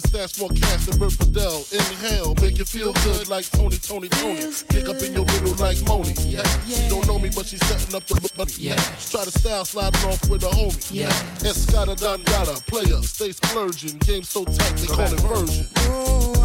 Killers, that's for cast and Bert Fidel. Inhale, make you feel good like Tony, Tony, Tony. Kick up in your middle like Moni. Yeah. She don't know me, but she's setting up the money. Yeah. Try to style sliding off with a homie. Yeah. Escada Don Gata, player, stay splurging. Game so tight, they call it version.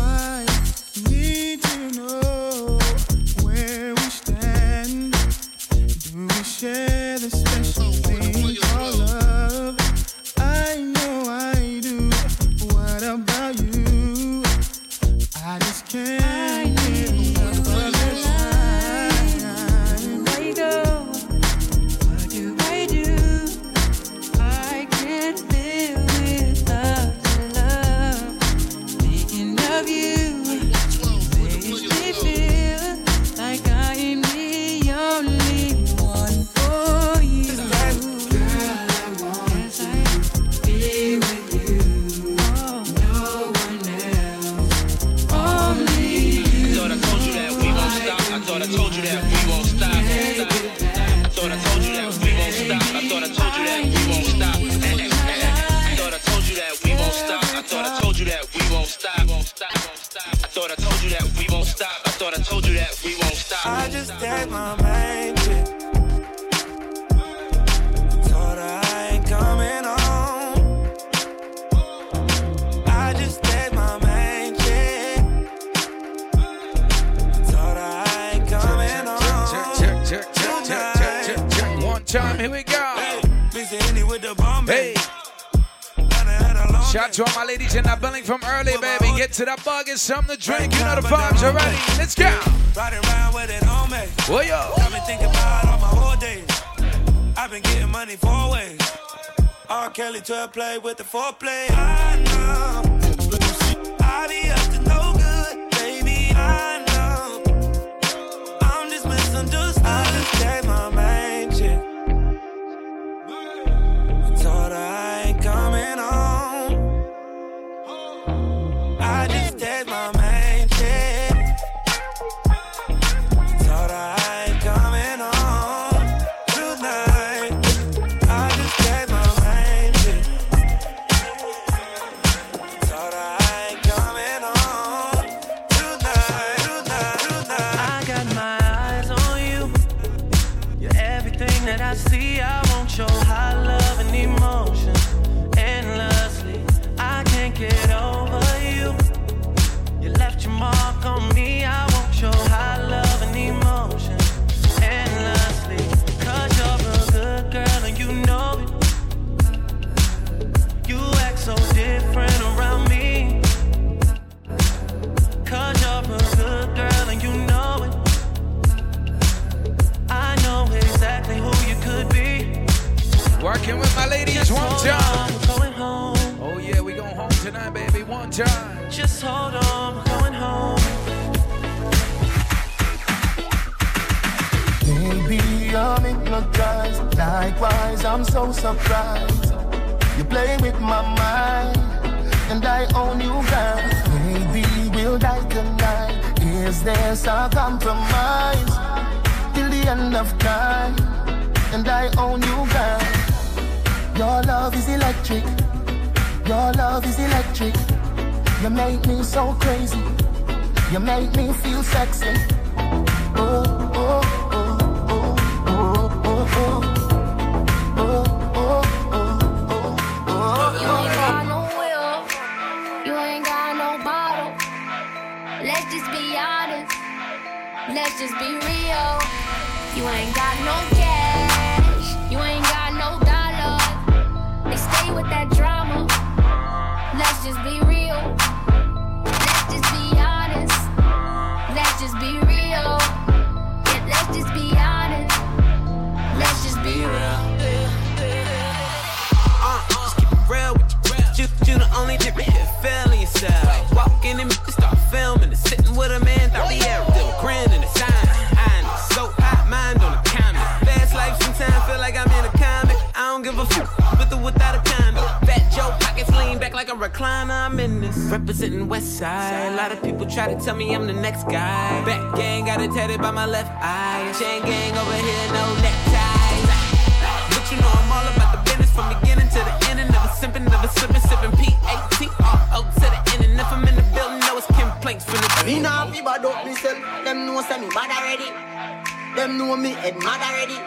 Some something to drink. You make me so crazy. You make me feel sexy. Oh, oh, oh. Let's just be honest. Let's just be real. You ain't got no gas. Recliner. I'm in this representing West Side. A lot of people try to tell me I'm the next guy. Back gang got it tatted by my left eye. Chain gang over here, no neckties. But you know I'm all about the business from beginning to the end. And never simping, never slipping, sipping P-A-T-R-O to the end. And if I'm in the building, know it's complaints from the Me nah fi bad up myself. Them know say me bad already. Them know me head mad already.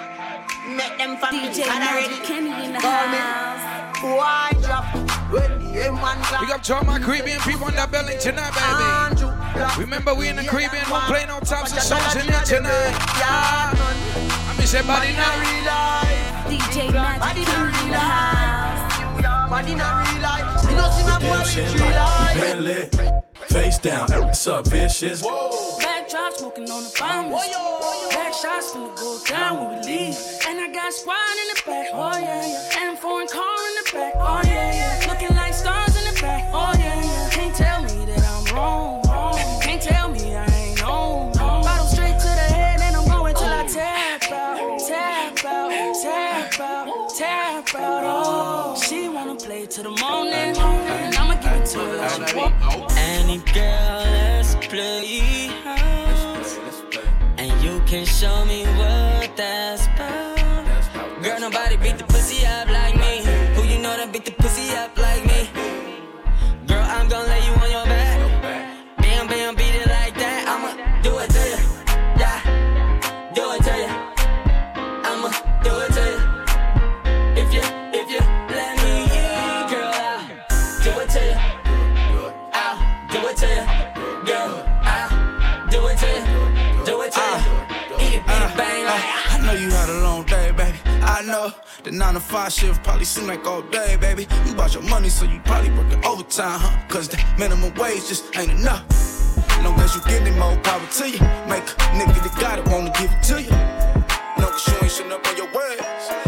Make them family DJ mad already. Magic Kenny in the Call me. House. Why drop when the M1 clap? Big up to all my Caribbean people in the building tonight, baby. Remember, we in the Yeah, Caribbean, that we're one. playing all types of songs in you here the tonight. Yeah, man. I miss everybody Body now. not real life. DJ Body Magic not Kenny in real the life. house. Body not real life. You know see my boy Damn with shit real life. been lit. Face down, what's up, vicious? Backdrop smoking on the bombs. Back shots finna go down when we leave. And I got squad in the back, oh yeah, yeah. And foreign car to the morning, and I'ma give it to her. Any girl, let's play house. And you can show me what that's about. Girl, nobody beat the the 9 to 5 shift probably seem like all day, baby. You bought your money, so you probably working overtime, huh? Cause the minimum wage just ain't enough. Long as you getting more power to you. Make a nigga that got it wanna give it to you. No, cause you ain't shitting up on your words.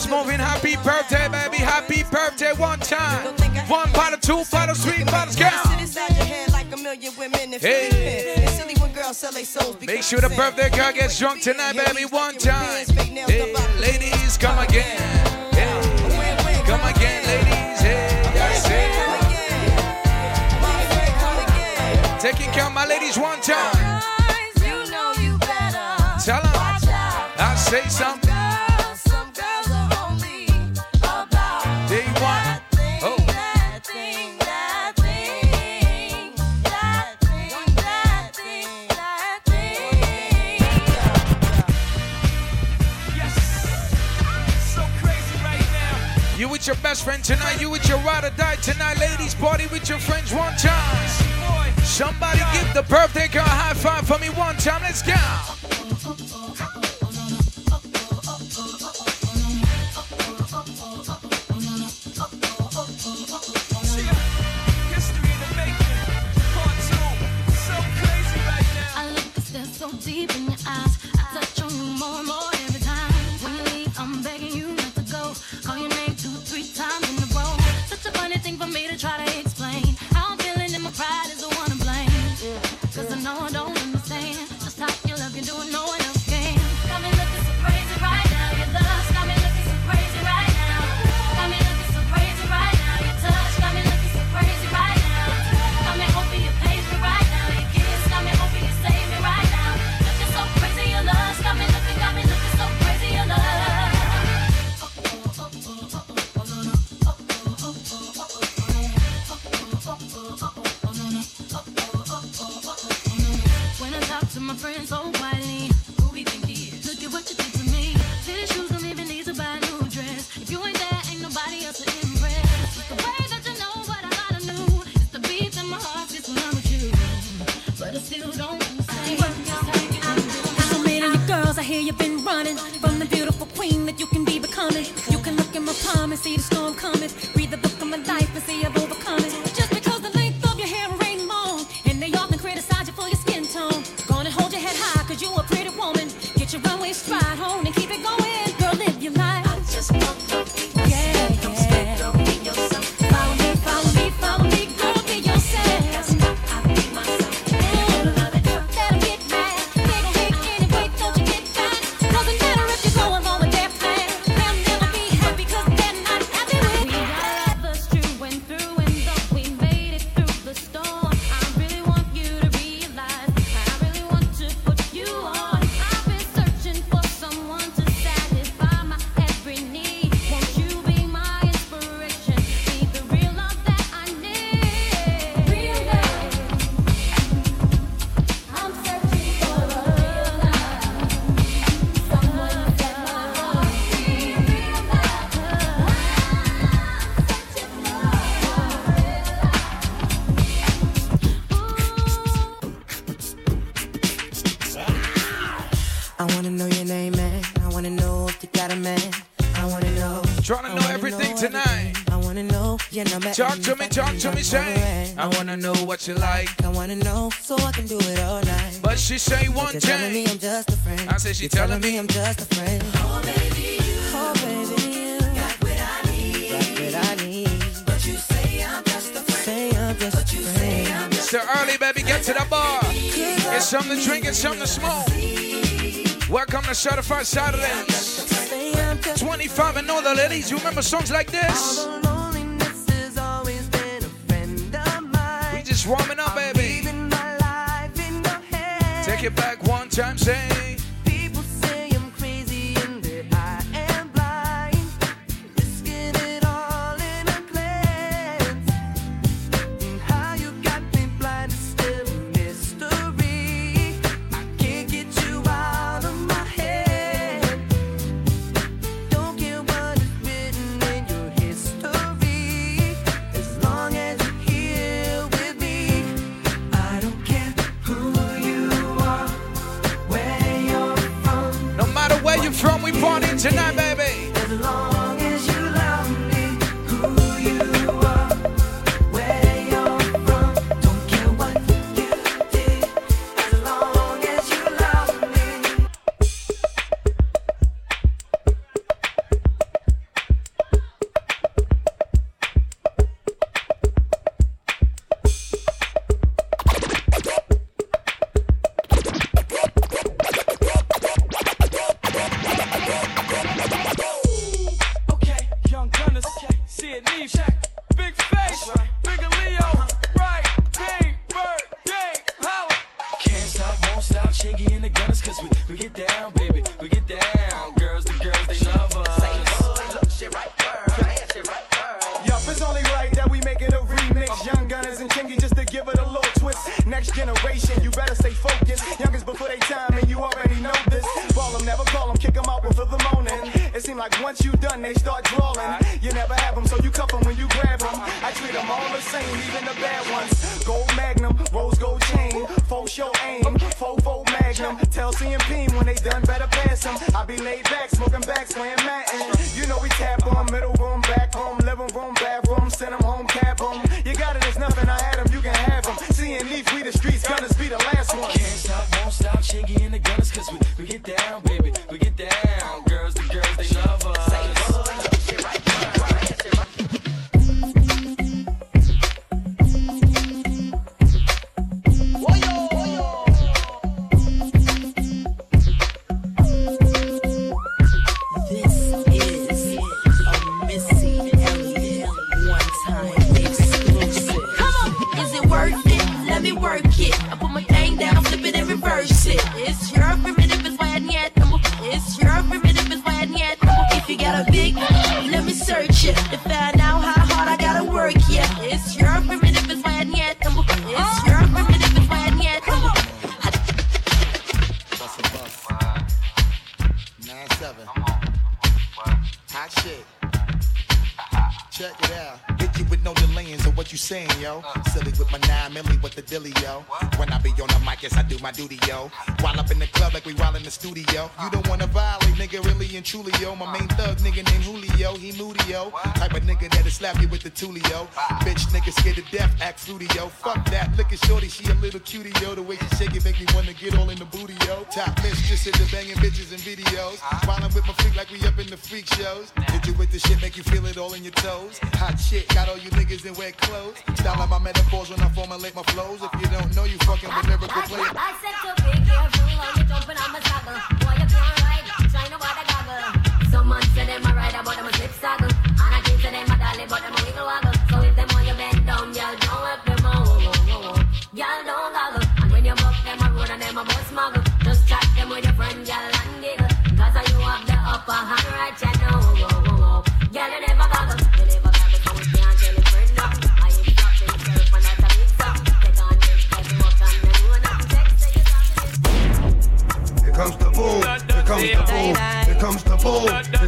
girls moving. Happy birthday, baby. Happy birthday one time. One bottle, two bottle, three bottles, girl. Hey. Make sure the birthday girl gets drunk tonight, baby. One time. Hey, ladies, come again. Hey, come again, ladies. Hey, that's it. Taking care of my ladies one time. Tell them I say something. Tonight, ladies, party with your friends one time. Somebody Talk to me, talk to me, say. I wanna know what you like. I wanna know so I can do it all night. But she say one thing. Telling me I'm just a friend. I say she telling me I'm just a friend. Oh baby, you. Oh baby. Got what I need. But you say I'm just a friend. It's too early, baby. Get to the bar. Get something to drink and something to smoke. Welcome to Certified Saturdays. 25 and all the ladies. You remember songs like this? warming up, baby. Take it back one time, same.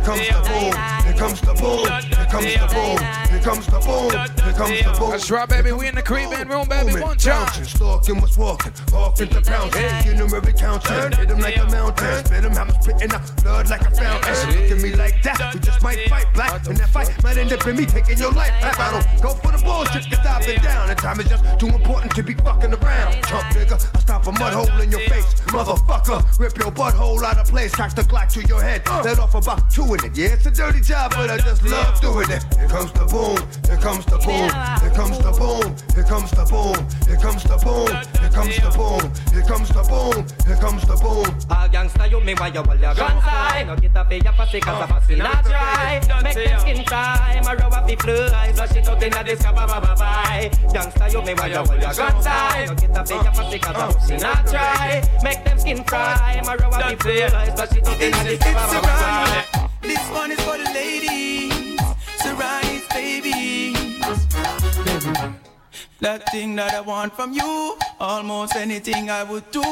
comes the boom, here comes the boom, here comes the boom. Here comes the boom. That's right, baby. We in the creeping room, baby. One time. Stalking what's walking, off into pouncing. You know every counting, hit him like a mountain. Spit him, I'm spitting out blood like a fountain. Look at me like that, we just might fight black. And that fight might end up in me taking your life back. I don't go for the bullshit, cause I've been down. And time is just too important to be fucking around. Chump nigga, I stop a mud hole in your face. Motherfucker, rip your butthole out of place. Crack the Glock to your head. Uh. Let off about two in it. Yeah, it's a dirty job, but I just love doing it. Here comes the boom, here comes the boom, here comes the boom, here comes the boom, here comes the boom, here comes the boom, here comes the boom, here comes the boom. A gangsta you me why you hold your guns high No get up in your pussy cause a pussy not dry. Make them skin dry. My rub up the fly Flush it out inna this kaba ba ba bye Gangsta you me why you hold your guns high No get up in your pussy cause a pussy not dry. Make them skin dry. My rub up the fly Flush it out inna this kaba ba ba bye This one is for the ladies, Serani's baby. That thing that I want from you, almost anything I would do.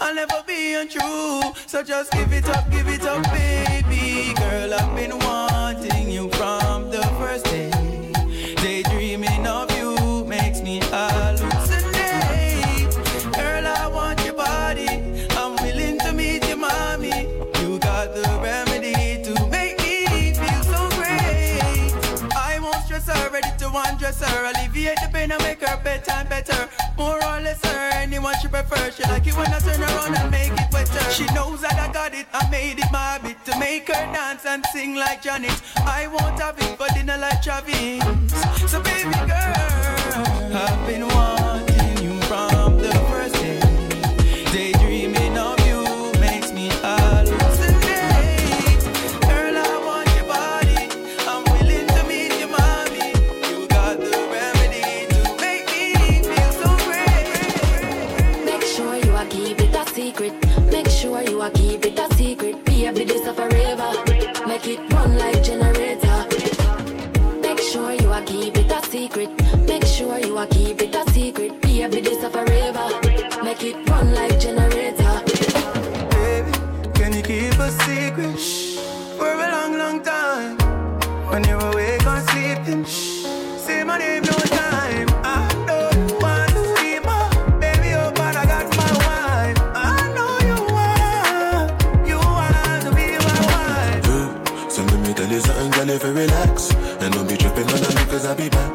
I'll never be untrue, so just give it up, give it up, baby. Girl, I've been wanting you from the first day. To undress her, alleviate the pain and make her bedtime better. More or less her, anyone she prefer. She like it when I turn around and make it wetter. She knows that I got it, I made it my habit to make her dance and sing like Janet. I won't have it for dinner like Travis. So baby girl, I've been wanting sure keep it a secret. Baby, this a forever. Make it run like generator. Baby, can you keep a secret for a long, long time? When you're awake or sleeping, Shh, say my name no time. I don't want to see my baby, oh, but I got my wife. I know you want, you want to be my wife. So let me tell you something, girl, if you relax And don't be tripping on me cause I'll be back Your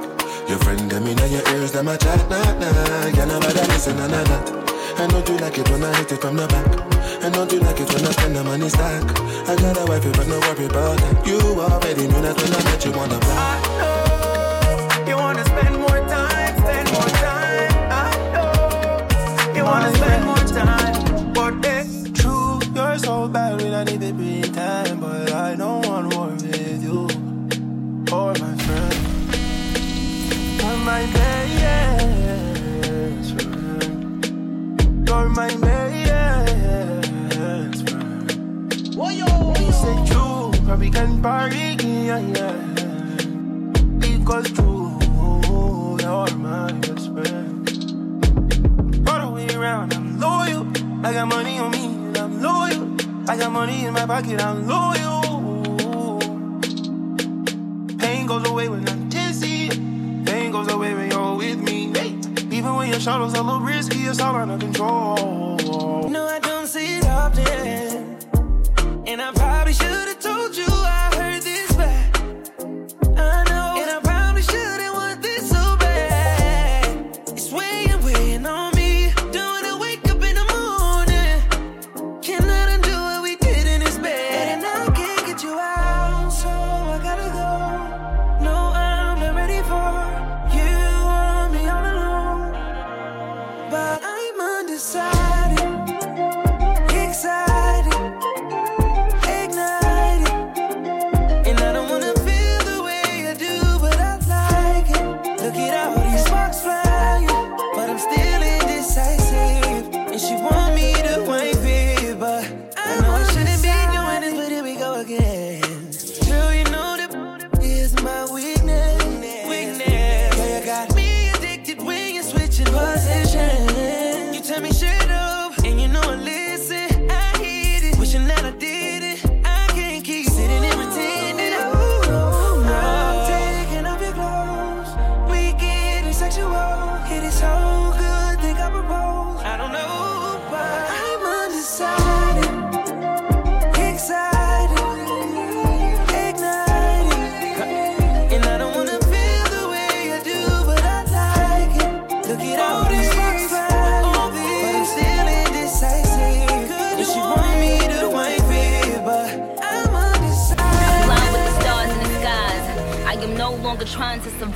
them in your ears, them a chat, nah, nah. Girl, nobody listen, nah, nah, nah. And don't you like it when I hit it from the back. And don't you like it when I spend the money stack. I got a wife, but no worry about that. You already knew that when I met you on the block. I know You wanna spend more time, spend more time. I know you wanna spend more time. But it's true, you're so bad when I need to You're my best friend. You say true, probably can party, yeah, yeah. Because true, you're my best friend. All the way around, I'm loyal. I got money on me, and I'm loyal. I got money in my pocket, I'm loyal. Pain goes away when I'm dizzy. Pain goes away when you're with me. Hey. When your shadows a little risky, it's all under control. No, I don't see it often. And I probably should have told you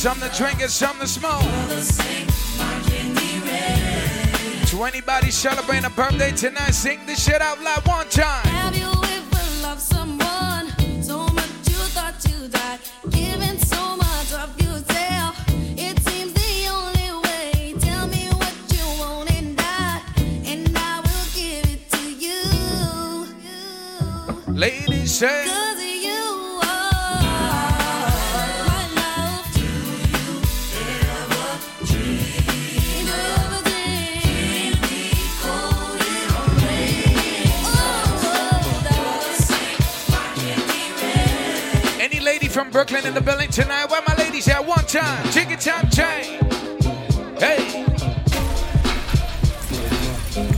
Something to drink, get something to smoke. To anybody celebrating a birthday tonight, sing this shit out loud one time. Have you ever loved someone so much you thought you died? Giving so much of yourself. It seems the only way. Tell me what you want and I, and I will give it to you. Ladies, say. From Brooklyn in the building tonight? Where my ladies at one time? Chicken time chain. Hey.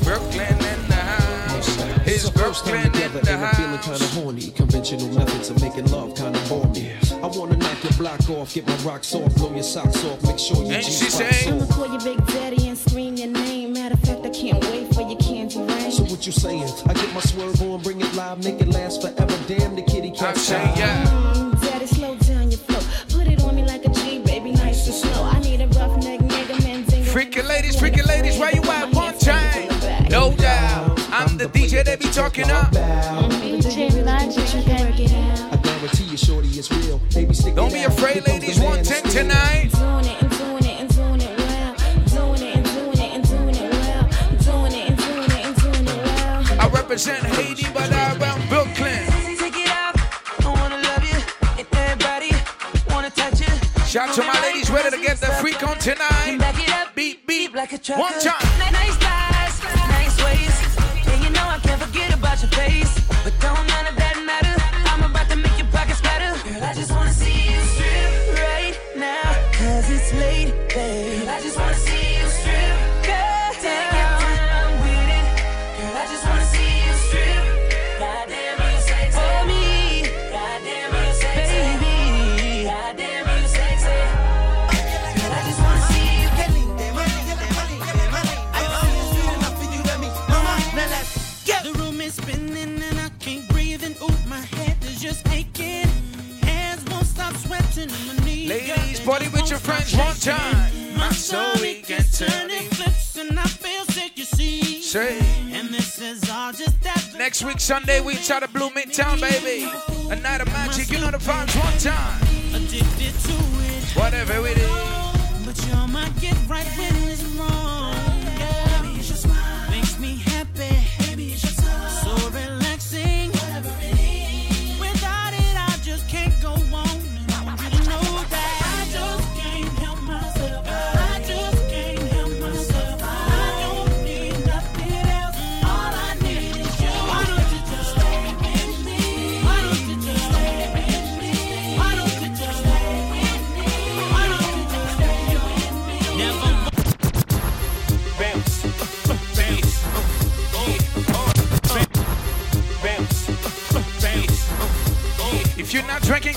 Brooklyn in the house. It's Brooklyn in together the and I'm feeling kinda horny. Conventional methods of making love kinda bore me. I wanna knock your block off, get my rocks off, blow your socks off, make sure you Ain't G she spots say? on. I'ma call your big daddy and scream your name. Matter of fact, I can't wait for your candy rain. So what you saying? I get my swerve on, bring it live, make it last forever. Damn the kitty cat. I say yeah. Talking up. DJ Magic, you can work it out. I guarantee you, shorty, it's real. Baby, stick Don't be afraid, ladies. the man 110 tonight. Doing it and doing it and doing it well. Doing it and doing it and doing it well. Doing it and doing it and doing it well. I represent Haiti, but I run Brooklyn. Take it out. I wanna love you. And everybody wanna touch you. Shout out to my ladies ready to get the freak on tonight. Back it. Beep, beep. Like a trucker. One time. Nice thighs, nice forget about your face. Next week, Sunday, we try to Blue Midtown, baby. A night of magic, you know the vibes one time. Addicted to it. Whatever it is. But you might get right when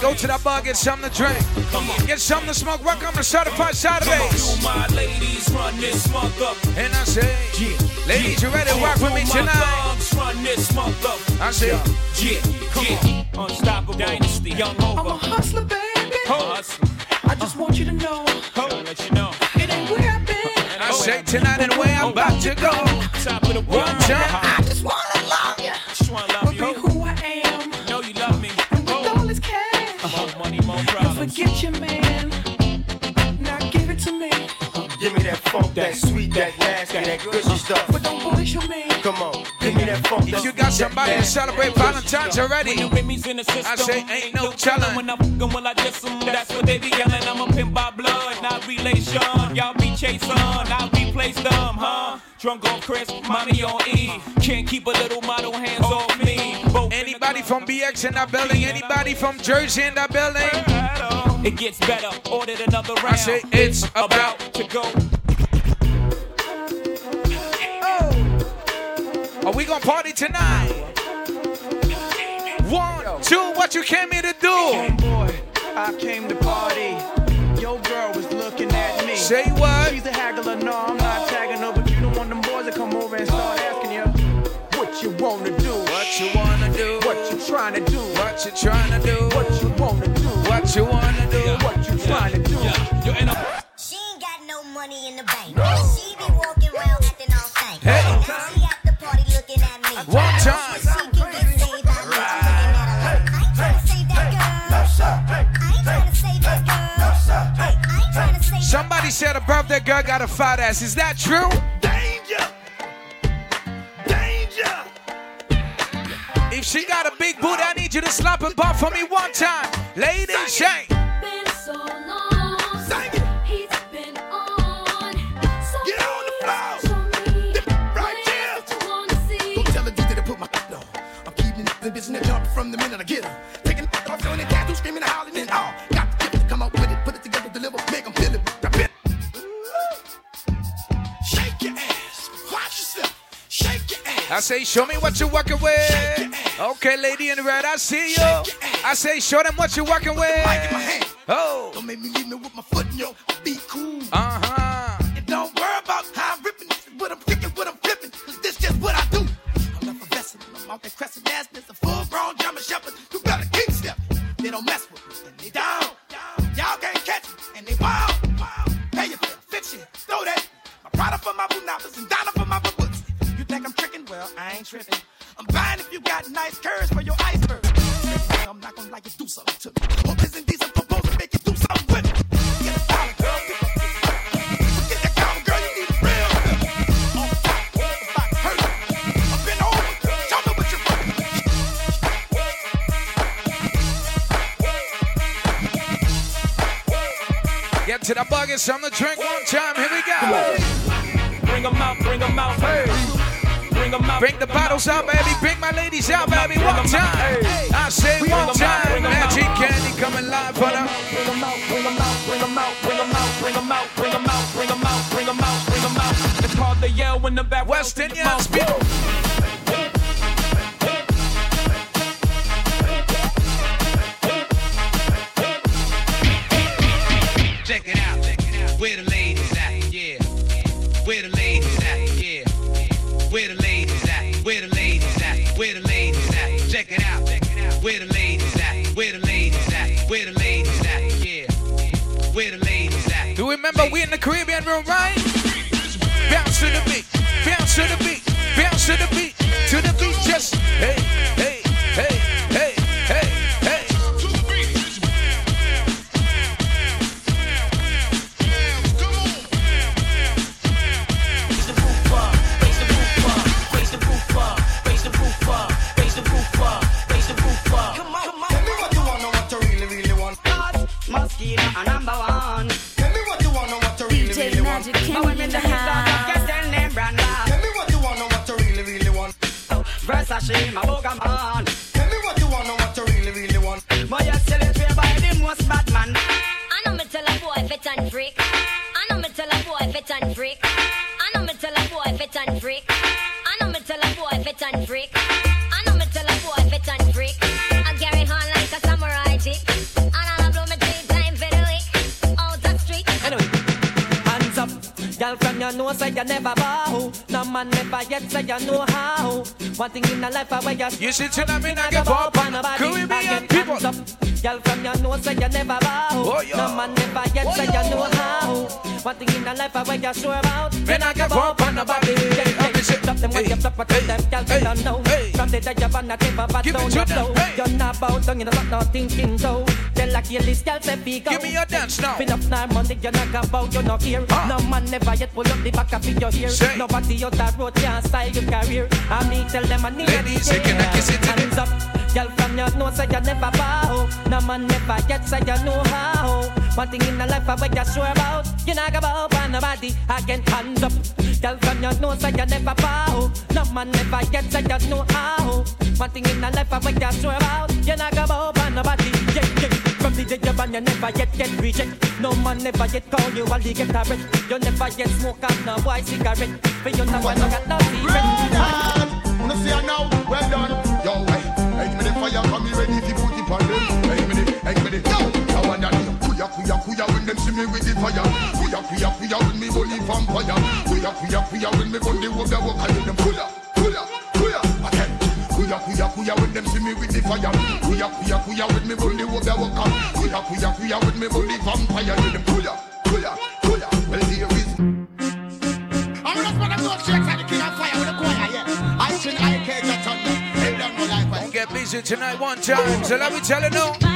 go to that bar, get something to drink. Get something to smoke. Welcome to Certified Saturdays. My ladies run this mother. And I say, yeah, ladies, you ready to rock with me tonight? Run this mother. I say, yeah, yeah. Unstoppable dynasty, young I'm a hustler, baby. Hustler. I just want you to know. I'll let you know. It ain't where I've been. And I say tonight and where I'm about to go. Top of the One world. time. If you got somebody to celebrate Valentine's already, When the Remy's in the system, I say ain't no telling. When I'm fucking, will I diss 'em? That's what they be yelling. I'm a pimp by blood, not relation. Y'all be chasing, I'll replace them, huh? Drunk on Chris, mommy on E. Can't keep a little model hands off me. Both Anybody from BX in that building? Anybody from Jersey in that building? It gets better. Ordered another round. I say it's about. to go. Are we gonna party tonight? One, two, what you came here to do? Homeboy, I came to party. Your girl was looking at me. Say what? She's a haggler, no, I'm not tagging her, but you don't want them boys to come over and start asking you what you wanna do. What you wanna do? What you trying to do? What you trying to do? What you wanna do? What you wanna do? What you trying to do? you ain't a. She ain't got no money in the bank. She be walking around acting all stank. Hey. Now One time. She can get saved by me. Looking at her like, I ain't trying to save that girl. I ain't trying to save that girl. Hey, I ain't trying to save Somebody said a birthday girl got a fat ass. Is that true? Danger! Danger! If she got a big booty, I need you to slap and bump for me one time. Ladies, shake. From the minute I get her. Taking off, throwing the tattoo, screaming and howling and all. Got the gift to come up with it, put it together, deliver, make them feel it. I bet. Shake your ass. Watch yourself. Shake I say, show me what you're working with. Okay, lady in red, I see you. I say, show them what you're working with. Oh. Don't make me leave me with my foot in your bucket, something to drink one time. Here we go. Bring them out, bring them out. Hey. Bring them out. Bring the bottles out, baby. Bring my ladies out, baby. One time. I say one time. Magic Candy coming live for them. Bring them out, bring them out, bring them out, bring them out, bring them out, bring them out, bring them out, bring them out, bring them out. It's called the yell when the back West people. bedroom in the life I wear you. You see, tonight me not give up on Caribbean people. Girl from your nose say you never bow. Oh, yeah. No man never yet oh, say you know how. One thing in the life I wear you sure about. Me not give up on nobody. Stop them when you stop, but tell them, girl, they don't know. From the day the table, but Give it to them, flow. Hey. You're not down, you're not, thinking so. Tell like you list, girl, say be go. Give me your dance now. Spin up now, money, you're not about, you're not here. Ah. No man never yet pull up the back of your ear. Say. Nobody out that road can style your career. I me tell them I need Ladies, you can kiss it. Hands up, girl from your nose, say you never bow. No man never yet say you know how. One thing in the life I bet you sure about. You not bow on nobody again. Hands up, girl from your nose, say you never bow. No man never yet say you know how. One thing in the life I bet you sure about. You're not go bow on nobody. Yeah, yeah. From the day you're born, you never yet get reject. No man never yet call you while you get a wreck. You never yet smoke out no white cigarette. For you one, you got no secret. Wanna see now? Well done. Yo, hey, me the fire, come ready you put it on them. Hey, me the, hey, me the, yo, I want that. Kuya, kuya, kuya, when them see me with the fire. Kuya, kuya, kuya, when me bully vampire. Kuya, kuya, kuya, when me gun the wood, and them kuya, kuya. Kuya, when them see me with the fire. Kuya, kuya, kuya, when me bully wood, I walk Kuya, kuya, kuya, when me bully vampire. Them kuya, kuya, kuya. Well, here is. I'm just gonna go straight to the king of fire with the choir, yeah. I sing I can't get on them. Hey, them no life. Don't get busy tonight one time. So let me tell you now.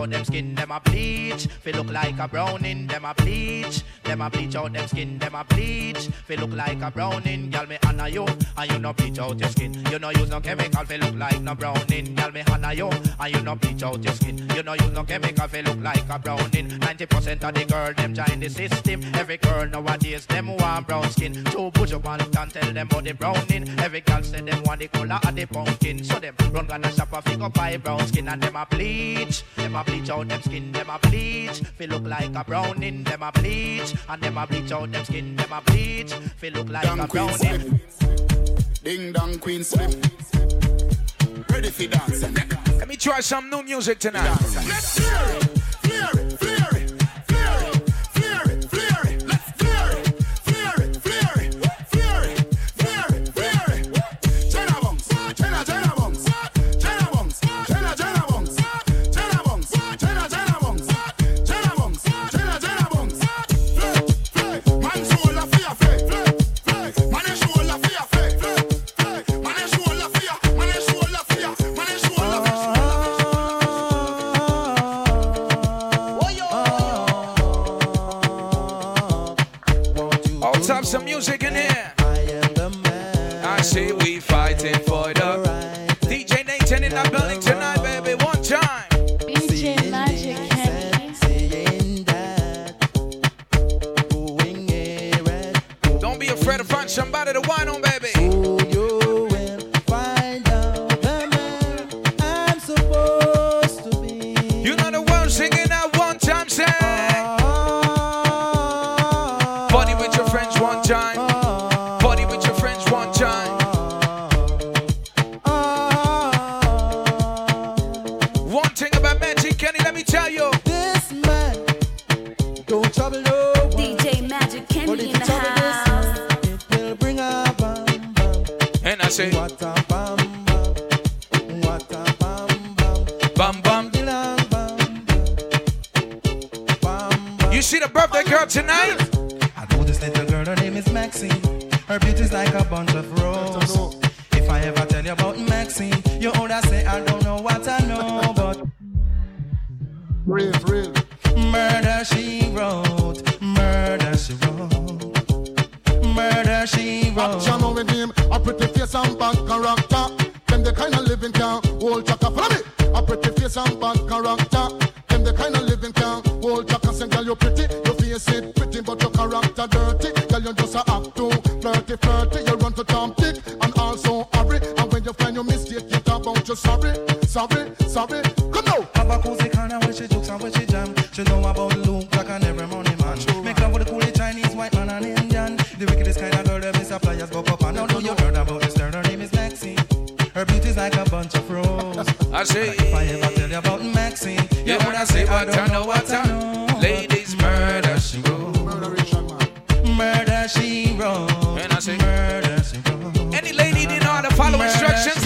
out them skin, them a bleach. Feel look like a browning, them a bleach. Them a bleach out them skin, them a bleach fi look like a browning. Girl, me honor you, and you no bleach out your skin. You no use no chemical fi look like no browning. Girl, me honor you, and you no bleach out your skin. You no use no chemical fi look like a browning. 90% of the girl them join the system. Every girl nowadays them want brown skin. Two push up and can tell them about the browning. Every girl say them want the color of the pumpkin. So them run gonna shop a figure buy brown skin and them a bleach. Them a bleach out them skin. Them a bleach. Fi look like a browning. Them a bleach and them a bleach out them skin. Them a bleach beach, feel look like Dang a queen brownie. Slip. Ding dong queen slip. Ready for dancing. Let me try some new music tonight. Let's hear it, hear it, hear it.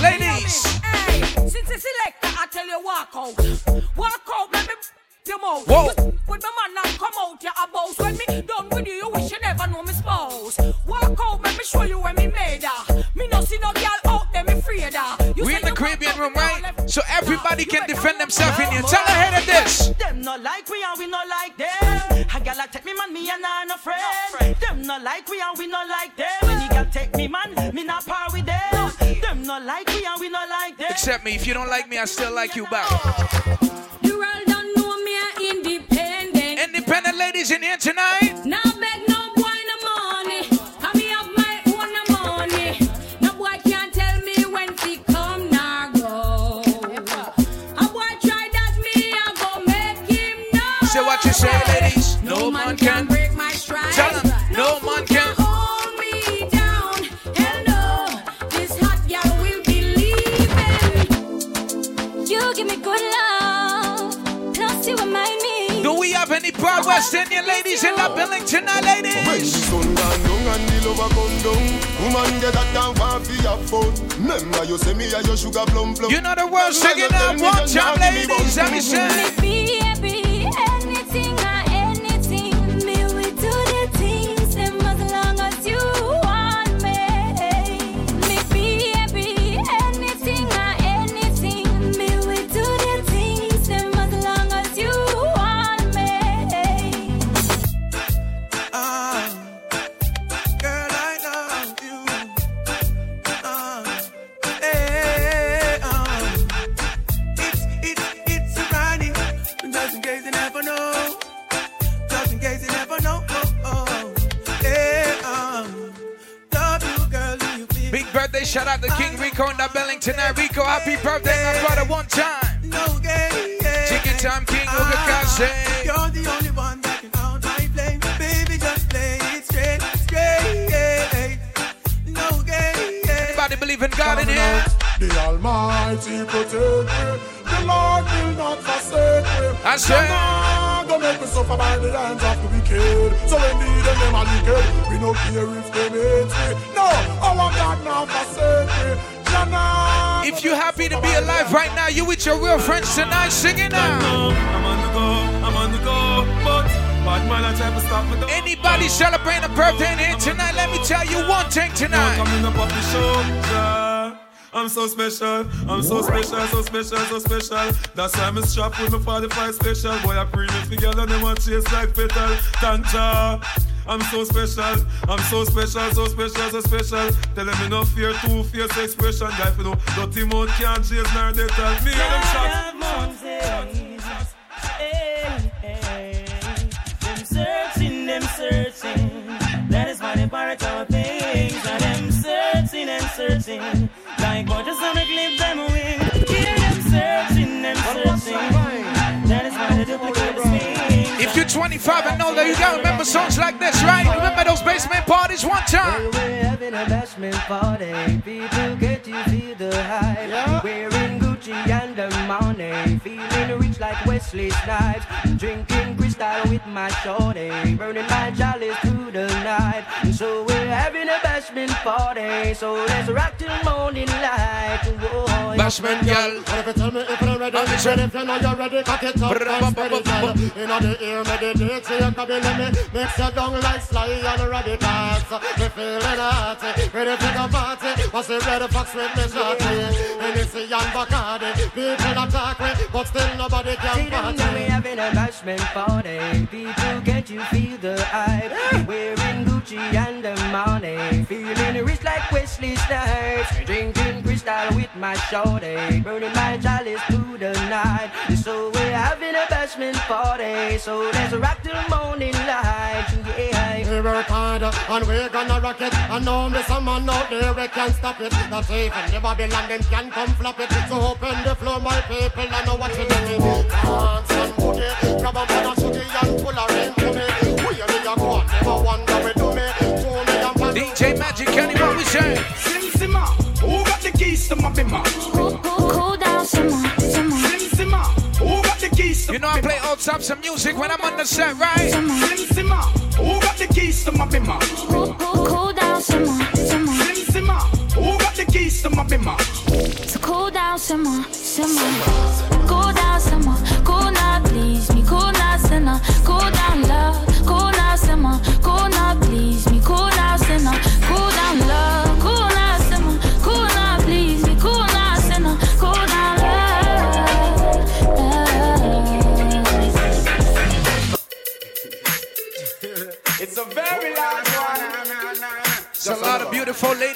ladies, ladies. Hey, since it's selector, I tell you walk out. Walk out, let me your mouth. Whoa. With my man now come out your abuse. When me done with you, you wish you never know me spouse. Walk out, let me show you where me made her. Me no see no girl out there, me free her. We in the Caribbean room, right? So everybody can defend themselves in here. Tell ahead of this. Them not like we and we not like them. A gal take me man, me and I no friend. Them not like we and we not like them. When you gal take me man, me not par with them not like we and we not like them. Accept me. If you don't like me, I still like you back. The world don't know me a independent. Independent ladies in here tonight. Now beg no boy no money. I me have my own money. No boy can't tell me when to come nor go. A boy try that me I go make him know. Say what you say, ladies. Any proud West Indian ladies in the building tonight, When the ladies? sun gone down and the lover come down Woman get that down for fi have fun Remember you say me a your sugar plum plum You know the words singing out one time, ladies. Let me say. Birthday shout out to King Rico in the building tonight. Rico, happy birthday, my brother, one time. no game. Yeah. Chicken time, King ah, Ugakase. You're the only one that can count my flame. Baby, just play it straight, straight. No gay. Anybody believe in God in here? The Almighty protect me The Lord will not forsake me I say- Jah Go make me suffer by the hands of the wicked So indeed them them are wicked We no care if they hate me No, our God not forsake me If you happy to be alive right now, you with your real friends tonight singing out. I'm on the go, I'm on the go, but bad man, I try to stop me. Anybody celebrating a birthday in here tonight? Let me tell you one thing tonight. I'm so special, I'm so special, so special, so special. That's why I'm strapped with my 45 special. Boy, I bring it together, they want chase like petal. Tanja. I'm so special, I'm so special, so special, so special. Tell them no fear, two fierce expression. Guy, for no dirty mouth can't chase nor they tell me. and them shots. Them searching, them searching. That is why they pirate our things. And them searching and searching. Like just wanna clip them wing. Hear them searching, them searching. That is why they duplicate the things. If you're 25 and older, you gotta remember songs like this, right? Remember those basement parties one time. We're having a bashment party. People get to feel the hype. Wearing Gucci and the money. Feeling rich like Wesley Snipes. Drinking Cristal with my shorty. Burning my chalice through the night. So we're having a bashment party. So let's rock till morning light. Whoa. Bashment girl. What if you tell me if you're ready? Ready if you know you're ready, cock it up and spread it, girl. Inna the ear, meditate, so you can be let me mix your down like sly and radicals. Me feeling hot, ready for the party. What's the red fox with me shorty? Bacardi, people attack me, but still nobody can See them party. now we having a bashment party. People, can't you feel the hype? Wearing Gucci and the money. Feeling rich like Wesley Snipes. Drinking Cristal with my shorty. Burning my chalice through the night. So we're having a bashment party. So let's rock till morning light. Yeah. We work hard and we're gonna rock it. And now there's some man out there we can't stop it. That's even the Babylon them can come flop it. So open the floor, my people, I know what you're doing. Dance and booty, grab a man and shooty and pull a ring to me. We are the go on, never wonder we do me. Tony and Pan- DJ Magic Kenny, what we say? Sim Simma, who got the keys to my bimmer? Cool down, simmer, simmer. Sim Simma, who got the keys to You know I play all types of music when I'm on the set, right? Sim Simma, who got the keys to my bimmer? Cool down, simmer, simmer. Sim Simma, who got the keys to my bimmer? So cool down, simmer, simmer. Cool down, simmer. Cool now, please me. Cool now, sinner. Cool down, love. Cool now, simmer. Cool now, please me.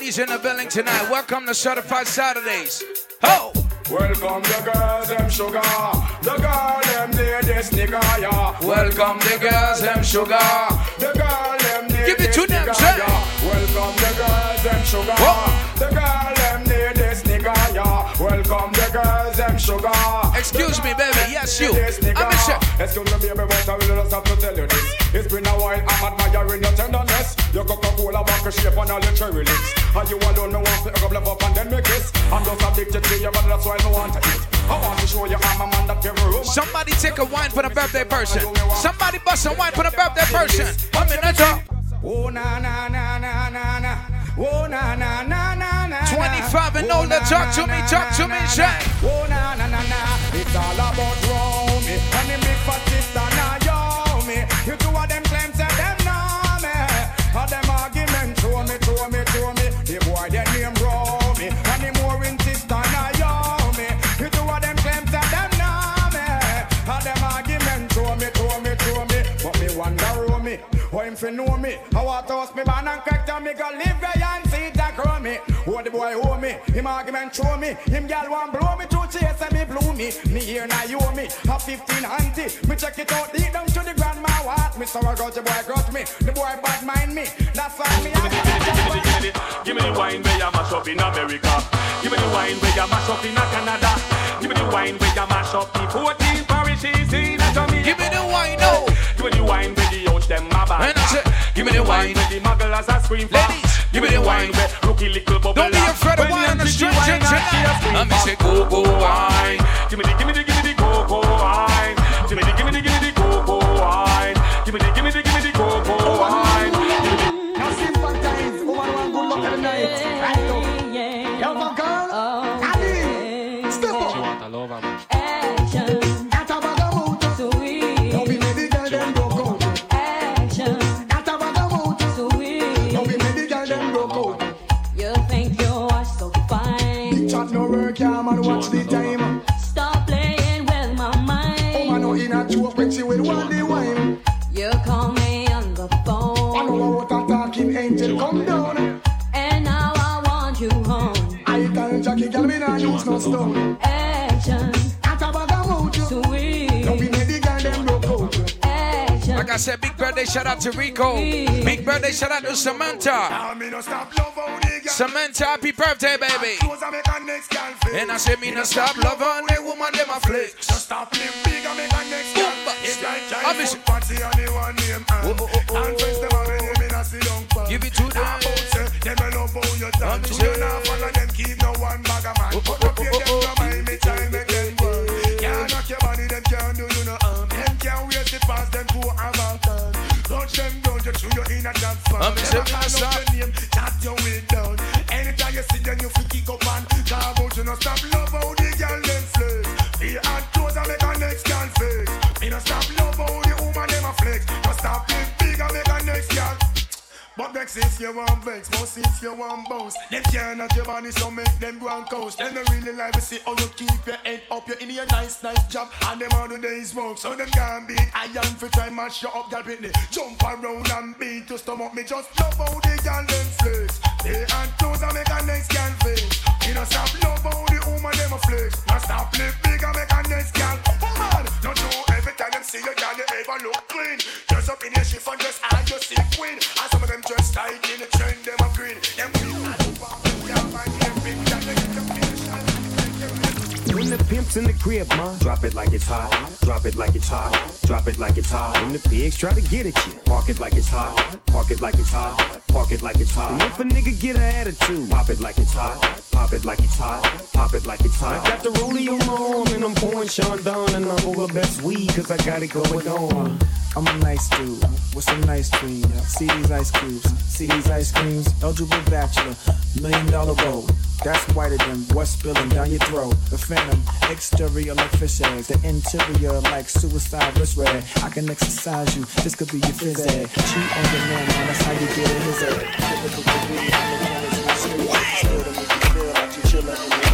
Ladies in the building tonight. Welcome to Certified Saturdays. Ho! Welcome the girls, them sugar. The girl, them need this nigga, yeah. Welcome the girls, them sugar. The girl, them need Give it to them, nigga, yeah. Welcome the girls, them sugar. Whoa. The girl, Welcome the girls, them sugar. Excuse me, baby. Yes, you. I'm a chef. Excuse me, baby, but I will just have to tell you this. It's been a while, I'm admiring your tenderness. Your Coca-Cola vodka shape and all your cherry lips. And you alone, me want to hook up up and then make kiss. I'm just addicted to you, but that's why I want to eat. I want to show you I'm a man that every room. Somebody take a wine for the birthday person. Somebody bust a wine for the birthday person. I'm in the top. Oh na na na na na na. Oh na na na na na. 25 and oh, older, talk to me, talk to me, say. Oh na na na na. It's all about Romy and the big fat sister Naomi. You two of them claim say them know me. All them argument throw me, throw me, throw me. The boy their name Romy and the more in sister Naomi. You two of them claim say them know me. All them argument throw me, throw me, throw me. But me wonder Romy. How him fi know me? I toast me man and crack down me go live where that grow me. Who the boy owe me? Him argument show me. Him gal want blow me to chase and me blew me. Me here now you owe me. A 15 auntie. Me check it out deep down to the grandma what. Me so I got the boy got me. The boy bad mind me. That's why me Give me the wine where you mash up in America. Give me the wine where you mash up in Canada. Give me the wine where you mash up the 14 parishes in Jamaica. Give me the wine, no. Give me the wine where the ouch them a bad. And I say, Give me the wine where the mugglers a scream for. Ladies, give me the wine where rookie little bubble. Don't be afraid of wine on the check, check. I'm say go go wine. Give me the give me the no. Action. Like I said, big birthday shout out to Rico. Big birthday shout out to Samantha. Now me no stop love how the girl. Samantha, happy birthday, baby. And make a next girl feel. I say, me no stop love on the woman, them a flex. Stop live big and make a next girl. It's like I miss party and the one name and and friends them have name in a sit down pan. Give it to them. Talk them a love how you dance. You not follow them keep no one bag of man. But up here them down just through your inner. I'm Never call out your name, chat your way down. Anytime you see them you feel kick up and talk about you no stop love how the girl them flex. Feel hard clothes and make a next girl flex. Me no stop But vex if you want vex, most if you want bounce. Them can't not your body, so make them go and coast. Them don't really like to see how you keep your head up. You're in your nice, nice job, and them all the days smoke. So them can't beat iron for try mash you up, girl, Britney. Jump around and beat your stomach. Me just love how the girl them flex. They and toes and make a next girl face. You know stop love how the woman them a flex. Now stop live big and make a next girl. Oh, woman, don't know every time them see you, girl, you ever look clean. Dress up in your chiffon, just hide your sick queen. And some of them just tight in When the pimp's in the crib, ma, drop it like it's hot. Drop it like it's hot. Drop it like it's hot. When the pigs try to get at you, park it like it's hot. Park it like it's hot. Park it like it's hot. And if a nigga get an attitude, pop it like it's hot. Pop it like it's hot. Pop it like it's hot. I got the rollie on and I'm pouring Chandon and I'm over best weed cause I got it going on. I'm a nice dude with some nice cream. See these ice cubes, see these ice creams. Eligible bachelor, million dollar roll. That's whiter than what's spilling down your throat. The phantom, exterior like fish eggs, the interior like suicide wrist red. I can exercise you, this could be your phys ed. Cheat on your man, man, that's how you get his ed. Typical the serious. Still to make you feel like you chillin'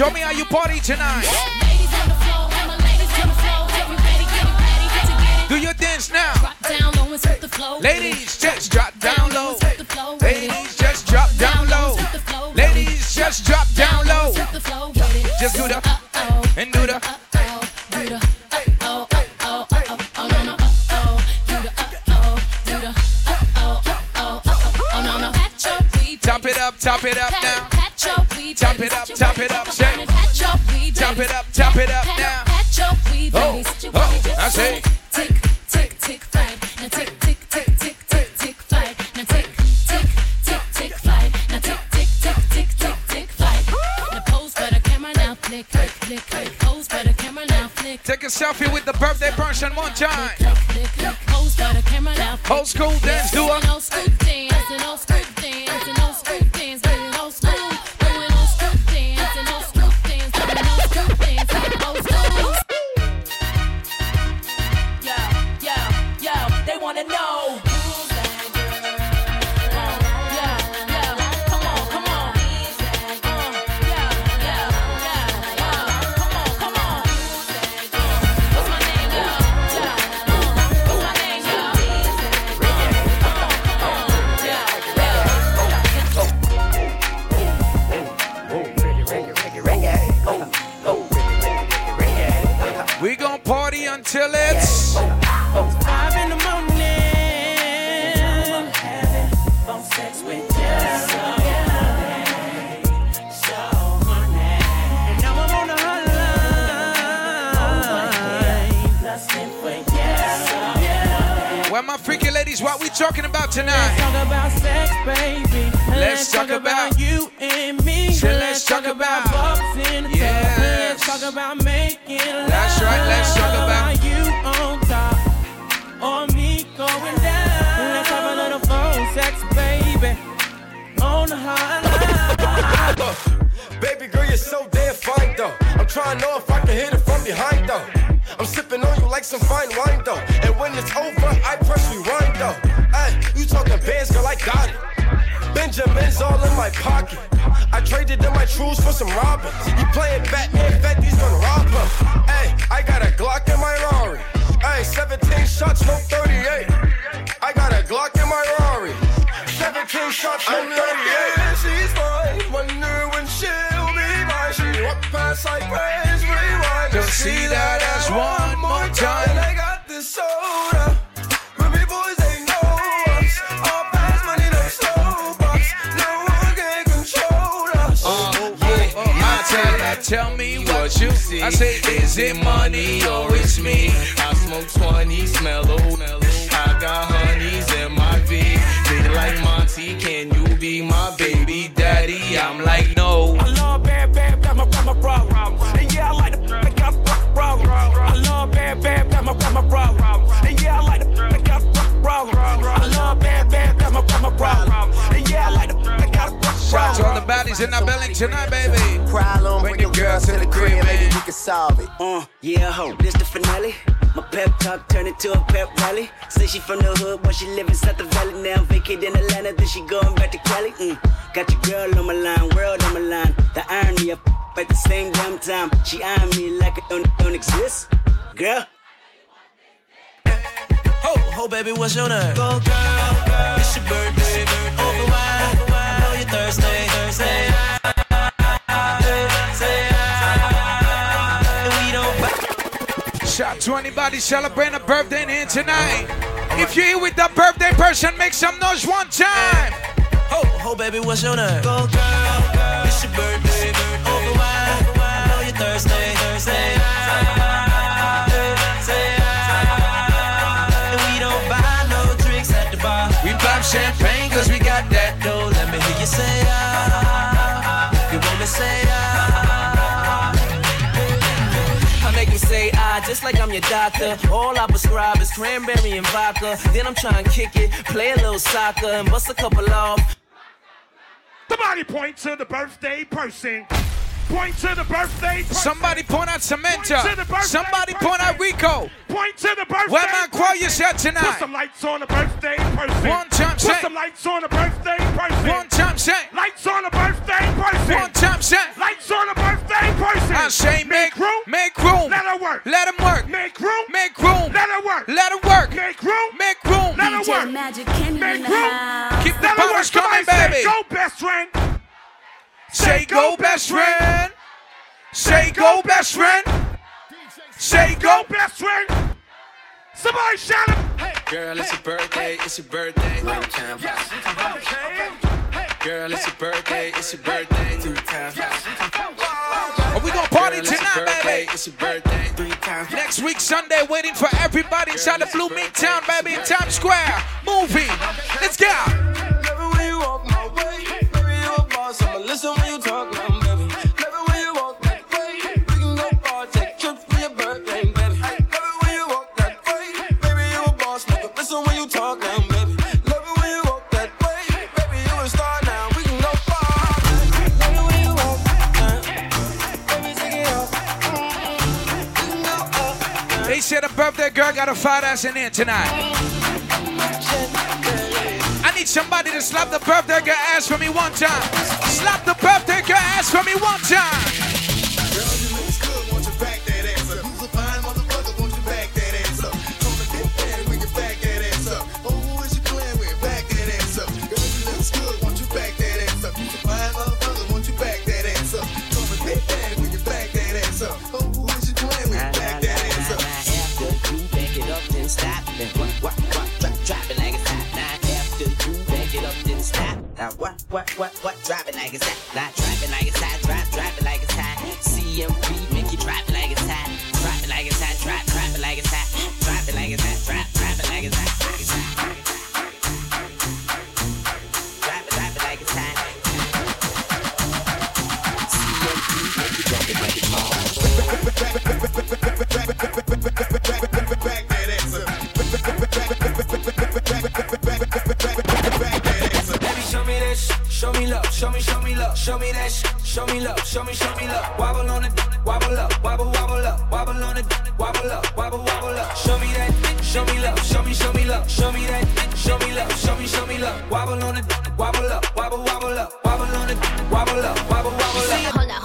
Show me how you party tell me what you see. I say, is it money or it's me? I smoke 20, smell. I got honeys in my V. They like Monty, can you be my baby daddy? I'm like, no. I love bad, bad, that's my, that's my problem. And yeah, I like the I got a problem. I love bad, bad, that's my, that's my problem. And yeah, I like the I got a problem. I love bad, bad, that's my, that's my problem. Shout out to all the baddies in the building tonight, baby. Problem, Bring your girls to the crib, maybe man. we can solve it. Uh, yeah, ho, this the finale. My pep talk turned into a pep rally. Say she from the hood, but she live inside the valley now. Vacate in Atlanta, then she going back to Cali. Mm. Got your girl on my line, world on my line. The irony of at the same damn time. She eyeing me like it don't, don't exist. Girl. Ho, ho, baby, what's your name? Go, girl, girl. It's your birthday. Over wine, I know you're. Thursday. We don't Shout to anybody celebrating a birthday in here tonight. If you're here with that birthday person, make some noise one time. Ho, ho, baby, what's your name? Go, girl, girl. Just like I'm your doctor. All I prescribe is cranberry and vodka. Then I'm trying to kick it, play a little soccer, and bust a couple off. The body point to the birthday person. Point to the birthday person. Somebody point out Samantha. Point birthday Somebody person. point out Rico. Point to the birthday Where my choir person. set tonight? Put some lights on the birthday person. One time Put some lights on the birthday person. One time say. Lights on the birthday person. One time say. Lights on the birthday person. I say make room. Make room. Let her work. Let him work. Make room. Make room. Let her work. Let him work. Make room. Make room. Let her DJ work. Magic Kenny Make in the room. house. Keep the Let her work. powers coming, Somebody baby. Say, go, best friend. Say go, best friend. Say go, best friend. Say go, best friend. Somebody shout it. Girl, it's your birthday, it's your birthday. One time. Girl, it's your birthday, it's your birthday. Three times. Are we gonna party Girl, it's your tonight, birthday, baby? It's your birthday. Three times. Next week, Sunday, waiting for everybody inside the Blue Meat Town, baby, in Times Square. Movie. Let's go. I'ma listen when you talk now, baby. Love it when you walk that way. We can go far, take trips for your birthday, baby. Love it when you walk that way. Baby, you a boss, nigga. Listen when you talk now, baby. Love it when you walk that way. Baby, you a star now. We can go far. Love it when you walk that Baby, take it off. Mm-hmm. We can go up. They said a birthday girl got a fat ass in here tonight. Need somebody to slap the birthday girl ass for me one time. Slap the birthday girl ass for me one time. Stop. What, what, what, what, drop it like it's hot. Now drop it like it's hot, drop, drop it like it's hot. CMP make you drop it like it's hot. Drop it like it's hot, drop, drop it like it's hot. Drop it like it's hot, drop, love, show me, show me love, show me that sh- show me love, show me, show me love. Wobble on it, wobble up, wobble, wobble up, wobble on it, wobble up, wobble, wobble up. Show me that, show me love, show me, show me love, show me that, show me love, show me, show me love. Wobble on it, wobble up, wobble, wobble up, wobble on it, wobble up, wobble, wobble up.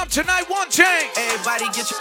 up tonight, one change. Everybody get your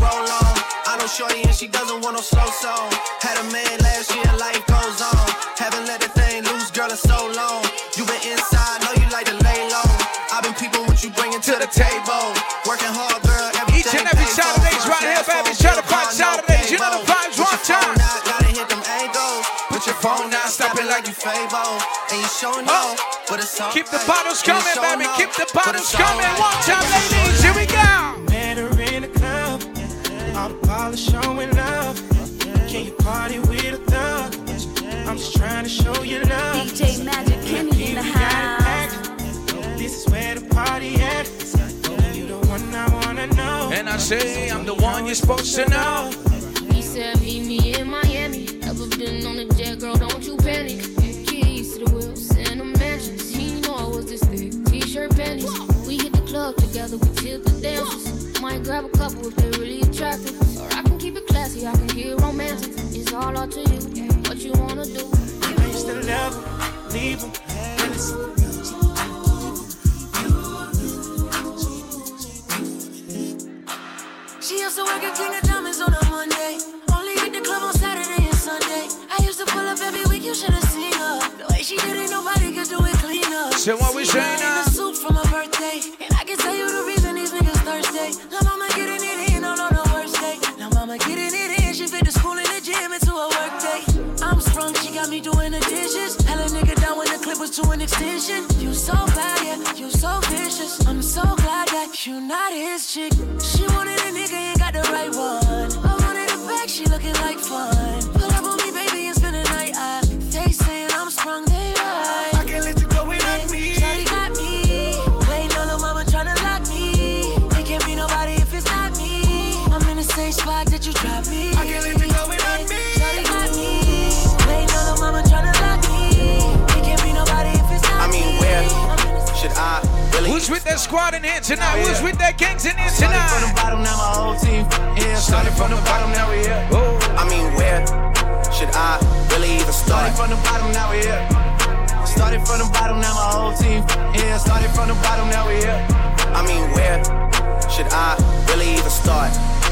roll on. I know Shorty and she doesn't want no slow song. Had a man last year, life goes on. Haven't let the thing loose, girl, in so long. You been inside, know you like to lay low. i been people what you bringing to the table. Working hard, girl, Each and every Saturday's right here, baby. Try to find Saturdays, you know the vibes, one time. Gotta hit them angles. Put your phone down, stop it like you Fabo. And you showing oh. off. Keep the fake. bottles And you coming, baby. off, Keep the bottles coming. right. One time, ladies. Here we go. Met her in the club, all the polish showing love. Can you party with a thug? I'm just trying to show you love. DJ Magic Kenny in the house. This is where the party at. You the one I wanna know. And I say I'm the one you're supposed to know. He said, meet me in Miami. Ever been on a thick. T-shirt panties. We hit the club together, we tip the dances. Might grab a couple if they're really attractive. Or I can keep it classy, I can get romantic. It's all up to you, what you wanna do. I used to love him, leave him. and it's- She used to work at King of Diamonds on a Monday. Only hit the club on Saturday and Sunday. I used to pull up every week, you should have seen her. The way she did it, nobody could do it cleaner. So what we Seen saying now? From her birthday. And I can tell you the reason these niggas thirsty. Now mama getting it in all on her worst day. Now mama getting it in, she fit the school and the gym into a work day. I'm sprung, she got me doing the dishes. Hell a nigga down when the clip was to an extension. You so bad, yeah, you so vicious. I'm so glad that you not his chick. She wanted a nigga, ain't got the right one. I wanted a back, she looking like fun. Pull up on me, baby, and spend the night. I, they saying I'm sprung, they right. I'm in the same spot that you dropped me. I can't let you go without me. Shawty got me. Waiting on her mama tryna lock me. It can't be nobody if it's not I mean, where should I really? Who's with that squad in here tonight? Who's with that gangs in here tonight? Started from the bottom, now my whole team. Yeah, started from the bottom, now we here. I mean, where should I really even start? Started from the bottom, now we here. Started from the bottom, now my whole team. Yeah, started from the bottom, now we here. I mean, where should I really even start?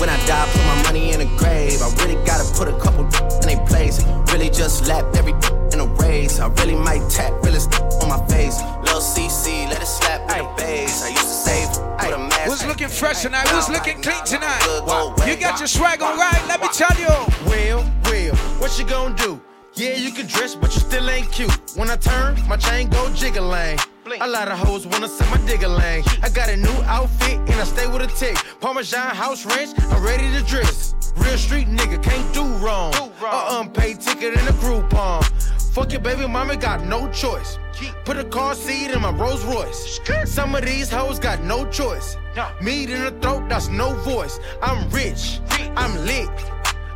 When I die, put my money in the grave. I really gotta put a couple in their place. Really just lap every in a race. I really might tap realest on my face. Lil CC, let it slap with the bass. I used to save, put a mask. Who's looking fresh tonight? Who's looking clean tonight? You got your swag on right? Let me tell you. Well, well, what you gonna do? Yeah, you can dress, but you still ain't cute. When I turn, my chain go jiggling. A lot of hoes wanna send my digger lane. I got a new outfit and I stay with a tick. Parmesan house ranch, I'm ready to dress. Real street nigga, can't do wrong. A unpaid ticket in a Groupon. Fuck your baby mama, got no choice. Put a car seat in my Rolls Royce. Some of these hoes got no choice. Meat in the throat, that's no voice. I'm rich, I'm lit.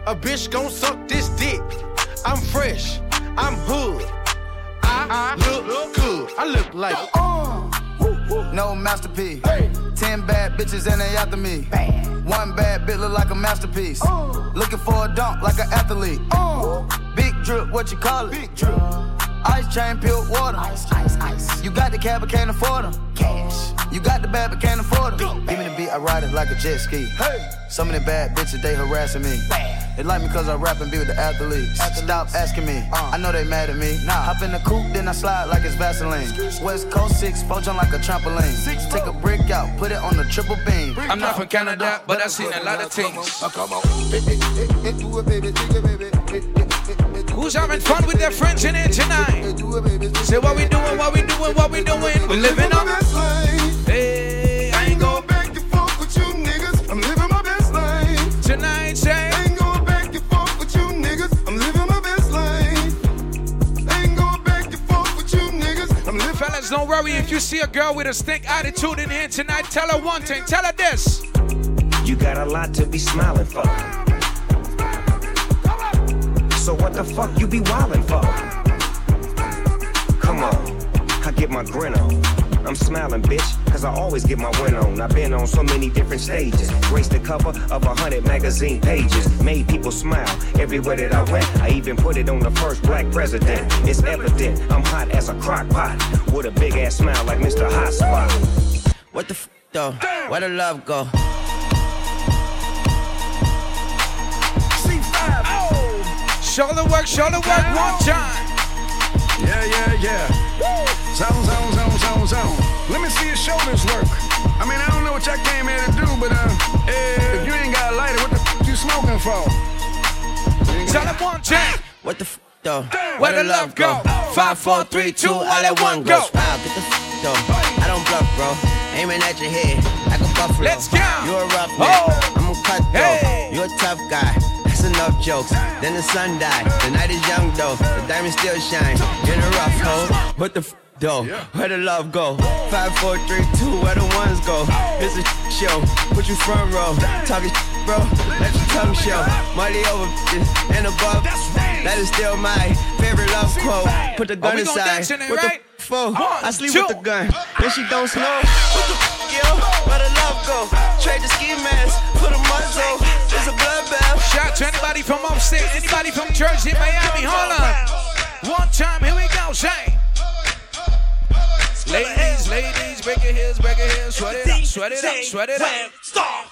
A bitch gon' suck this dick. I'm fresh, I'm hood. I look good. I look like. Uh-uh. No masterpiece. Ten bad bitches and they after me. One bad bitch look like a masterpiece. Uh. Looking for a dunk like an athlete. Uh. Big drip, what you call it? Big drip. Ice chain, pure water. Ice, ice, ice. You got the cab, but can't afford them. Cash. You got the bad, but can't afford them. Give me the beat, I ride it like a jet ski. Hey. Some of the bad bitches, they harassing me. Bad. They like me cause I rap and be with the athletes. athletes. Stop asking me, I know they mad at me. Nah. Hop in the coupe, then I slide like it's Vaseline. West Coast 6, four jump like a trampoline. Six, Take a brick out, put it on the triple beam. I'm not from Canada, but I've seen a lot of things. Who's having fun with their friends in here tonight? Say what we doing, what we doing, what we doing. We living on Hey, I ain't going back and forth with you niggas. I'm living my best life. Tonight, say. Ain't going back and forth with you niggas. I'm living my best life. Ain't going back and forth with you niggas. Fellas, don't worry if you see a girl with a stink attitude in here tonight. Tell her one thing. Tell her this. You got a lot to be smiling for. So what the fuck you be wildin' for? Come on, I get my grin on. I'm smiling, bitch, cause I always get my win on. I've been on so many different stages, graced the cover of a hundred magazine pages, made people smile everywhere that I went. I even put it on the first black president. It's evident I'm hot as a crock pot, with a big ass smile like Mr. Hot Spot. What the f though? Where the love go? Shoulder work, shoulder work, one time. Yeah, yeah, yeah. Zone, zone, zone, zone, zone. Let me see your shoulders work. I mean, I don't know what y'all came here to do, but uh, if you ain't got a lighter, what the f you smoking for? Tell them one time. What the f though? Where the love go? Five, four, three, two, all at one go. Wow, get the f though. I don't bluff, bro. Aiming at your head like a buffalo. Let's go. You a rough Oh. I'm a cut though. You're a tough guy. That's enough jokes. Then the sun died. The night is young though. The diamond still shine. In a rough hole. What the f though? Where the love go? Five, four, three, two. Where the ones go? It's a show. Put you front row. Talking bro. Let your tongue show. Money over and above. That is still my favorite love quote. Put the gun aside. dance in it, What right? the f- for? I sleep with the gun. Then she don't snow. What the f- yo? Where the love go? Trade the ski mask. Put a muzzle. It's a bloodbath. Shout out to anybody from upstate, anybody from Jersey, Miami, on. One time, here we go, say. Ladies, ladies, break your heels, break your heels, sweat it up, sweat it up, sweat it up. Stop.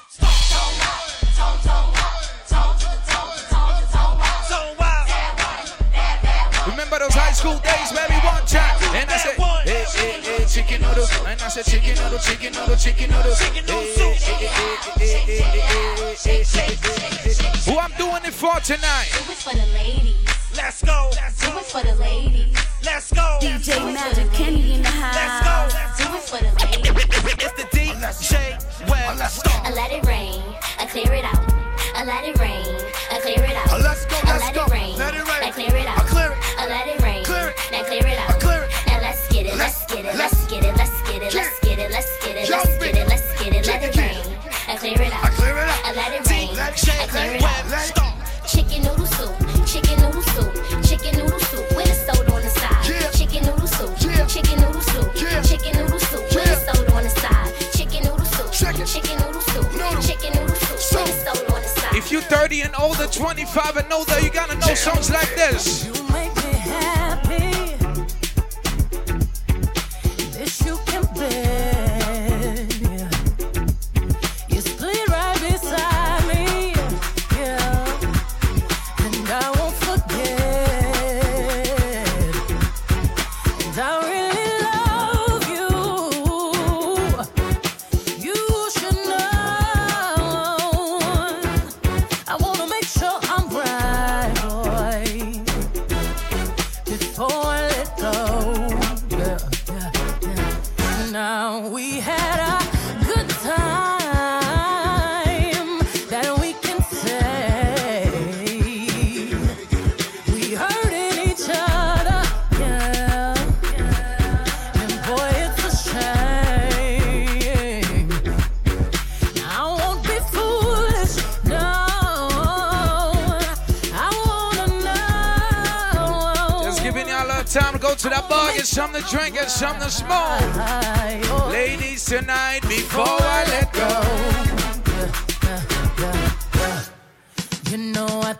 Remember those high school days, baby, one time. And I said, hey, hey, hey, chicken noodle. And I said, chicken noodle, chicken noodle, chicken noodle. Chicken noodle soup. Who I'm doing it for tonight? Do it for the ladies. Let's go. Do it for the ladies. Let's go. DJ Magic Kenny in the house. Let's go. Do it for the ladies. It's the DJ Web. I let it rain, I clear it out. I let it rain, I clear it out. Uh, let's go, I let's let go. it rain, Let it rain. I clear it out. It rain, Clear it. now clear it out. clear it. Now let's get it, let's get it, let's get it, let's get it, let's get it, let's get it, let's get it. it, let's get it, let it rain. I clear it out. I clear it out. I let it rain, Let I clear it it out. let it stop. Chicken noodle soup, chicken noodle soup, chicken noodle soup with a soda on the side. Chicken noodle soup, chicken noodle soup, chicken noodle soup with a soda on the side. Chicken noodle soup, Chicken. chicken noodle soup, chicken noodle soup with a soda on the side. If you're 30 and older, 25 and older, you gotta know songs like this. Happy. Get something to drink, and something to smoke. Ladies, tonight, before I let go. You know I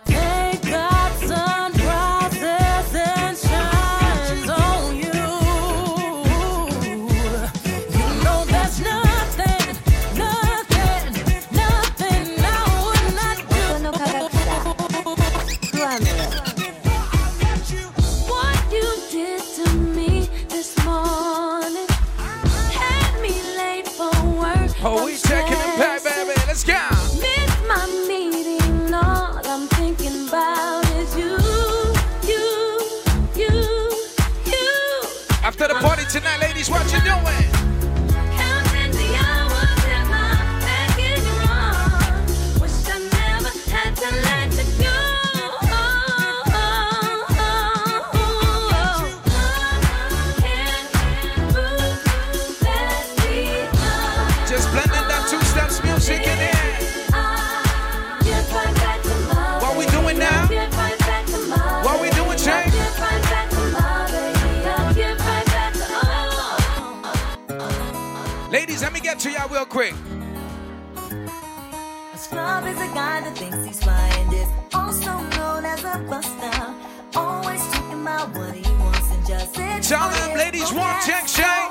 to y'all real quick. A is a guy that thinks he's flying, also known as a buster. Always talking about what he wants and just it. Tell them, ladies, one check, check.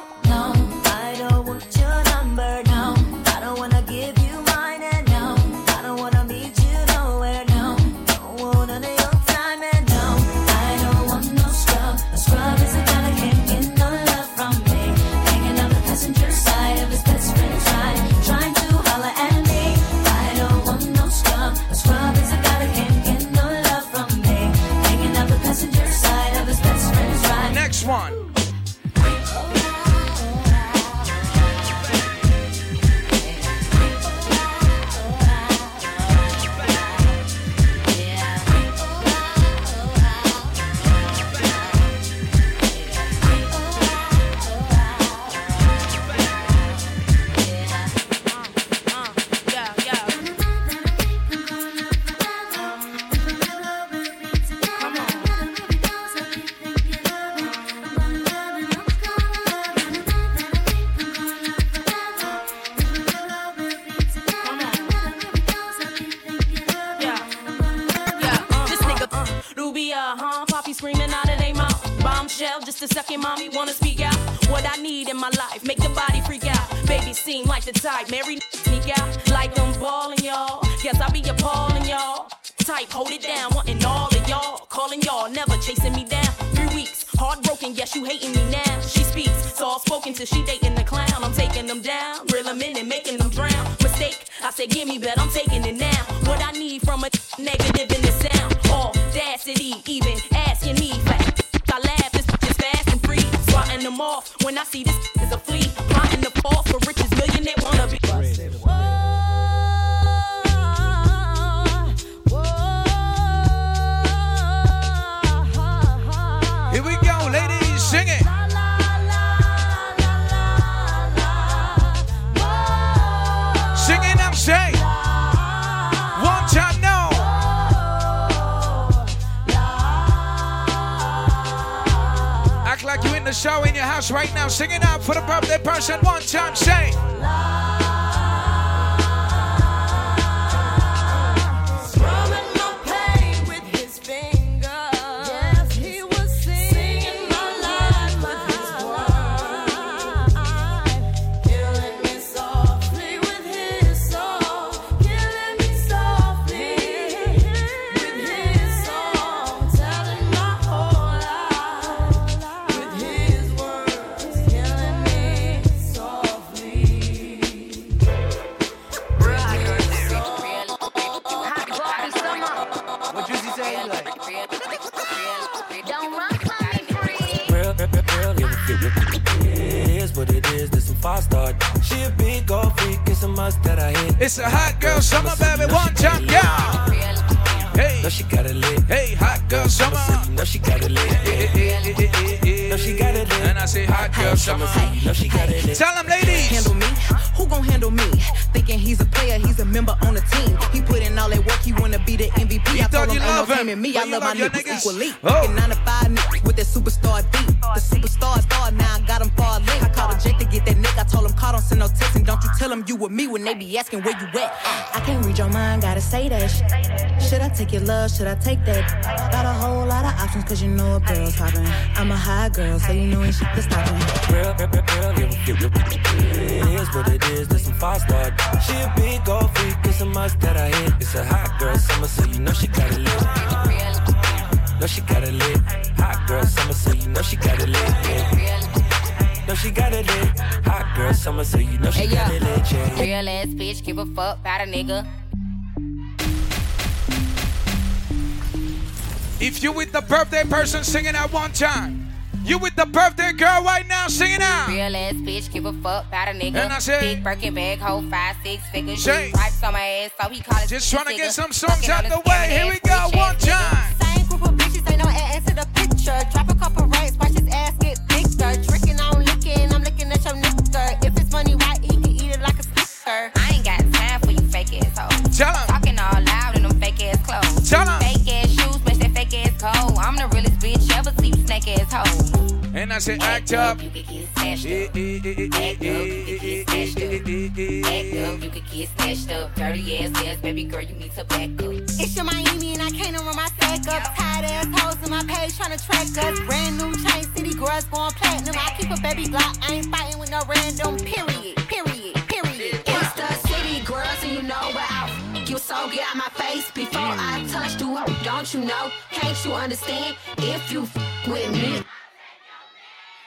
elite. Oh. Nine to five with that superstar deep. The superstar star now I got them far link. I called a jet to get that nigga. I told him call, don't send no text. And don't you tell them you with me when they be asking where you at. I can't read your mind, gotta say that. Should I take your love? Should I take that? Got a whole lot of options, cause you know a girl's poppin'. I'm a high girl, so you know when shit to stop. got a nigga. If you with the birthday person singing at one time, you with the birthday girl right now singing out. Real ass bitch, give a fuck about a nigga. And I said, big Birkin bag, hold five, six figures. Shit, stripes on my ass, so he call it. Just trying to get some songs out the way. Here we go, one time. Say act up. You could get snatched up. Eh, eh, eh, act up, you could get snatched up. Act up, you could get snatched up. Dirty ass ass, baby girl, you need to back up. It's your Miami and I can't run my stack up. Tired ass hoes in my page trying to track us. Brand new chain city girls going platinum. I keep a baby Glock. I ain't fighting with no random. Period. Period. Period. It's the city girls and you know where I f- you so get out my face before I touch you. Don't you know? Can't you understand? If you f- with me.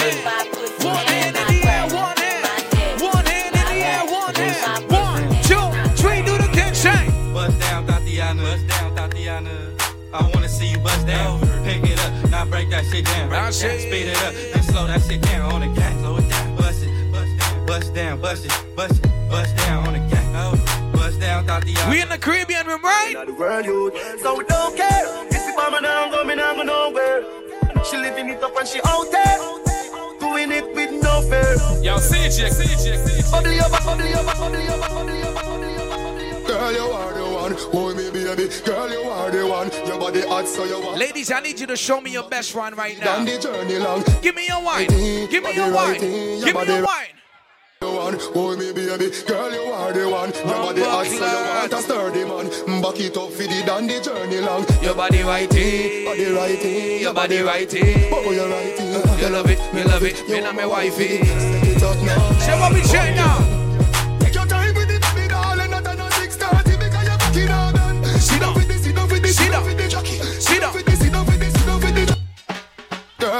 shit down. Thotiana, bust down, Thotiana. I wanna see you bust down, pick it up, not break it down, speed it up, then slow that shit down on the gas. Slow it down, bust it, bust down, bust down, bust it, bust it, bust down on the gas. Oh, bust down, Thotiana. We in the Caribbean room, right? the world, you. So we don't care. If the mama down go, me down go nowhere. She living it up and she out there. Doing it with no fear. Yo, CJ, CJ, CJ. Bubbly over, bubbly over, bubbly over, bubbly over, bubbly over. Girl, you are the one. Oh, me baby. Girl, you are the one. Your body hot, so you want. Ladies, I need you to show me your best one right now. Down the journey long. Give me your wine. Give me your wine. Give me your wine. The one, oh me baby, girl you are the one. Your body hot, so you want a sturdy man. Back it up for the the journey long. Your body righty, body righty, your body righty. Oh, you righty. You love it, you love it. Me and my wifey. Set it up now. Say what we now.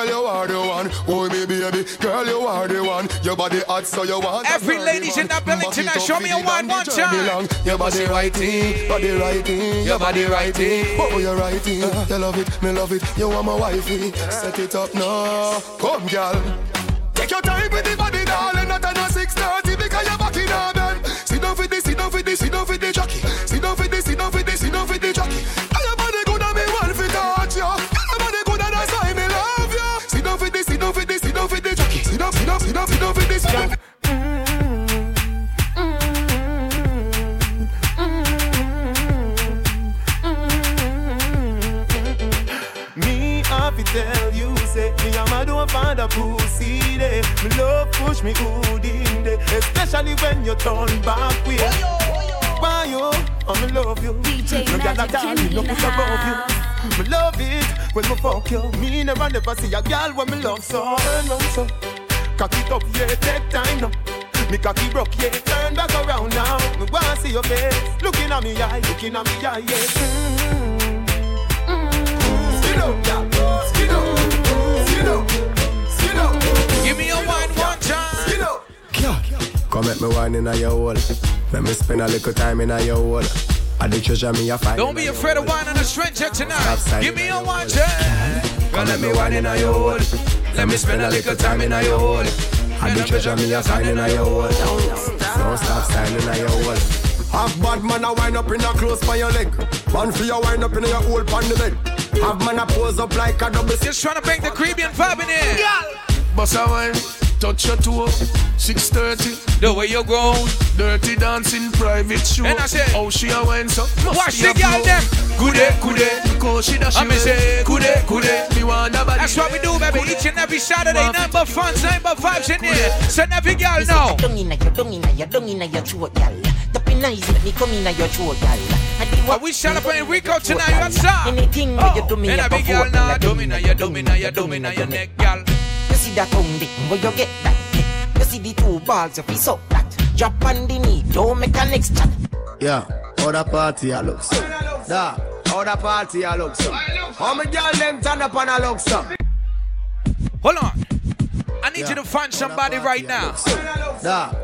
Girl, you are the one. Oh, me baby. Girl, you are the one. Your body hot, so you want. Every ladies in that building tonight, show me a down one time. Your body righty, body righty, Your body righty. Oh, you're righty. You love it, me love it. You are my wifey. Set it up now. Come, girl. Take your time with the body, darling. Not on a six thirty because you're back in bed. Sit down for this, sit down for this, sit down for the jockey. Sit down for this, sit down for this, sit down for the jockey. This. To tell you, say me and my don't find a pussy there. Me love push me good in there, especially when you turn back way. Why you? I me love you. no girl at all, me no put above you. Me love it when me fuck you. Me never never see a girl when me love so. Turn on so, cock it up, yeah, take time now. Me cocky broke, yeah, turn back around now. Me wanna see your face, looking at me eye, looking at me eye, yeah. Mm-hmm. Mm-hmm. Mm-hmm. Skid up, yeah. Skid up. Skid up. Skid up. Give me your wine one time. Skid up. Come make me wine in a your hole. Let me spend a little time in a your hole. I the treasure me a find. Don't be afraid of wine on a stranger tonight. Give me signing your wine time. Come let me wine in a your hole. Let me spend a little time in a your hole. I the treasure me a find in a your hole. Don't stop signing a your hole. Have bad man a wind up in a close by your leg. Man for your wind up in your hole pan the bed. Have man a pose up like a double. Just trying to bring the Caribbean vibe in here. Boss a wine, touch your toe. 6:30. The way you go. Dirty dancing private show. And I say, oh she a wine so. Watch the girl pro. them. Kude kude, because she dash I me say, kude kude. Me want a body. That's what we do, baby. Each and every Saturday, number funds, number vibes in here. So every girl know. Dung inna your, dung inna your, dung inna your throat, gal. Tapping nice, let me come inna your throat, gal. But we celebrating Rico tonight, what's up? Anything Oh, where you do me, and you a big perform, girl now, gal, do me now, you do me now, you do me now, your neck, gal. You see that tongue dick, where you get that dick? You see the two balls, you feel up that. Drop on the knee, don't make a next chat. Yeah, how the party a looks. Da, how the party a looks. How many girl them turn up and a looks up? Hold on. I need you to find somebody right now.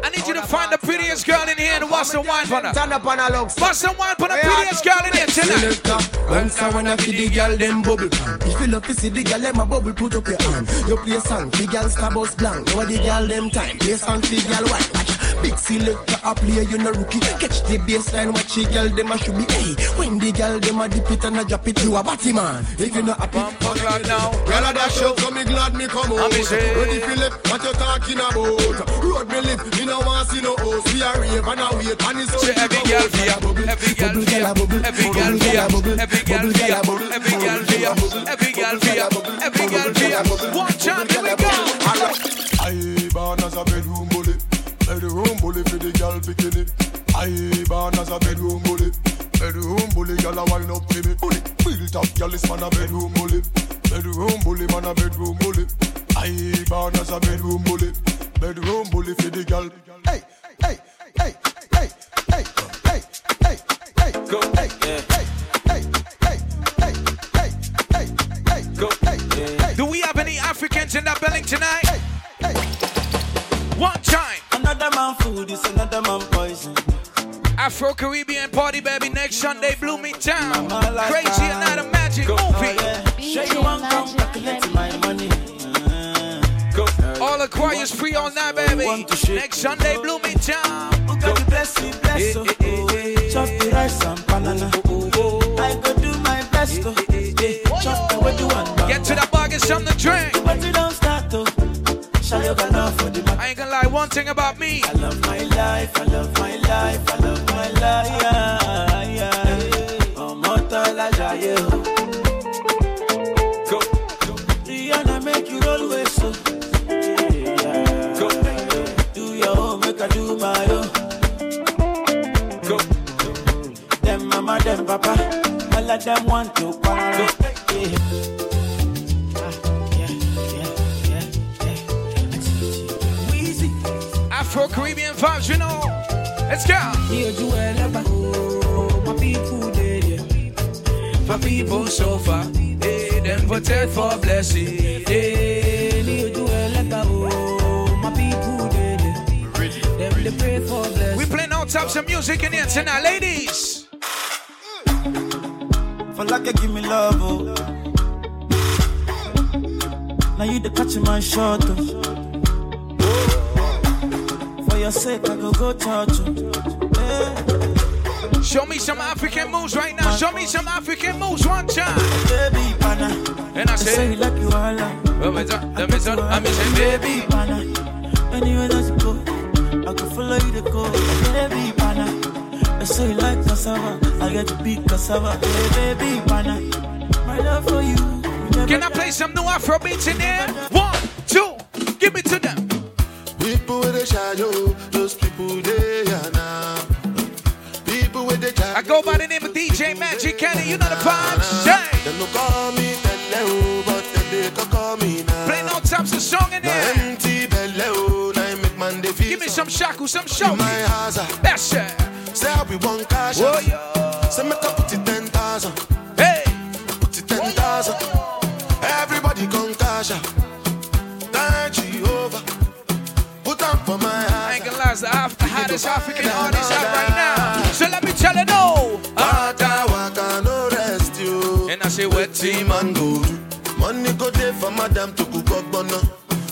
I need you to find the prettiest girl in here and watch some wine for her. Turn up on a look. Watch some wine for the prettiest girl in here tonight. Once I wanna see the girl, them bubble. If you love to see the girl, them a bubble, put up your hand. You play song, the girl star bus blank. Know the girl, them time. Play song, the girl white. Watch. Big selector, a player, you no rookie. Catch the baseline, watch the girl, them a should be. Hey, when the girl, them a dip it and a drop it, you a batty man. If you not happy, fuck right now. Girl, I dash out, so me glad me come out. Ready for left, what you talking about? Road me live, me no want see no host. We a rave and a wait, and it's Say every girl fear, every girl fear, every girl fear, every girl fear, every girl fear, every girl fear, every girl fear. One time, here we go. I born as a bedroom bully, for the girl bikini. I born as a bedroom bully, bedroom bully, girl a up to me. Bully, built up, girl is man a bedroom bully, bedroom bully, man a bedroom bully. I born as a bedroom bully, bedroom bully for the girl. Hey, hey, hey, hey, hey, hey, hey, hey, Go. hey, Yeah. hey, hey, hey, hey, hey, hey, hey, Go. hey, Yeah. Do we have any Africans in that building tonight? One time. Another man food is another man poison. Afro Caribbean party, baby. Next Sunday, Blooming Town. Crazy and not a magic movie. Show you one come calculate my money. Uh-huh. All the choirs free all night, baby. Next Sunday, Blooming Town. Who got the bless you, bless oh, oh. oh, oh. Chop the rice and banana. Oh, I go do my best, oh. Eh, eh, eh, Chop the way you want. Get to that bar, get something to drink. But you don't start, oh. Shall you got love for the one thing about me. I love my life, I love my life, I love my life. Yeah, yeah. Ọmọ tọ́lá jayé o. Go. Rihanna make you roll with so. Yeah. Go. Do your own, make I do my own. Go. Them mama, them papa, all of them want to quarrel. Yeah. Afro Caribbean vibes, you know. Let's go. My people dead, yeah. My people so far, they them protect for blessing. Hey, Leo Joeleta, my people dead. Them they pray for blessing. We playing all types of music in here tonight, ladies. For like you give me love, oh. Now you the catch my shot, oh. For your sake, I go go oh. Eh. Yeah. Show me some African moves right now. Show me some African moves one time. Baby, pana. And I Say say, like you all like. let me talk, let me talk, let me say, baby. pana. Anywhere that you go, I can follow you to go. Baby, pana. I say like cassava, I get to be cassava. Hey, baby, pana. My love for you. you Can I play some new Afro beats in there? One, two, give it to them. People with a shadow, those people they are now. People with the I go by the name of DJ Magic Kenny. You know the vibes. Say, Them no call me Tele, but they can call me now. play no types of song in there. empty oh, now make man they feel Give me some shaku, some show. my house, ah. That's it. say be one cash. Oh, ah. yeah. Say I house. ain't gonna lie, it's the Af- hottest African artist out right now. So let me tell you no. Waka waka no rest you. And I say, what team? man go do? Money go there for madam to cook up bono.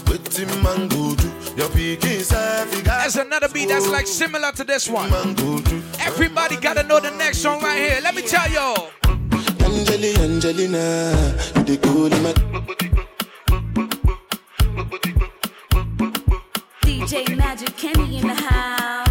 Wetin man go do? Your pikin self, you got There's another beat that's like similar to this one. man. Everybody gotta know the next song right here. Let me tell you. Angeli, Angelina, you the cool in DJ Magic Kenny in the house.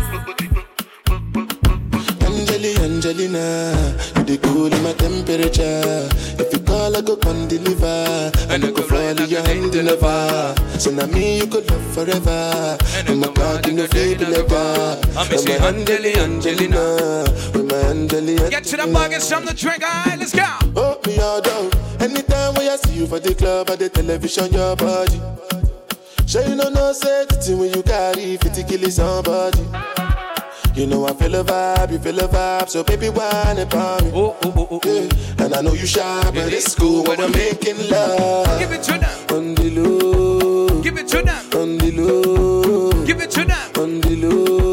Angeli, Angelina, you the cool in my temperature. If you call, I go come deliver. And I go fall in your hand never. So now me you could love forever. And my God, you know baby letter. I'm And my Angeli, Angelina, with my Angeli, Get to the bar, get something to drink. All right, let's go. Oh, me all down. Anytime when I see you for the club or the television, your body. Show you know no certainty when you carry 50 killing somebody. You know I feel a vibe, you feel a vibe, so baby whine on me. Oh, oh, oh, oh, oh, yeah. And I know you shy, but it it's cool when I'm making love. Give it to them. On the low. Give it to them. On the low. Give it to them. On the low.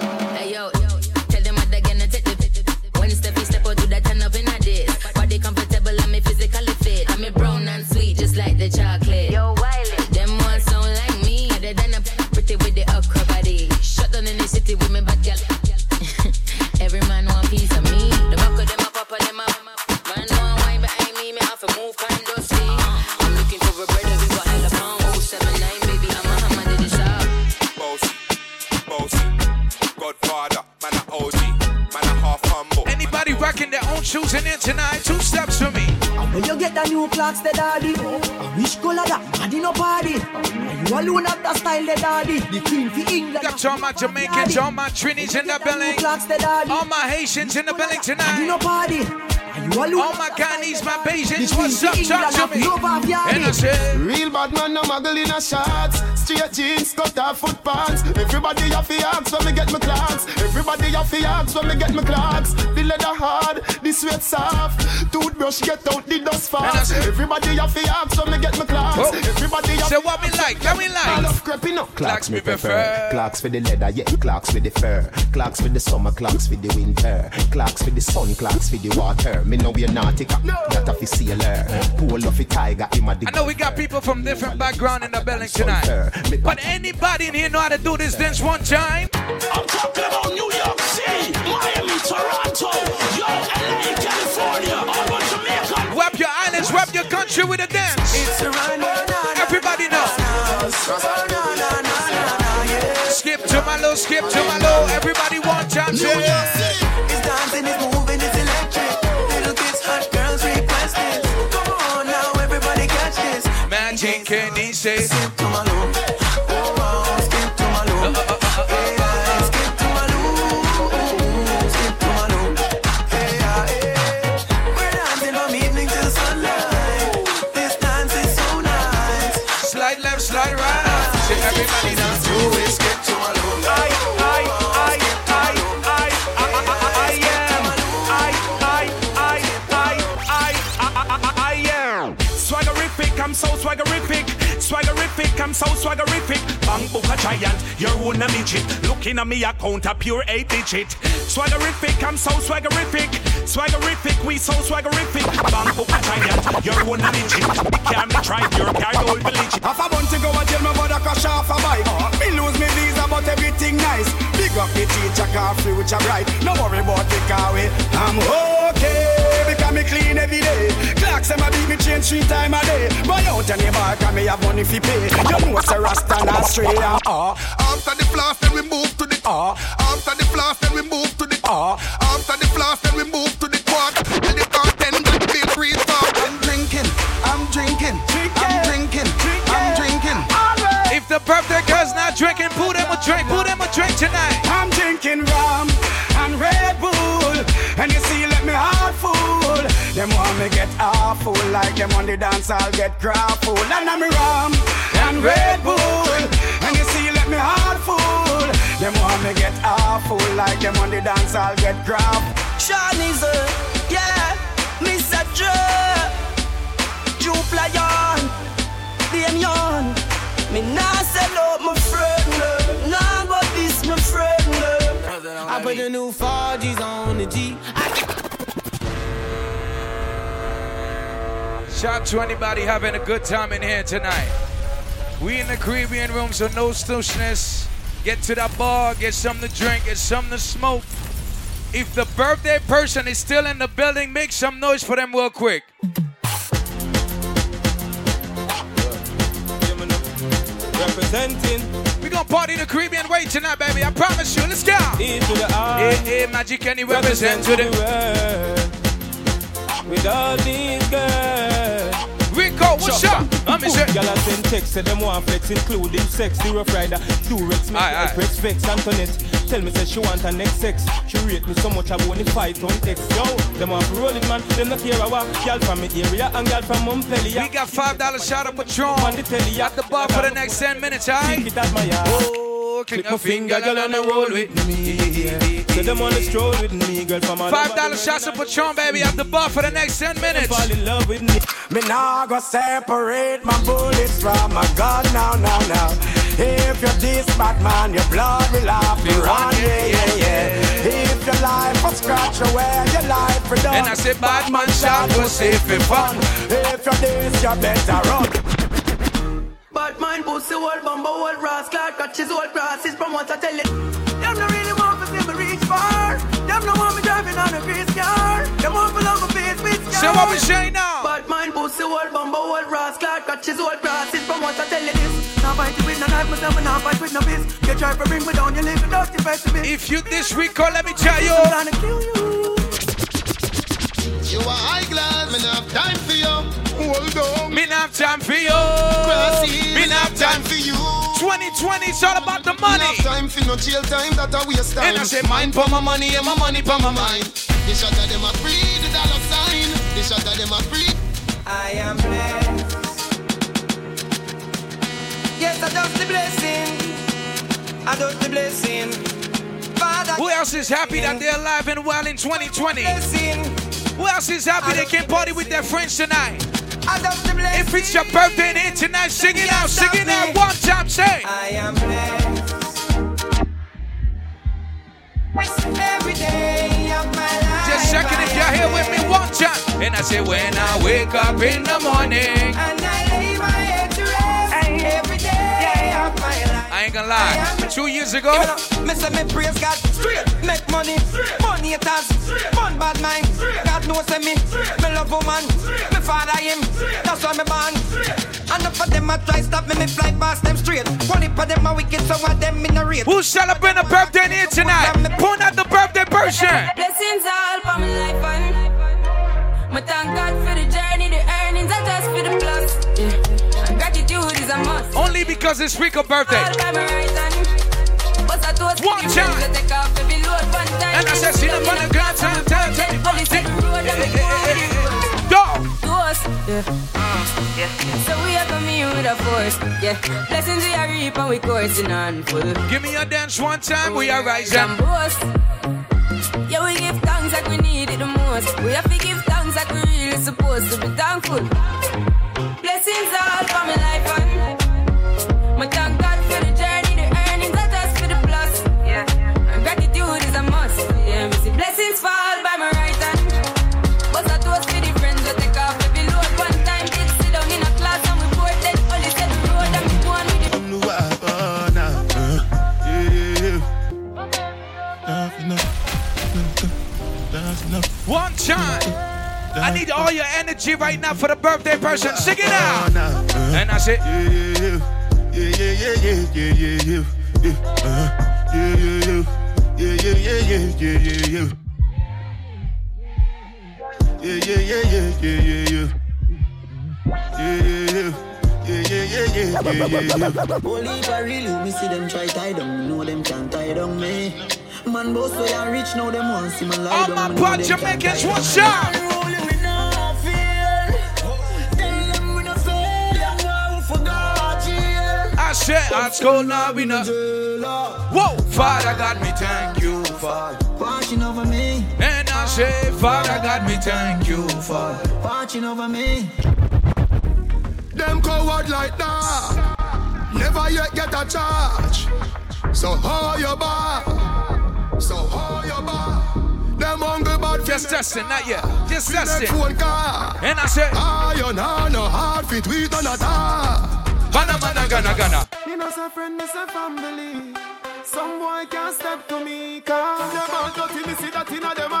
You get the new clocks, the daddy. I wish color that, daddy no party. And you alone have the style, the daddy. The queen for England. Got all my Jamaicans, all my Trinis in the building. All my Haitians in the building tonight. no party. All my Ghanese, my Bajans, what's up? Talk to me. And I say, Real bad man, no muggle in a shots. Straight jeans, cut off foot pants. Everybody have the axe when me get my clocks. Everybody have the axe when me get my clocks. The leather hard, the sweat soft. Toothbrush get out the dust fast. Everybody have the axe when me get my clocks. Oh. Everybody have Say what me like, what me like. I love creeping up. Clocks me prefer. Clocks for the leather, yeah. Clocks for the fur. Clocks for the summer, clocks for the winter. Clocks for the sun, clocks for the water. Me know we're nautica, that a fi sailor. Pull off a tiger, him a the I know we got people from different background in the building tonight. But anybody in here know how to do this dance one time? I'm talking about New York City, Miami, Toronto, yo, LA, California, all about Jamaica. Wrap your islands, wrap your country with a dance. It's a run, Everybody know. Skip to my low, skip to my low. Everybody one time. New York City, it's dancing, Can he say? Skip to I'm so swaggerific. Bang book a giant, you're one a midget. Looking at me account a pure eight digit. Swaggerific, I'm so swaggerific. Swaggerific, we so swaggerific. Bang book a giant, you're one a midget. Can't be drive your car, don't believe it. Half a month ago, I tell my mother crash off a bike. Me lose me visa, everything nice. Big up the teacher, car future bright. No worry about the car way. I'm okay because me clean every day. Clocks and my me change three time a day. Buy out any bar, cause me have money fi pay. You know it's a rasta not straight. Ah, After the floss, then we move to the ah. After the floss, then we move to the ah. After the floss, then we move to the quad. And the bartender feel free to I'm drinking, I'm drinking, the birthday girl's not drinking, put them a drink, put them a drink tonight. I'm drinking rum and Red Bull, and you see, let me heart full. Them want me get awful, like them on the dance, I'll get grappled. And I'm rum and Red Bull, and you see, let me heart full. Them want me get awful, like them on the dance, I'll get grappled. Shawnee's a, yeah, Mr. Dre, Jupe Lion, Damien. Me nah sell out my friend, nah but this my friend. I put the new 4Gs on the G. Shout to anybody having a good time in here tonight. We in the Caribbean room, so no stooshness. Get to the bar, get something to drink, get something to smoke. If the birthday person is still in the building, make some noise for them real quick. Representing. We gonna party the Caribbean way tonight, baby. I promise you. Let's go. E to the R. Hey, hey, Magic Kenny represent to the. With all these girls. Rico, what's up? I'm in Y'all are send text, say them want flex, including sex. The rough rider, Durex, me Aye, aye. Express, Vex, Antoinette. Tell me, say she want her next sex. She rate me so much, I want to fight on X. Yo, them want it, man. Them not care about Y'all from me area and y'all from Montpellier. We got five dollar shot of Patron the at the bar for the next ten minutes, alright? Take it at my yard. Click my finger, girl, and I roll with me. So them on the stroll with me, girl, from Five dollar shots of Patron, baby, at the bar for the next ten minutes. Fall in love with me. Me nah go separate my bullets from my gun now, now, now. If you're this bad man, your blood will have to run, yeah, yeah, yeah. If your life was scratch away, your life will done. And I say bad man shot was safe and fun. If you're this, you better run. Bad mind, pussy, old bumbo, old rascal, catches old grasses from what I tell it. Them no really want to see me reach far. Them no want me driving on a grease car. Them want me love my face with scars. So what we say now? Bad mind, pussy, old bumbo, old rascal, catches old grasses from what I tell you this. Now fight with no knife, myself, and now fight with no fist. You try to bring me down, you live without the best it. If you this week, oh, let me tell you. I'm gonna kill. You 2020, it's all about the money. Me not have time for no jail time, that a waste time. And I say mine for my money and my money for my mind. The shot of them a free, the dollar sign. The shot of them a free. I am blessed. Yes, I just the blessing. I just the blessing. Father, Who else is happy that they're alive and well in 2020? Who else is happy they can party with their friends tonight? If it's your birthday and here tonight, sing it out, sing it out one time, say. I am blessed. Every day of my life. Just checking if you're here with me one time. And I say, when I wake up in the morning, And I lay my head I ain't gonna lie. Two years ago, Me say me praise God straight, make money, money it has, fun bad mind. God knows say me, me love woman, me father him, that's why me born. And up for them I try stop me, me fly past them straight. One for them a wicked, so what them in a rate. who's celebrating a birthday here tonight? Point out the birthday person. Blessings all for my life and my thank God for the journey, the earnings I just for the plus. Yeah. And gratitude is a must. Only because it's Rico's birthday. All by my right hand. But I toast One time. friends that take off every load one time. And I said, see the ground, time, time, time. Police take the road and we go Go! Toast, yeah. yeah. So we are coming with a force, yeah. Blessings we are reap and we coursing on full. Give me your dance one time, we are rising. Yeah, we give thanks like we need it the most. We have to give thanks like we really supposed to be thankful. Blessings all blessings fall by my right hand. But I toast for the friends that take off every load one time. Did sit down in a class and we board then only set the road and we go on with it. One time. I need all your energy right now for the birthday person. Sing it out. And I say, Yeah, yeah, yeah, yeah, yeah, yeah, yeah, yeah. Uh-huh. Yeah, yeah, yeah. Yeah, yeah, yeah, yeah, yeah, yeah, yeah. Yeah, yeah, yeah, yeah, yeah, yeah, yeah. Yeah, yeah, yeah. Yeah, yeah, yeah, yeah, yeah, yeah, yeah. Only if I really me see them try tie down, know them can't tie down me. Man, boss way I rich, now them want see me lie all down. my me know pod them can't Jamaicans, tie what's down. up? Rolling with no fear. Tell them we no fail, them now forgot jail. I said, at school now we know. Whoa, Father God, me thank you for. Watching over me, And I say, Father God, me thank you for. watching over me. Them coward like that. Never yet get a charge. So hold your bar? So hold your bar? Them hungry bad Just testing, not yet. Just fi make testing. phone call. And I say, Iron on no hard fit with on a tar. Gana, gana, gana, gana. Me no say friend, me say family. Some boy can't step to me, cause them all dirty, me see that inna them eye. Them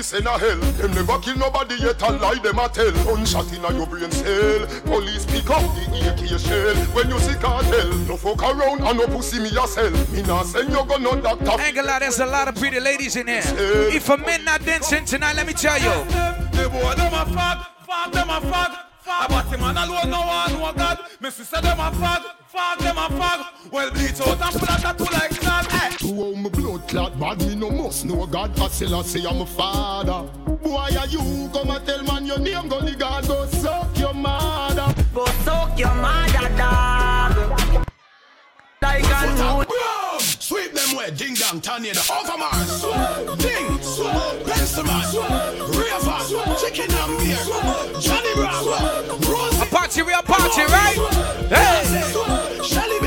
me send a hell. Them never kill nobody yet and lie them a tell. Gunshot in a your brain cell. Police pick up the AK shell. When you see cartel, no fuck around and no pussy me a sell. Me nah send you go no doctor. Ain't gonna lie, there's a lot of pretty ladies in here. If a man not dancing tonight, let me tell you. The boy them a fag, fag them a fag. Fag but him man alone no one no God. Me see say them a fag, Fog them a fog. Well, bleach out and full of tattoo like snag. Hey. To how my blood clot bad, me no must know God. I still I say I'm a father. Boy, are you come and tell man your name? Go the God, go suck your mother. Go suck your mother, dog. Like a new Sweep them way, ding dong, tornado, overmars. Ding, man, river, chicken and beer, Johnny Brown, Rose. A party, we a party, right? Hey!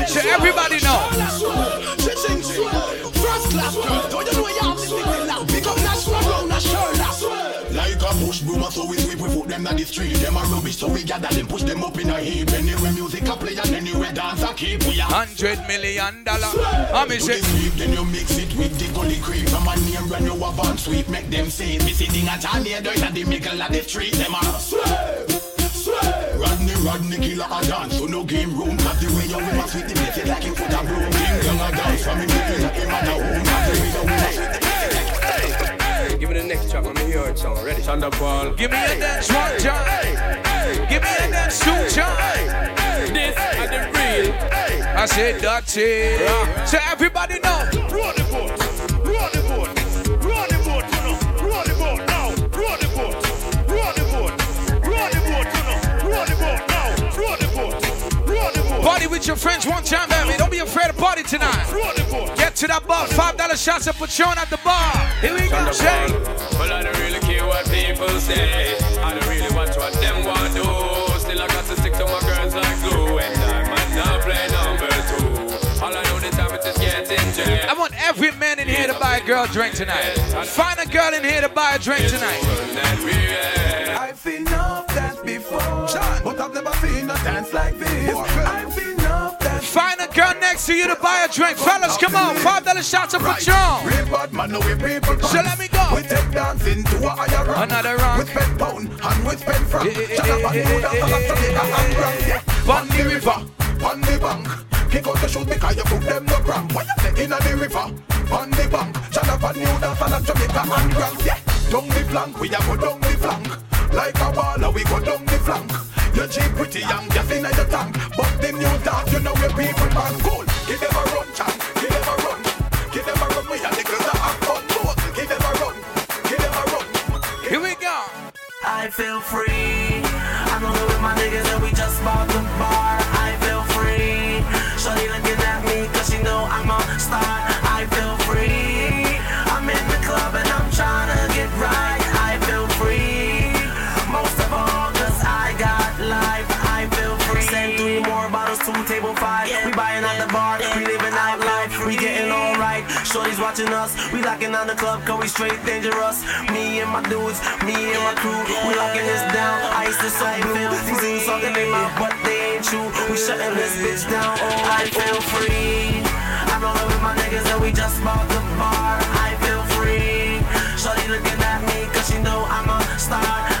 So everybody know. First class girl, don't you know you have this thing now? Become natural, round a shoulder. A push broom, so we sweep, we put them on the street. Them are rubbish, so we gather them, push them up in a heap. Anyway, music a play and anyway, dance a keep. We are hundred million dollar. I'm the sweep, then you mix it with the gully cream. From a name when you have on sweep, make them say. Me sitting at a near dirt at the middle of the street. Them are sweep, sweep. Rodney, Rodney, killer a dance. So no game room, cause the way you the like you put a broom. King young a dance from him, making like him and a. Cause the way you the the next track, me hear it song. Ready? Thunderball. Give me a dance one, John. Give me a dance two, John. This is the real. I said dirty. Ah. So everybody know. Party with your friends one time, baby. Don't be afraid to party tonight. Get to that bar. Five dollar shots of Patron at the bar. Here we go, Shay. Well, I don't really care what people say. I don't really watch what them want to do. Still, I got to stick to my girls like glue. And I might not play number two. All I know this time is just getting jet. I want every man in here to buy a girl drink tonight. Find a girl in here to buy a drink tonight. I've seen enough dance before, but I've never seen a dance like this. Find a girl next to you to buy a drink. Fellas, come on. Five dollar shots of Patron. Real bad man, no way people So let me go. We take dancing to a higher rank. Another rank. We spend pound and we spend franc. Shut up and move down to Jamaica and grand. Yeah. On the river, on the bank. Kick out the shoes because you put them no cramp. What you say in the river, on the bank. Shut up and move down to Jamaica and grand. Yeah. Down the flank, we a go down the flank. Like a baller, we go down the flank. You're cheap, pretty young, just in your tank. But them new dance, you know where people man cool. Give them a run, chance. Give them a run. Give them a run, we a the girls that have fun. Both, Give them a run. Give them a run. Here we go. I feel free. I'm rolling with my niggas and we just bought the bar. I feel free. Shorty looking at me cause she know I'm a star. Us. We locking on the club cause we straight dangerous. Me and my dudes, me and my crew. We locking this down. Ice is so blue. These dudes talking in my butt, they ain't true. We shutting this bitch down. Oh, I feel free. I'm rolling with my niggas and we just bought the bar. I feel free. Shorty looking at me cause she know I'm a star.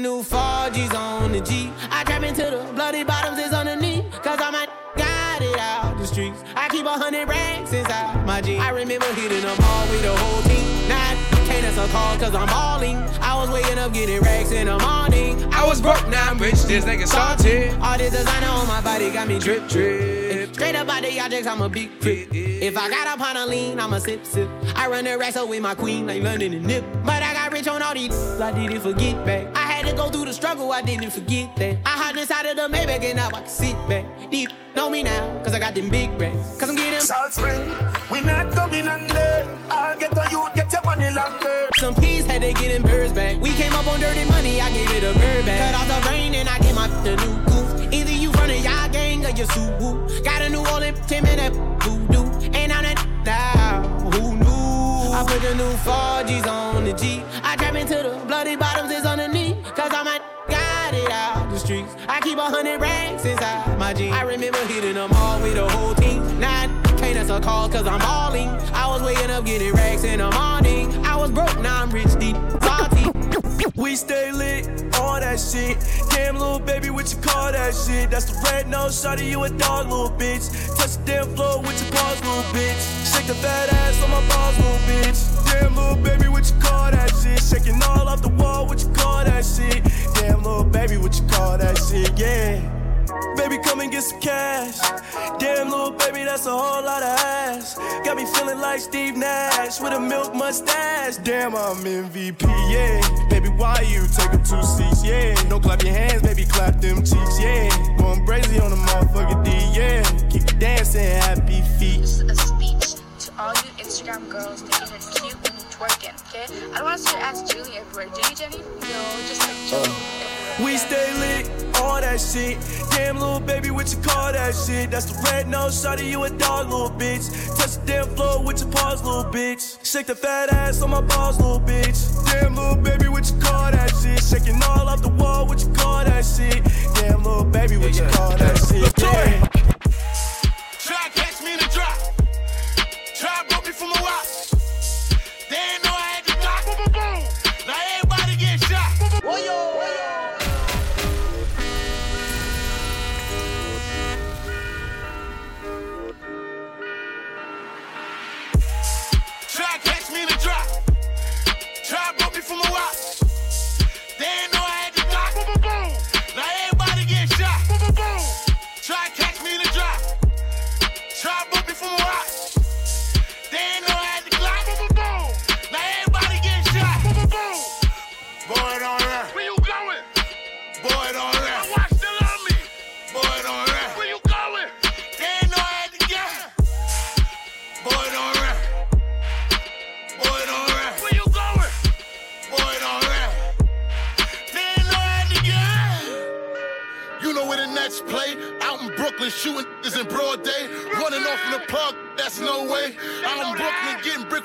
New 4Gs on the G. I trap into the bloody bottoms is underneath. Cause I'm a got it out the streets. I keep a hundred racks inside my G. I remember hitting them all with the whole team. Now can't answer call cause I'm balling. I was waking up getting racks in the morning. I was broke, now I'm rich, this nigga salty. All this designer on my body got me drip drip. Straight up out the objects, I'm a big flip. If I got up on a lean, I'm a sip sip. I run the racks up with my queen like London and Nip. But I got rich on all these, I didn't forget back. I had to go through the struggle, I didn't forget that. I hopped inside of the Maybach and now I can sit back. Deep, know me now, cause I got them big racks. Cause I'm getting Salt Spring, we not coming under. I'll get the youth, get your money longer. Some peas had to get them birds back. We came up on dirty money, I gave it a bird back. Cut off the rain and I gave my the new goof. Either you from the y'all gang or you Subu. Got a new Orleans Tim and that voodoo. And I'm that now, who knew? I put the new 4Gs on the G. I trap into the bloody bottoms is underneath. Cause I'm a got it out the streets. I keep a hundred racks inside my jeans. I remember hitting them all with the whole team. I can't answer call cause I'm balling. I was waking up getting racks in the morning. I was broke, now I'm rich deep. We stay lit, all that shit. Damn, little baby, what you call that shit? That's the red nose, shawty, you a dog, little bitch. Touch the damn floor with your paws, little bitch. Shake the fat ass on my balls, little bitch. Damn, little baby, what you call that shit? Shaking all off the wall, what you call that shit? Damn, little baby, what you call that shit? Yeah that's a whole lot of ass. Got me feeling like Steve Nash with a milk mustache. Damn, I'm MVP, yeah. Baby, why you take two seats, yeah. No clap your hands, baby, clap them cheeks, yeah. Going crazy on the motherfucker D, yeah. Keep dancing, happy feet. This is a speech to all you Instagram girls thinking it's cute when you twerking, okay? I don't want to see your ass Julie everywhere. Do you, Jenny? No, just like Julie. Uh, we stay lit, all that shit. Damn, little baby, what you call that shit? That's the red nose, shawty, you a dog, little bitch. Touch the damn floor with your paws, little bitch. Shake the fat ass on my balls, little bitch. Damn, little baby, what you call that shit? Shaking all off the wall, what you call that shit? Damn, little baby, what you call that shit? Yeah. Broke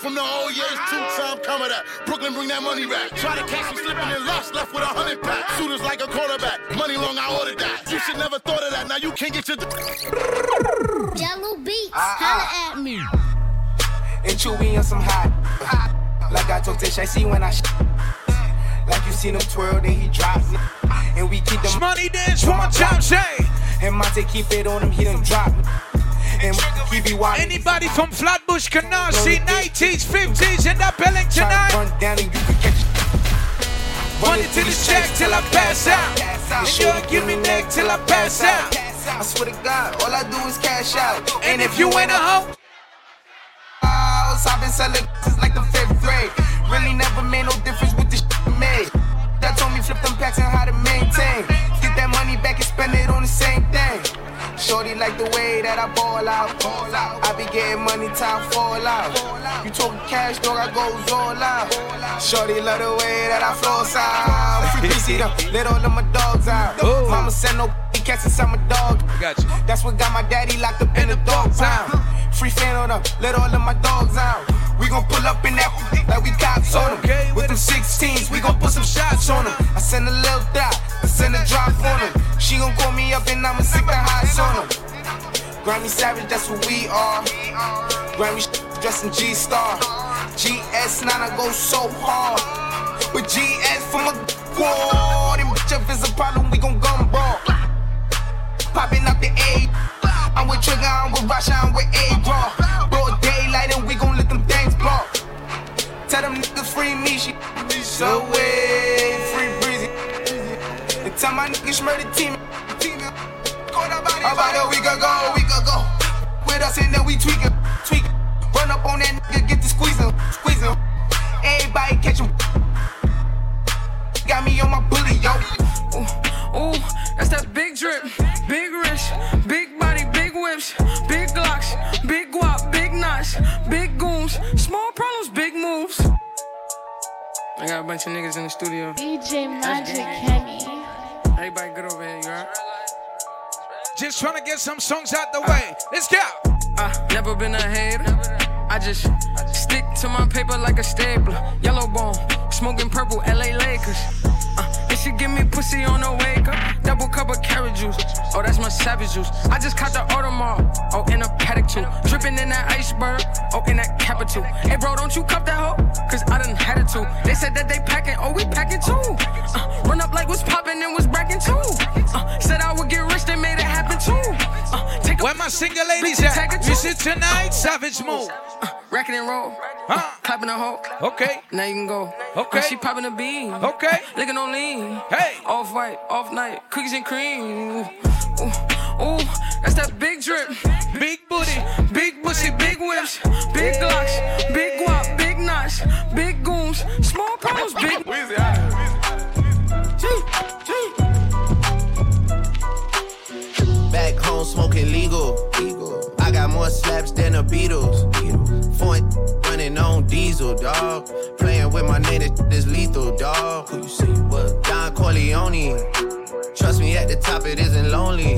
from the old years. Two time coming that. Brooklyn, bring that money back. Try to catch me slipping in lust, left with a hundred pack. Shooters like a quarterback. Money long, I ordered that. You should never thought of that. Now you can't get your. Jahlil Beats, Ah, holla at me. And Chewy on some hot. Like I told Tish, I see when I sh- Like you seen him twirl, then he drops it. And we keep them money dance, one time say. And Monte keep it on him, he done drop. It. And he be wild. Anybody from Flatbush Canarsie, 90s, 50s in the building tonight? run down and you can catch Run it to this check till I pass out. And you'll give me neck till I pass out. I swear to God, all I do is cash out. And if you ain't a hoe, I've been selling since like the fifth grade. Really never made no difference with the shit made. That told me flip them packs and how to maintain. Get that money back and spend it on the same thing. Shorty like the way that I ball out. I be getting money, time fall out. You talking cash, dog, I goes all out. Shorty love the way that I flow out. Free PC them, let all of my dogs out. Mama send no cats inside my dog. Got you. That's what got my daddy locked up in the dog pound. Free fan on them, let all of my dogs out. We gon' pull up in that like we cops on them. With them 16s, we gon' put some shots on them. I send a little dot, I send a drop on them. She gon' call me up and I'ma stick the highs on them. Grammy Savage, that's what we are. Grammy dressed in G Star. GS9, I go so hard. With GS from a quad. And bitch, if it's a problem, we gon' gumball. Popping up the A. I'm with Trigger, I'm with Rasha, I'm with A-Raw. Free me, she so way free breezy. And tell my niggas murder team. About a week ago, a week ago. With us and then we tweak it, tweak it. Run up on that nigga, get the squeezing, squeezing. Everybody catch him. Got me on my bully, yo. Ooh, Ooh, that's that big drip, big wrist, big body, big whips, big glocks, big guap, big knots, big goons, small problems, big moves. I got a bunch of niggas in the studio. DJ Magic Kenny. Everybody good over here, you alright? Just trying to get some songs out the way. Let's go. I never been a hater. I just stick to my paper like a stapler. Yellow bone, smoking purple, LA Lakers. And she give me pussy on the wake up. Double cup of carrot juice. Oh, that's my savage juice. I just caught the Audemars. Oh, in a paddock too. Dripping in that iceberg. Oh, in that capital. Hey, bro, don't you cup that hoe? Cause I done had it too. They said that they packing. Oh, we packing too. Uh, run up like what's popping and was bracking too. Uh, said I would get rich, they made it happen too. Uh, take Where my single ladies at? This is tonight, Savage Move. Racking and roll. Huh? Clapping a hoe. Okay. Now you can go. Okay. Uh, she popping a bean. Okay. Licking on lean. Hey. Off white, off night, cookies and cream. Ooh, ooh, ooh, That's that big drip. Big booty. Big pussy, big whips. Big glocks. Big guap, big knots. Big goons. Small problems, big. Back smoking legal. I got more slaps than the Beatles. Foreign running on diesel, dog. Playing with my name, this is lethal, dog. Who you see? What? Don Corleone. Trust me, at the top it isn't lonely.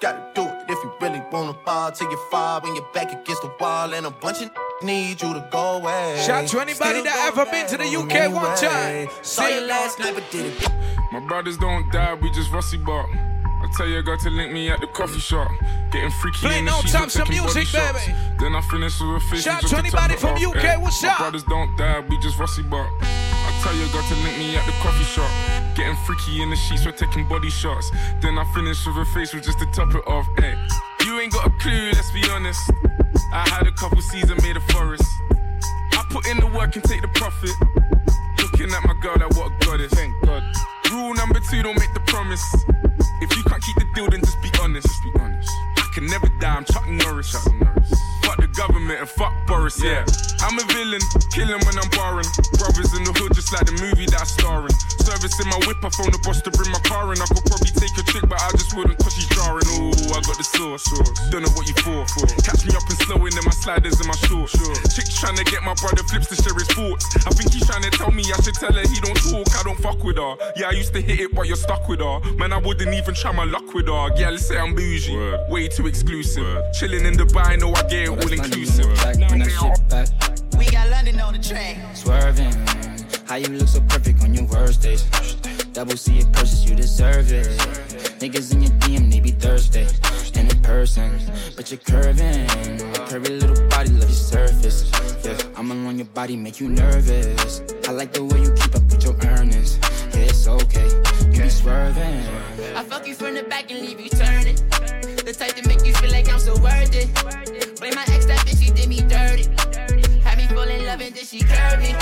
gotta do it. If you really wanna fall till you fall when you're back against the wall, and a bunch of need you to go away. Shout to anybody Still that ever been to the UK one anyway. time. Saw you last night, but did it. My brothers don't die, we just rusty bark. I tell your girl to link me at the coffee shop. Getting freaky Play in the no sheets, time, some taking body music, shots. baby. Then I finish with a face. Shout just to top anybody it from off, UK, what's My up? brothers don't die, we just rusty bark. Your girl to link me at the coffee shop. Getting freaky in the sheets, we're taking body shots. Then I finish with a face with just to top it off. Eh. You ain't got a clue, let's be honest. I had a couple seasons made a forest. I put in the work and take the profit. Looking at my girl, like what a goddess. Thank God. Rule number two, don't make the promise. If you can't keep the deal, then just be honest. Just be honest. I can never die, I'm Chuck Norris. Chuck Norris. Fuck the government and fuck Boris, yeah. I'm a villain, killing when I'm barring. Brothers in the hood, just like the movie that I'm starring. Servicing my whip, I phone the boss to bring my car in. I could probably take a chick, but I just wouldn't cause she's jarring. Ooh, I got the sauce. Don't know what you for. Catch me up and slowing in my sliders and my shorts. Chick's trying to get my brother flips to share his thoughts. I think he's trying to tell me I should tell her he don't talk. I don't fuck with her. Yeah, I used to hit it, but you're stuck with her. Man, I wouldn't even try my luck with her. Yeah, let's say I'm bougie. Way too exclusive. Chilling in Dubai, know I get it all inclusive. Bring that shit back. We got London on the train. Swerving. How you look so perfect on your worst days. Double C it curses, you deserve it. Niggas in your DM, they be thirsty. And in person, but you're curving. Curvy little body, love your surface. Yeah, I'm along your body, make you nervous. I like the way you keep up with your earnings. Yeah, it's okay. You be swerving. I fuck you from the back and leave you turning. The type to make you feel like I'm so worth it. Blame my ex, that bitch, she did me dirty. Had me fall in love and then she curved me.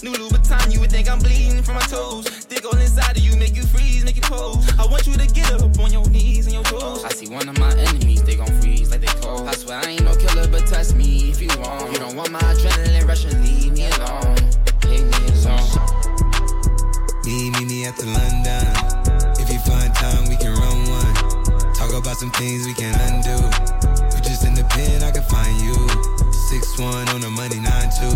New Louboutin, you would think I'm bleeding from my toes. Dick all inside of you, make you freeze, make you pose. I want you to get up on your knees and your toes. I see one of my enemies, they gon' freeze like they cold. I swear I ain't no killer, but test me if you want. You don't want my adrenaline rushing, leave me alone. Leave me alone. Me, meet me at the London. About some things we can undo. You just in the pen, I can find you. Six one on the money, nine two.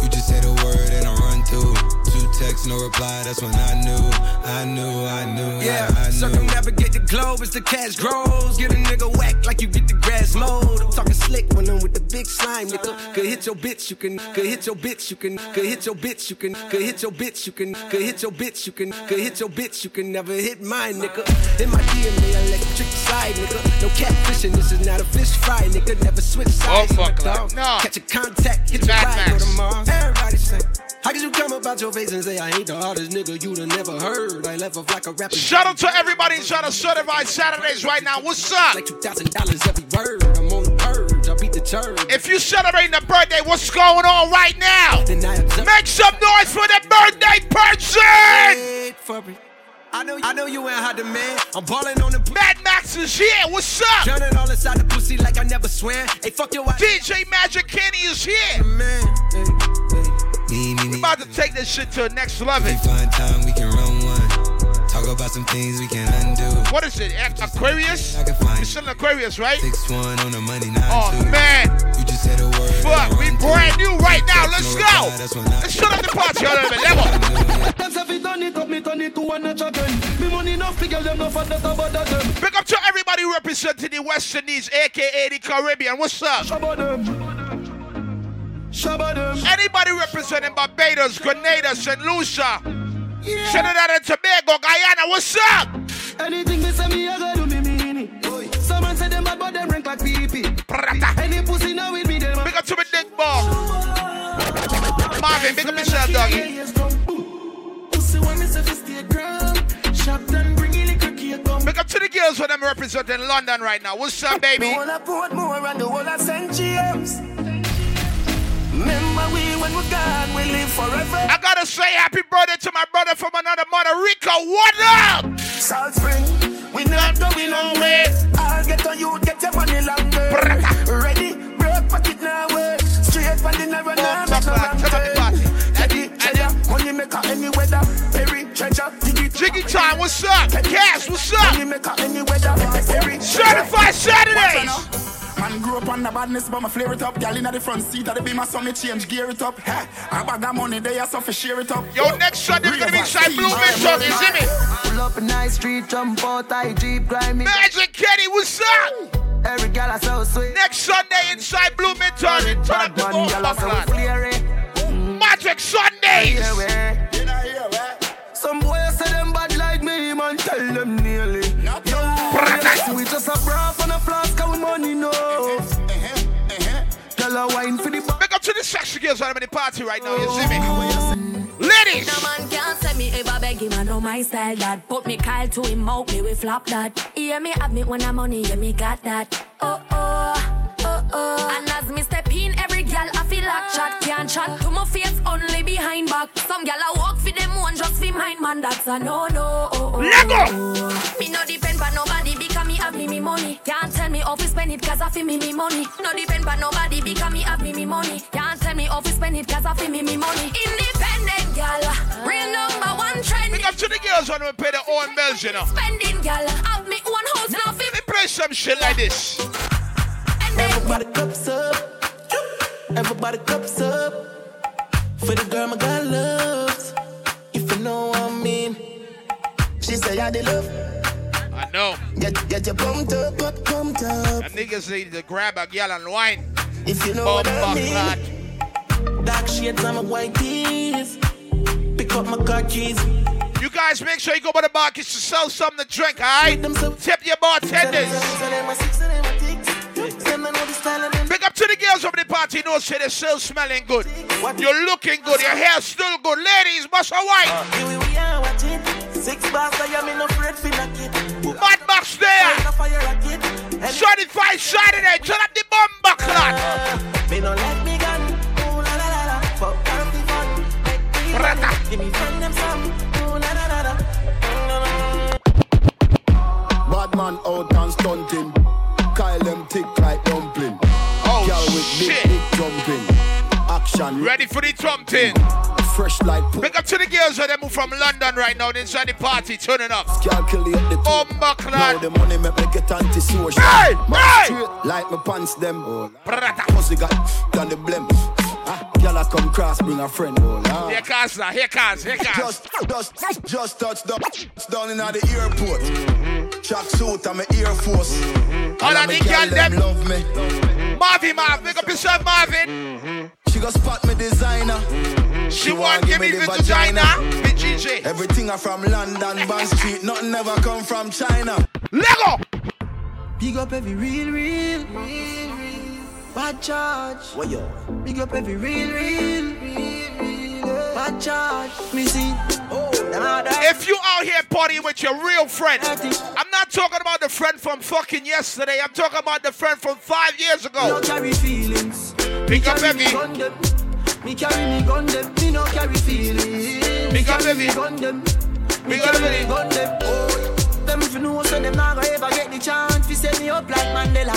You just say the word and I run through. Two texts, no reply. That's when I knew, I knew, I knew, Yeah, I, I knew. circumnavigate the globe as the cash grows. Get a nigga whack like you get the grass mowed. I'm talking slick when I'm with the big slime, nigga. Could hit your bitch, you can. Could hit your bitch, you can. Could hit your bitch, you can. Could hit your bitch, you can. Could hit your bitch, you can. Could hit your bitch, you can never hit mine, nigga. In my DNA, electric side, nigga. No catfishing, this is not a fish fry, nigga. Never switch sides. Oh, fuck, dog. no. Catch a contact, hit your Mad ride, go to Mars. Everybody say. How could you come about your face and say I ain't the hardest nigga you'd have never heard? I left off like a rapper. Shout out to everybody inside of Certified Saturdays right now. What's up? Like two thousand dollars every word. I'm on the purge. I beat the church. If you celebrating a birthday, what's going on right now? Make some noise for the birthday person! Wait for. I know, I know you ain't hot man. I'm balling on the Mad Max is here. What's up? Drowning all inside the pussy like I never swam. Hey, fuck your wife. DJ Magic Kenny is here. Man, Me, me, We me. about to take this shit to the next level. We find time, we can run one. Talk about some things we can undo. What is it? Aqu- Aquarius? I can find You're still in Aquarius, right? Six one on the money, nine Oh two. man, You just said a word. Fuck, we brand new right now. Let's go. reply, that's when I- Let's shut up the party on another level. Them say fi turn it up, me turn it to one notch again. Me money enough fi girl them no for that about that them. Big up to everybody representing the West Indies, aka the Caribbean. What's up? Shabba them. Shabba them. Anybody representing Barbados, Grenada, St. Lucia, Trinidad and Tobago, Guyana, what's up? Anything they say me, I go do me mean it. Someone say them bad, but them rank like pee Any pussy now with me, them. Big up to my dick ball. Marvin, big up yourself, doggy. Pussy when me say fi stay ground. Shop done, bring in liquor cake come. Big up to the girls when I'm representing London right now. What's up, baby? The whole of Portmore and the whole of St. James. Remember we when we gone, we live forever. I gotta say happy birthday to my brother from another mother, Rico. What up? Salt Spring, we not going nowhere. I'll get on you, get your money longer. Ready, pocket now, way. Straight from the narrow now, make no turn. Eddie, money maker any weather. Perry, treasure, diggy, Jiggy time, what's up? Cash, what's up? Money maker any weather. Perry, Certified Saturdays. Man grew up on the badness, but my flare it up. Girl in the front seat of the beamer, so me change gear it up. Hey, I bag of money, they are so for share it up. Yo, next Sunday we're gonna be inside Blue Mansion, you see me? Pull up a nice street, jump out, I Jeep, grimy. Magic Kenny, what's up? Every girl I so sweet. Next Sunday inside Bloomington, turn up the Man, boom, girl I so Buckland. flare Magic Sundays. Some boys say them bad like me, man, tell them nearly. Yo, we just a bra and a flask of money, no. Girl a wine for the Big up to the sexy girls when I'm in the party right now, you see me? Oh, Ladies! No man can't say me ever beg him, I know my style that. Put me Kyle to him out, me we flop that. Hear me have me when I'm money, yeah me got that. Oh oh, oh oh. And as me step in, every gal I feel like chat can't chat to my face only behind back. Some gal I walk for them one just for mine, man. That's a no no. Oh, oh, Lego! Me no depend on nobody because me have me me money. Can't tell me how to spend it cause I feel me me money. No depend on nobody because me have me me money. Can't tell me how to spend it cause I feel me me money. Independent gal, real number one trend. Big up to the girls when we pay their own bills, you know. Spending gal, have me one house now feel Let me play some shit like this. Everybody cups up. Everybody cups up. For the girl my God loves. If you know what I mean. She say I did love. Know. Get, get your pumped up, up, pumped up. And niggas need to grab a girl and wine. If you know what I mean. clot. Dark shades on my white tees. Pick up my car keys. You guys make sure you go by the market to sell something to drink, alright? Tip your bartenders. Big up to the girls over the party. No say they're still smelling good. You're looking good. Your hair's still good. Ladies, what's a white? Here we are watching. Six bars, I am in a for knock it. Mad Max there. Certified Saturday. Turn up the bomber clock. Me no like me gun. Ooh la la la la. Fuck down the fun. Make me run. Give me friend them some. Ooh la la la la. Bad man out and stunting. Kyle them tick like dumpling. Oh, Girl with shit. big, big jumping. Action. Ready for the thumping. Fresh like Big up to the girls when they move from London right now. They inside the party. Turning up. Calculate the oh, two. Bomber Now the money make me get anti-social. Hey, hey. straight like my pants them. Oh, Pussy got done the blem. Ah, I come cross, bring a friend. Oh, Lord. Here comes now. Here comes. Here comes. Just, just, just touched down, down in the airport. Mm-hmm. Track suit and my Air Force. Mm-hmm. All of the girl them. love me. Marvin, Marvin. Big up yourself, Marvin. Mm-hmm. She go spot me designer. Mm-hmm. She want give me the vagina. Big GJ. Everything I from London, Bond Street. Nothing ever come from China. Lego. Big up every real, real, real, real. Bad charge. What yo? Big up every real, real, real, real. Bad charge. Me see. Oh. If you out here partying with your real friend, I'm not talking about the friend from fucking yesterday. I'm talking about the friend from five years ago. no carry feelings. Big up carry every. me gun them. Me carry me gun them. Me no carry feelings. Big up carry every. me gun them. Me Big carry me gun them. Oh, them if you know so them not gonna ever get the chance to set me up like Mandela.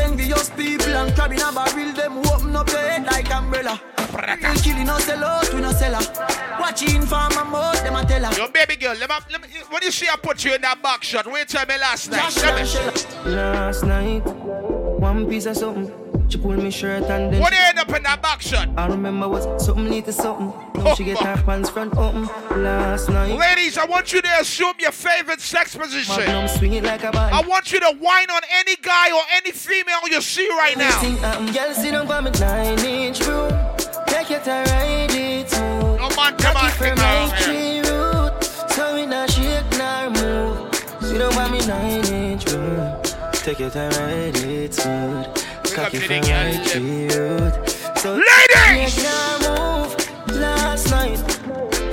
Envious people and crab in a barrel, them open up your head like umbrella. Real killing no sell out, we no sell her. Watching for my mouth, them a tell her. Yo, baby girl, let me, let me, when you see I put you in that box shot, wait till me last night. Let me. Last night, one piece of something. She pulled me shirt and then When you end up in that box shot, I remember was something little something. Now she get her pants front open. Last night, ladies, I want you to assume your favorite sex position. Magnum swing it like. I want you to whine on any guy or any female you see right now. Girl, sit down for me nine inch room. Take it and ride it smooth. No man, come on, come on, my tree root. So we not shake nor move. Sit down for me nine inch room. Take your time, ride it smooth. Cocky to girls, right. So Ladies! You can't move last night.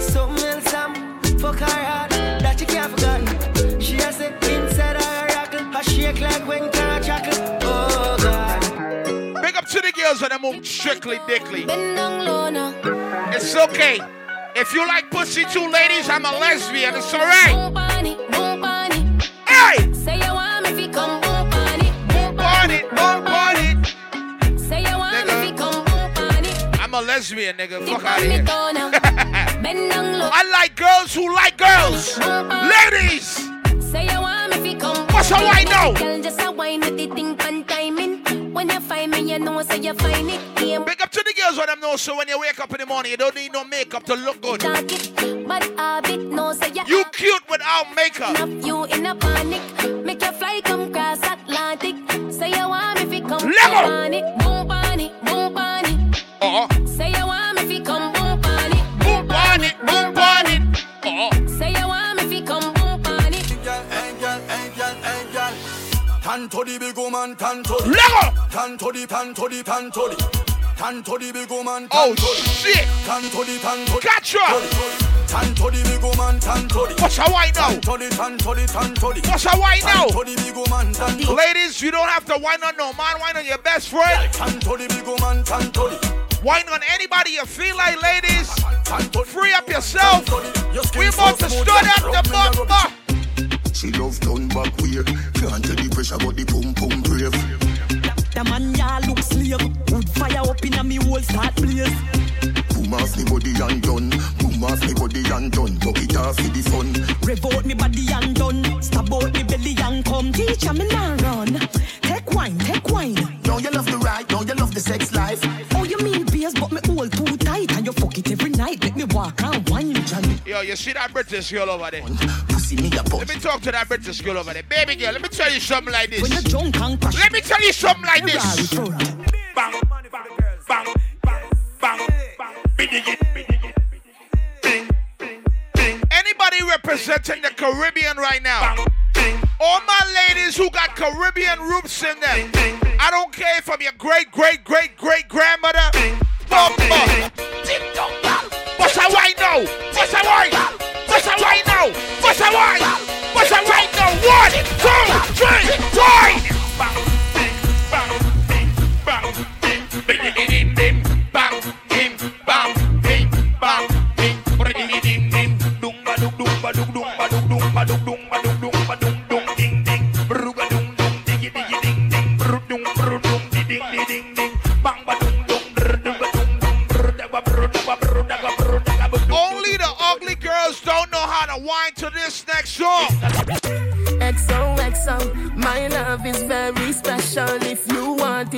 Something else I'm fuck her heart that you can't forget. She has it inside her rockle. Her shake like when car chuckle. Oh God. Big up to the girls that move strictly dickly. Bend down low now. It's okay. If you like pussy too, ladies, I'm a lesbian. It's alright. Boom bunny, boom bunny. Hey! Say you want me come boom bunny, boom bunny, boom a lesbian, nigga. Fuck out of here. toe now. Bend down low. I like girls who like girls. Uh-uh. Ladies! Say you want me fi come. What's how I know? Just a wine with the thing pan timing. When you find me, you know say you find it. Big up to the girls when them know so when you wake up in the morning, you don't need no makeup to look good. but habit no say you. Cute without makeup. You in a panic. Make your fly come cross Atlantic. Say you want me come. Level. on. Boom bunny, boom bunny. Uh-huh. Say you want me fi come boom bunny. Boom bunny, boom bunny. Uh-huh. Say you want me fi come boom bunny. Hey girl, hey girl, hey girl. Tan to the big woman, tan to the. Lego. Tan to the, tan to the, tan to the. Tan to the big woman, Oh, tan to the. shit. Tan to the, tan to the. Gotcha. Tan to the big woman, tan to the. What's how I know? Tan to the, tan to the, tan to the. What's how I know? Tan to the big woman, tan to the. Ladies, you don't have to whine on no man, whine on your best friend. Tan to the big woman, tan to the. Whine on anybody you feel like, ladies. Free up yourself. We about to start up the bumper. She love turn back weird. Can't tell the pressure, the pum pum Yo, you see that British girl over there? Pussy me a Let me talk to that British girl over there. Baby girl, let me tell you something like this. When you're drunk and crash. Let me tell you something like this. Bang, bang, bang, Anybody representing the Caribbean right now? All my ladies who got Caribbean roots in them. I don't care if I'm your great, great, great, great grandmother. What's how I know? What's how I What's how I know? What's how I What's how I know? One, two, three,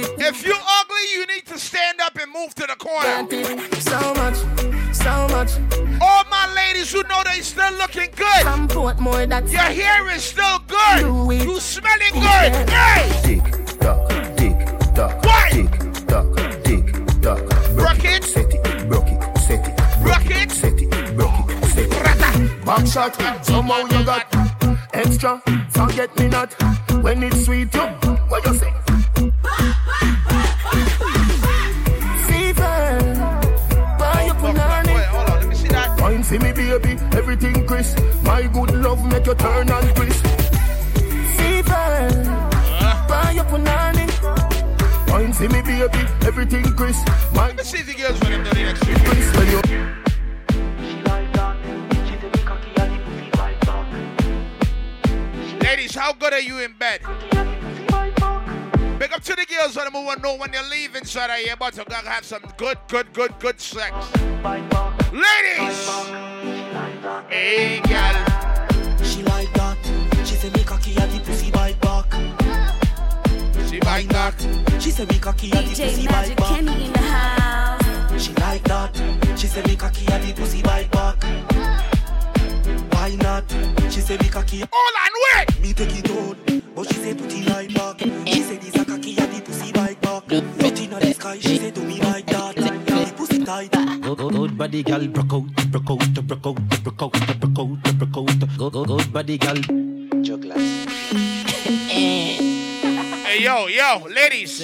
If you're ugly, you need to stand up and move to the corner. So much, so much. All my ladies who know they still looking good. Some put more Your hair is still good. Do. You smelling good. Hey! Tick tock, tick tock, Why? tick tock, tick tock. Rock it. Set it, broke it, set it, Rock it. set it, broke it, set it. Back shot, somehow you got extra. Forget me not when it's sweet. You, what you say? My good love make you turn and crisp. Fever, why you put on it? Wine for me, baby, everything crisp. My Let me see the girls when next you. Ladies, how good are you in bed? Big up to the girls when they want to know when you're leaving, so that you're about to go have some good, good, good, good sex. Ladies! Hey, girl. She bite back. She say me cocky and the pussy bite back. Kenny in the house. She like that. She said me cocky and the pussy bite back. Why not? She said me cocky. Hold on, wait! Me take it out, but she say put it right back. She say this a cocky and the pussy bite back. Put in the sky, she say to me like that. The pussy tight. Good, good, good body, girl, broke out, broke out, broke out, broke out, broke out, broke out. Good, good, good body, girl. Juggler. Hey, yo, yo, ladies,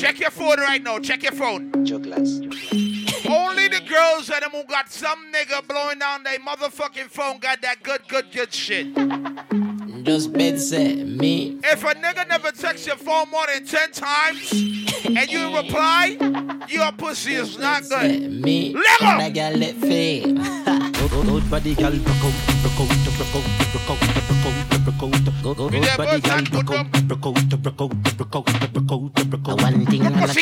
check your phone right now. Check your phone. Only the girls that them who got some nigga blowing down their motherfucking phone got that good, good, good shit. Just bed set me. If a nigga never texts your phone more than 10 times and you reply, your pussy is not good. Me. Let go! That girl let fade. Good body girl, broke out, broke out, broke out, broke out, broke out,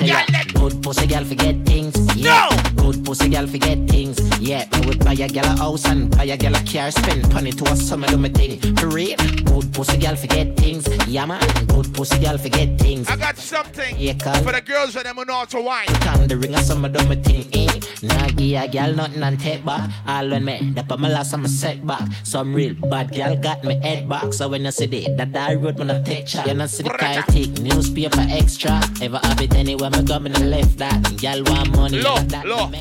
girl, I'm good pussy girl forget things. Yeah, good pussy girl forget things. Yeah, me would buy a girl a house and buy a girl a car, spend money to a summer do my thing. For real, good pussy girl forget things. Yeah man, good pussy girl forget things. I got something for the girls that know to wine. Come the ring of summer do my thing. Eh? Nah, give a girl nothing and take back. All when me, pa my last I'm a set back. Some real bad girl got me head back. So when you see the that I road when I take shot. You know see the car take newspaper extra. Ever have it anywhere me go me no left that. Girl want money. Low, never that low.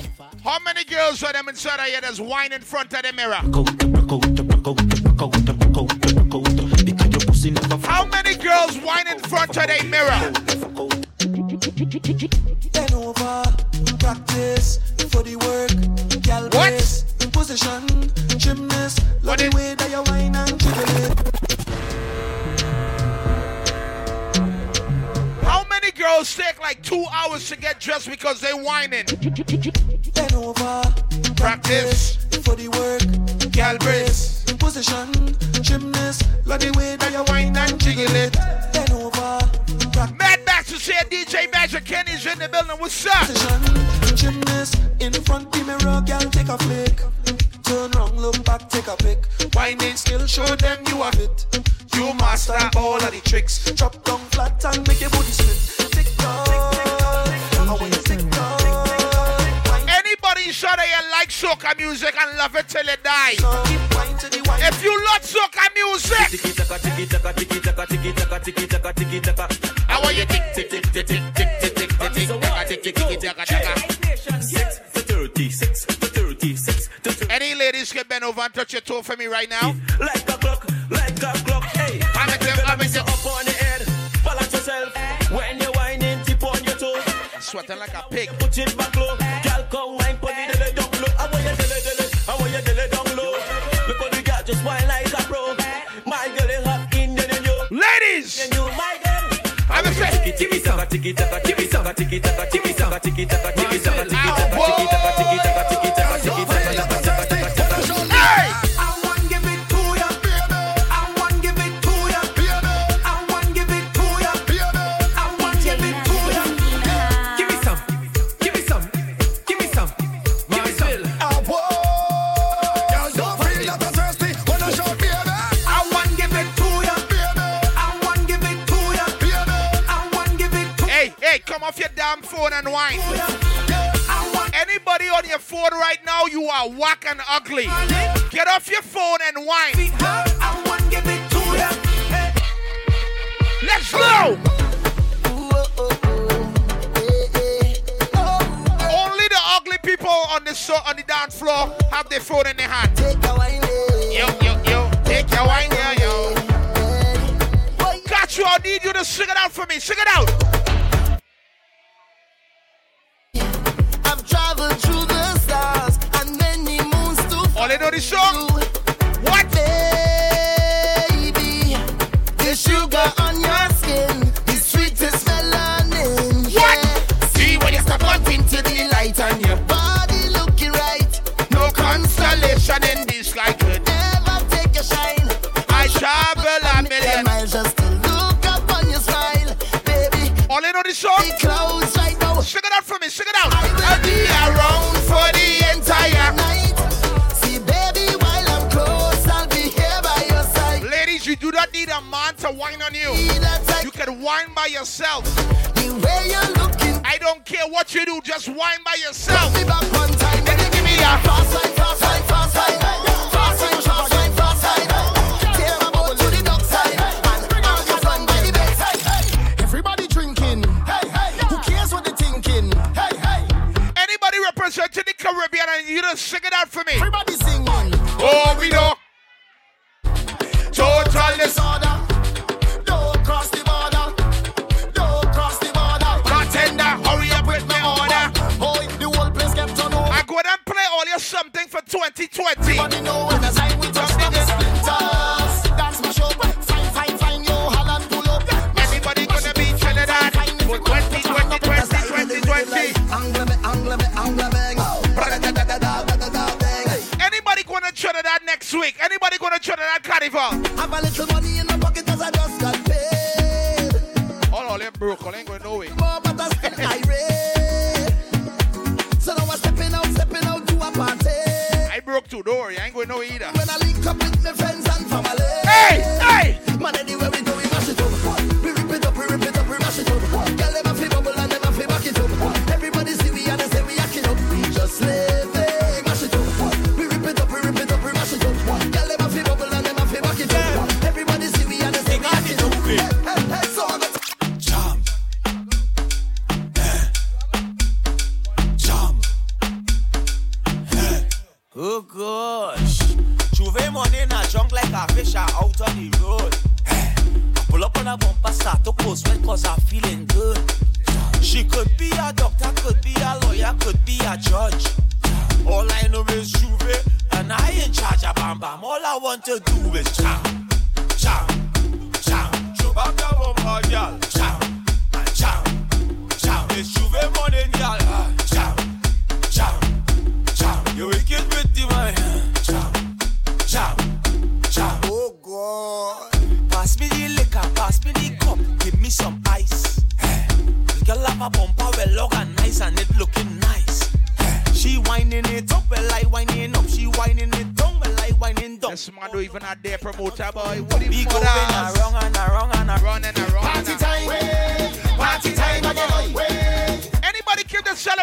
How many girls are them inside of here that's wine in front of the mirror? How many girls wine in front of the mirror? Bend over, practice for the work. Gal brace, position, gymnast. Love the way that you whine and jiggle it. How many girls take like two hours to get dressed because they whining? Bend over, Practice for the work. Gal brace, position, gymnast. Love the way that you whine and jiggle it. Bend over, Mad Max to say DJ Magic Kenny's in the building. What's up? position, gymnast. In front the mirror, gal take a flick. Turn round, look back, take a pic. Whining skill, show them you have it. You master all of the tricks. Drop down flat and make your booty split. Tick tock, I want you tick tock. Anybody inside of here like soca music and love it till it die? If you love soca music, I want you tick tick tick tick tick tick tick tick tick tick tick tick tick tick tick Can bend over and touch your toe for me right now? Like a clock, like a clock, hey. I'm a tell, I'm a you up on the head, balance yourself. When you're whining, tip on your toe. Sweating like a pig. Put it back low, girl, come wine, put it dele down low. I want you dele dele, I want you dele down low. Look how the girl just wine like a pro. My girl is hot in the new. Ladies, and you, my girl. I'm a say, Tiki taka, tiki taka, tiki taka, tiki taka, tiki taka, tiki taka, tiki taka, tiki taka, tiki taka, tiki taka, tiki taka, tiki taka, damn phone and wine. Anybody on your phone right now, you are whack and ugly. Get off your phone and ya. Let's go. Only the ugly people on the so on the dance floor have their phone in their hand. Yo, yo, yo, take your wine, yo, yo. Got you. I need you to sing it out for me. Sing it out. Traveled through the stars and many moons to All they know the song. What? Baby, the sugar on your skin, the sweetest melanin. What? See when you step out into the light and your body looking right. No constellation in this like it. Never take a shine. I travel a million miles just to look up on your smile, baby. All they know the song. The clouds right now. Sing it out for me. Sing it out. I'll be to whine on you. You can whine by yourself. I don't care what you do, just whine by yourself. Everybody drinking. Who cares what they're hey. Anybody representing the Caribbean and you just sing it out for me. Everybody singing. Oh, we know. Total disorder. something for 2020. Everybody know i'm splinters. Dance yo, pull up. Everybody gonna be Trinidad for 2020, 2020, 2020. Anybody gonna Trinidad next week? Anybody gonna that Carnival? Have a little money in the pocket I just got paid. All, all them broke, all ain't going nowhere. More, but still. So now I'm stepping out, stepping out to a party. I broke too, don't worry, I ain't going nowhere either. When I link up with my friends and family. Hey, hey! Man, anywhere we go, we mash it up. We Oh gosh. Juve money in a junk like a fish out on the road. Pull up on a bumper, start to post sweat cause I'm feeling good. She could be a doctor, could be a lawyer, could be a judge. All I know is Juve, and I in charge of Bam Bam. All I want to do is jam, jam, jam. Chewbacca bumper, girl, jam, some ice. The girl have a bumper well organized and it looking nice. Eh. She whining it up, well I whining up. She whining it down, well I whining down. This man don't even have their promoter, boy. What do We going around and around and around. And around. Party time, party time again. Anybody came to celebrate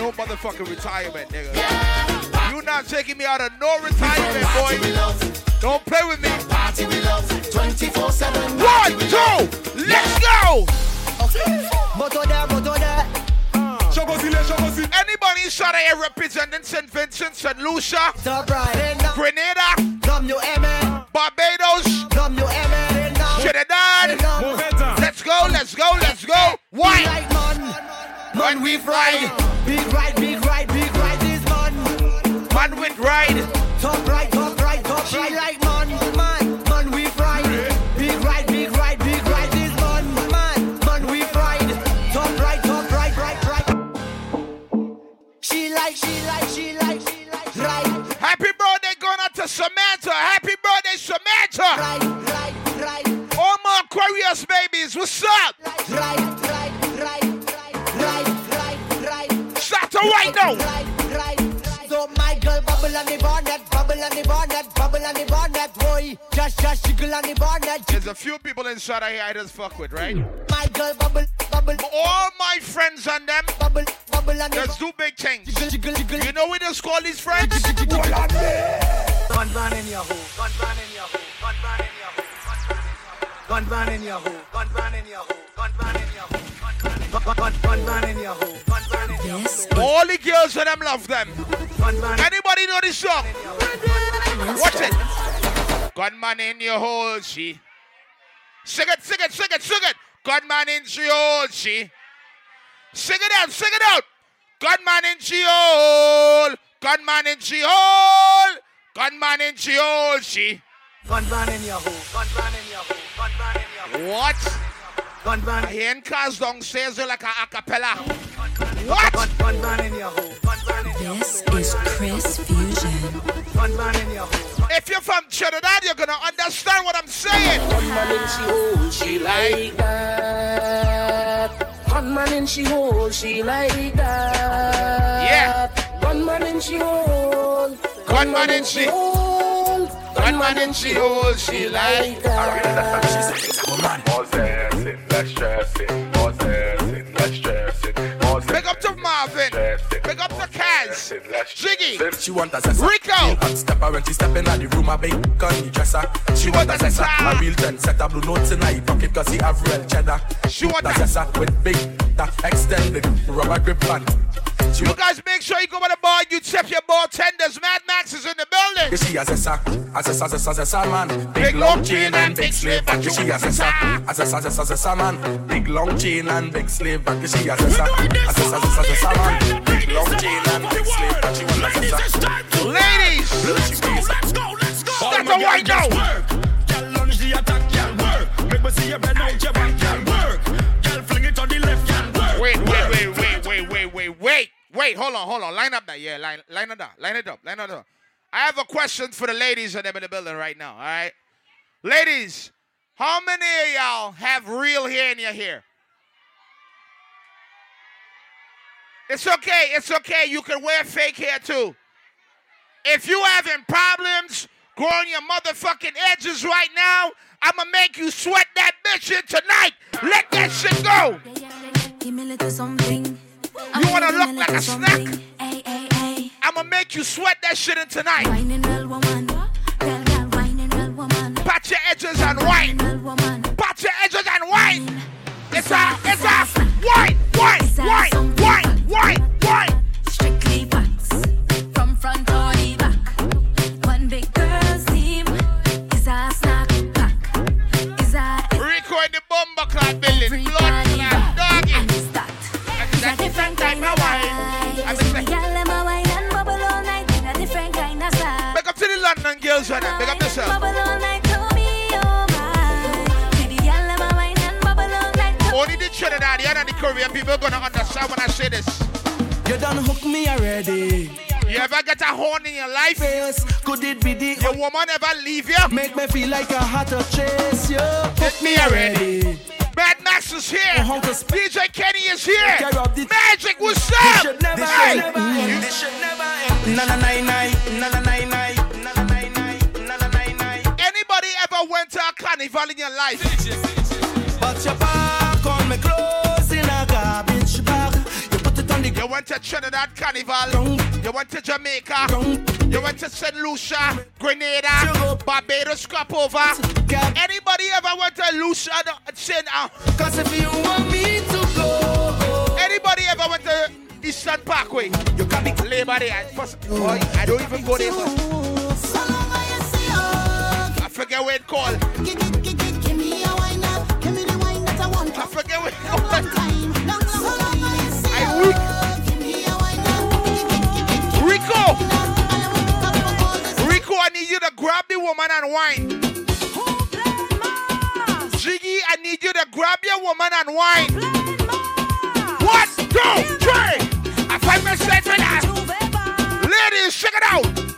of no motherfucking retirement, nigga. You're not taking me out of no retirement, Party, we boy. love. Don't play with me. Party, we love. 24 7. One, two, let's go. Moto there, moto there. Uh. Anybody inside of here representing St. Vincent, St. Lucia, Top right. Grenada, WMN. Barbados, WMN. Trinidad. Let's go, let's go, let's go. Why? Man. We ride, Big ride, big ride, big ride is man. man with ride. Top right, top right, top right. like man, man, man we ride. Big ride, big ride, big ride is man, man, man we ride. Top right, top right, right, right. She like, she like, she like, she like, right, Happy birthday going out to Samantha. Happy birthday, Samantha. right, right, right, All my Aquarius babies, what's up? right, right, right, right. Start to right now. Right, right, right. So my girl bubble on the bonnet, bubble on the bonnet, bubble on the bonnet, boy. Just, just jiggle on the bonnet. There's a few people inside of here I just fuck with, right? My girl bubble, bubble, All my friends and them, bubble, bubble on the let's do big things. jiggle, jiggle, jiggle. You know what they call these friends? Gun ban in your hole, gun ban in your hole, gun ban in your hole, gun ban in your hole, gun ban in your hole, gun ban in your hole, gun ban in your hole, gun ban in your hole, gun ban in your hole, All the girls and them love them. Anybody know this song? Watch it. Gunman in your hole, she. Sing it, sing it, sing it, sing it. Gunman in your hole, oh, she. Sing it out, sing it out. Gunman in your hole. Gunman in your hole. Gunman in your hole, she. gun ban in your hole, gun ban in your hole, gun ban in your hole, What? Gun ban I hear in cars downstairs like a acapella. What? gun ban in your hole, gun ban in your This is Chris Fusion. gun ban in your hole. If you're from Trinidad, you're gonna understand what I'm saying. Gunman in she hole, she like that. Gunman in she hole, she like that. Yeah. Gunman in she hole. Gunman in she hole. Gunman in she hole, she like that. Possessing, let's stress it. Possessing, let's stress it. Big up to Marvin. Big up to Kaz. Jiggy. She want a zessa. Rico. Hot stepper when she step in the room, a big gun the dresser. She want a zessa. A real trendsetter, blue notes in her pocket cause he have real cheddar. She want a zessa with big, that extended rubber grip You guys make sure you go by the bar, you tip your bartenders. Mad Max is in the building. She a zessa, a zessa, zessa, zessa man. Big long chain and big slave back. She a zessa, a zessa, zessa, zessa man. Big long chain and big slave back. She a zessa, a zessa, zessa, zessa man. Big long chain and big slave back. She want a zessa. Ladies, let's go, let's go. Start the white now. Girl lunge the attack, girl work. Make me see you bend out your back, girl. Girl wait. Hold on, hold on. Line up that. Yeah, line, line it up. Line it up. Line it up. I have a question for the ladies and them in the building right now. All right, ladies, how many of y'all have real hair in your hair? It's okay. It's okay. You can wear fake hair too. If you having problems growing your motherfucking edges right now, I'ma make you sweat that bitch in tonight. Let that shit go. Give me a little something. You wanna look like a snack? I'ma make you sweat that shit in tonight. Pat your edges and wine. Pat your edges and wine. It's a, it's a wine, wine, wine, wine, wine, wine. Strictly facts from front or back. One big girl's team is a snack pack. Is a Rico in the bomber clad building. this right now. Big up yourself. Only the Trinidadian and the Korean people gonna understand when I say this. You done hook me already. You ever get a horn in your life? Yes, could it be the Your woman ever leave you? Make me feel like I had to chase you. Hit me already. Mad Max is here. Uh-huh, DJ Kenny is here. Magic, what's up? This should never, hey. never, mm. this should never end. Na na na na na na went to a carnival in your life? But your back on me clothes in a garbage bag. You put it on the You went to Trinidad Carnival. You went to Jamaica. You went to St. Lucia, Grenada, Barbados, Scrap over. Anybody ever went to Lucia, St. Uh, Cause if you want me to go, Anybody ever went to Eastern Parkway? you can be Labor Day. I, I don't even go there forget where it called. Give, me a wine. Give me the wine that I want. I forget where I weak. Rico. Rico, I need you to grab the woman and wine. Jiggy, I need you to grab your woman and wine. One, two, three. I find myself in that. Ladies, check it out.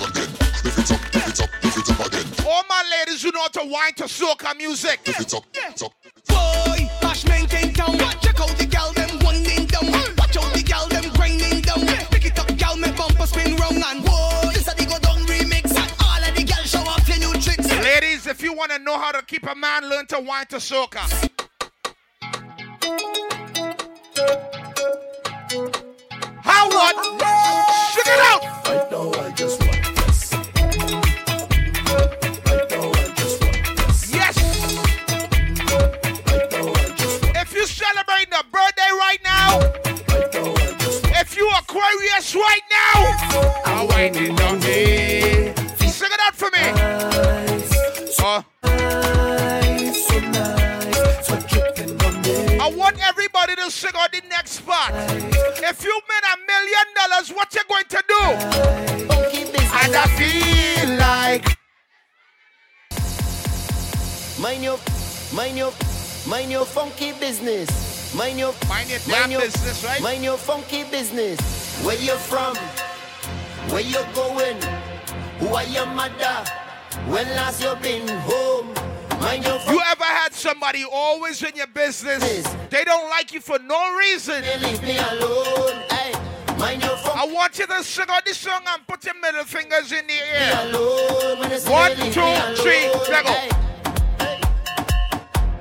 All my ladies who know how to whine to soca music. Boy, Bash maintain town. Check out the gal them winding down. Watch out the gal them grinding down. Pick it up, gal, make bumper spin round and boy, this a the go down remix. All of the gal show off your new tricks. Ladies, if you want to know how to keep a man, learn to whine to soca. How what? Check it out. Right now I just want Celebrate the birthday right now, if you are Aquarius right now, I'll wait it down. Sing it out for me. Uh, I want everybody to sing on the next spot. If you made a million dollars, what you going to do? And I feel like Mind your, mind your, mind your funky business. Mind your, mind your damn business, right? Mind your funky business. Where you from? Where you going? Who are your mother? When last you been home? Mind your You ever had somebody always in your business? They don't like you for no reason. leave me alone. Mind your I want you to sing out this song and put your middle fingers in the air. alone. When it's One, two, three, let go.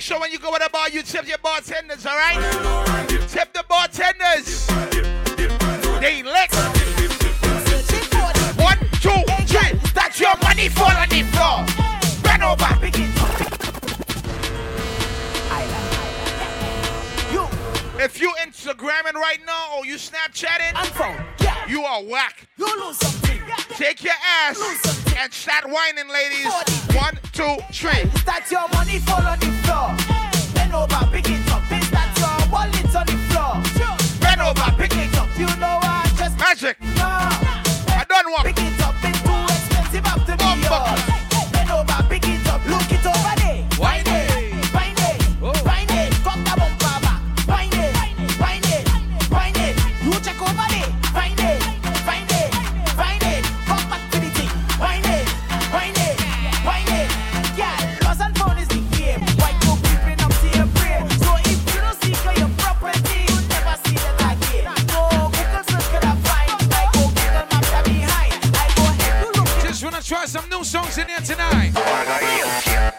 make sure when you go to the bar, you tip your bartenders, all right? Tip the bartenders. They lick. One, two, three. That's your money fall on the floor. Bend over. If you Instagramming right now or you Snapchatting, i'm from you are whack. You lose something. Take your ass and start whining, ladies. One, two, three. That's your money fall on the floor. Bend over, pick it up. Is that your wallet on the floor? Bend over, pick it up. You know I just Magic. no. I done walk. Pick it up. It's too expensive after the try some new songs in there tonight.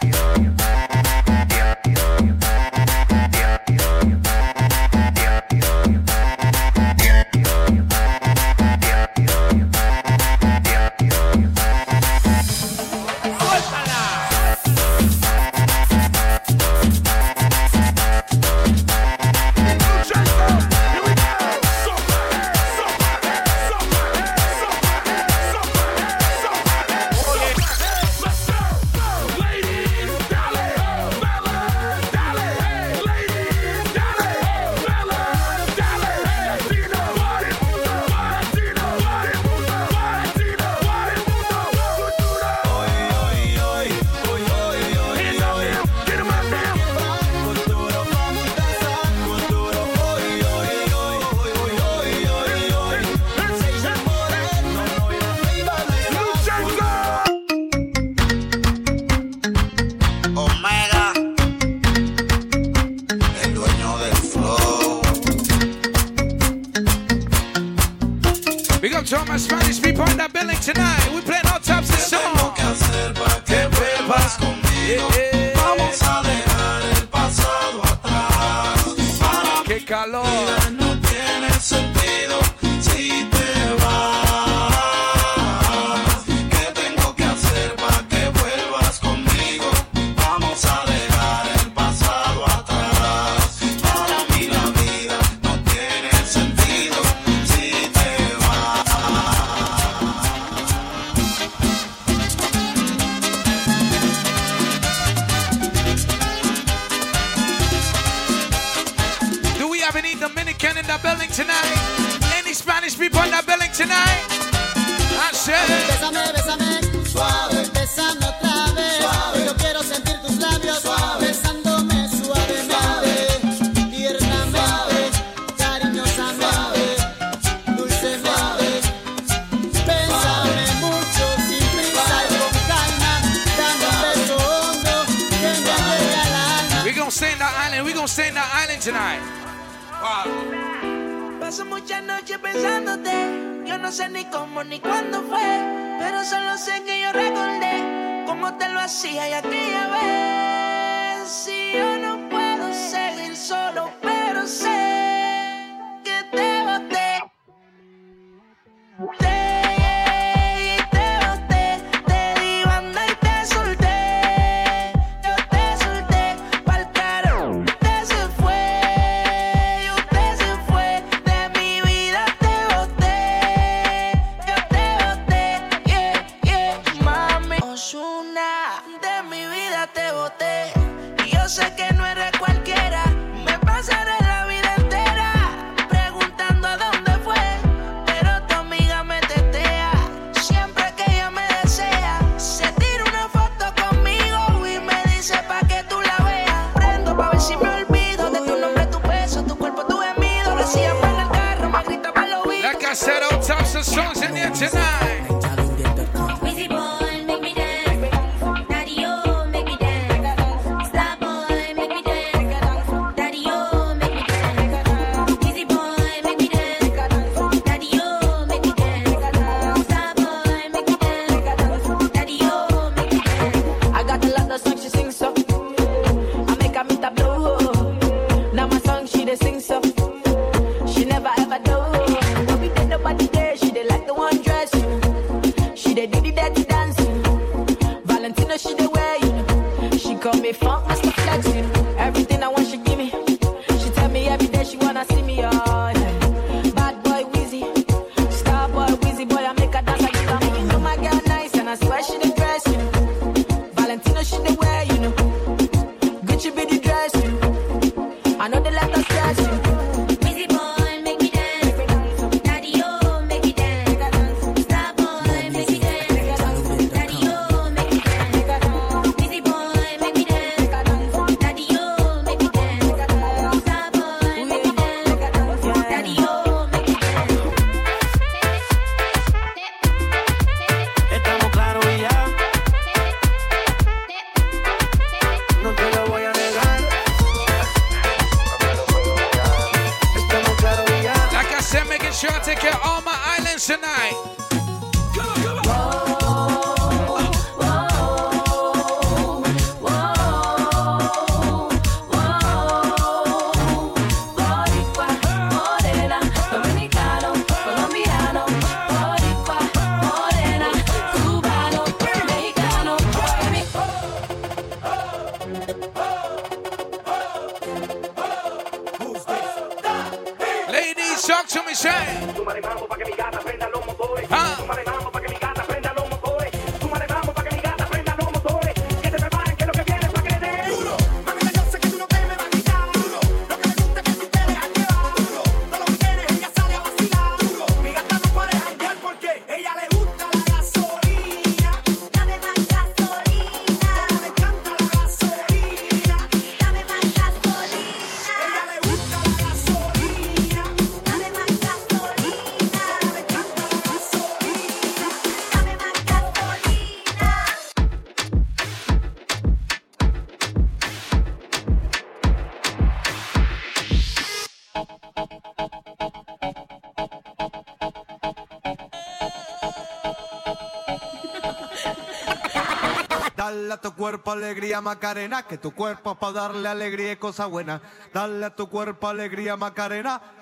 alegría Macarena, que tu cuerpo es para darle alegría y cosa buena. Dale a tu cuerpo alegría Macarena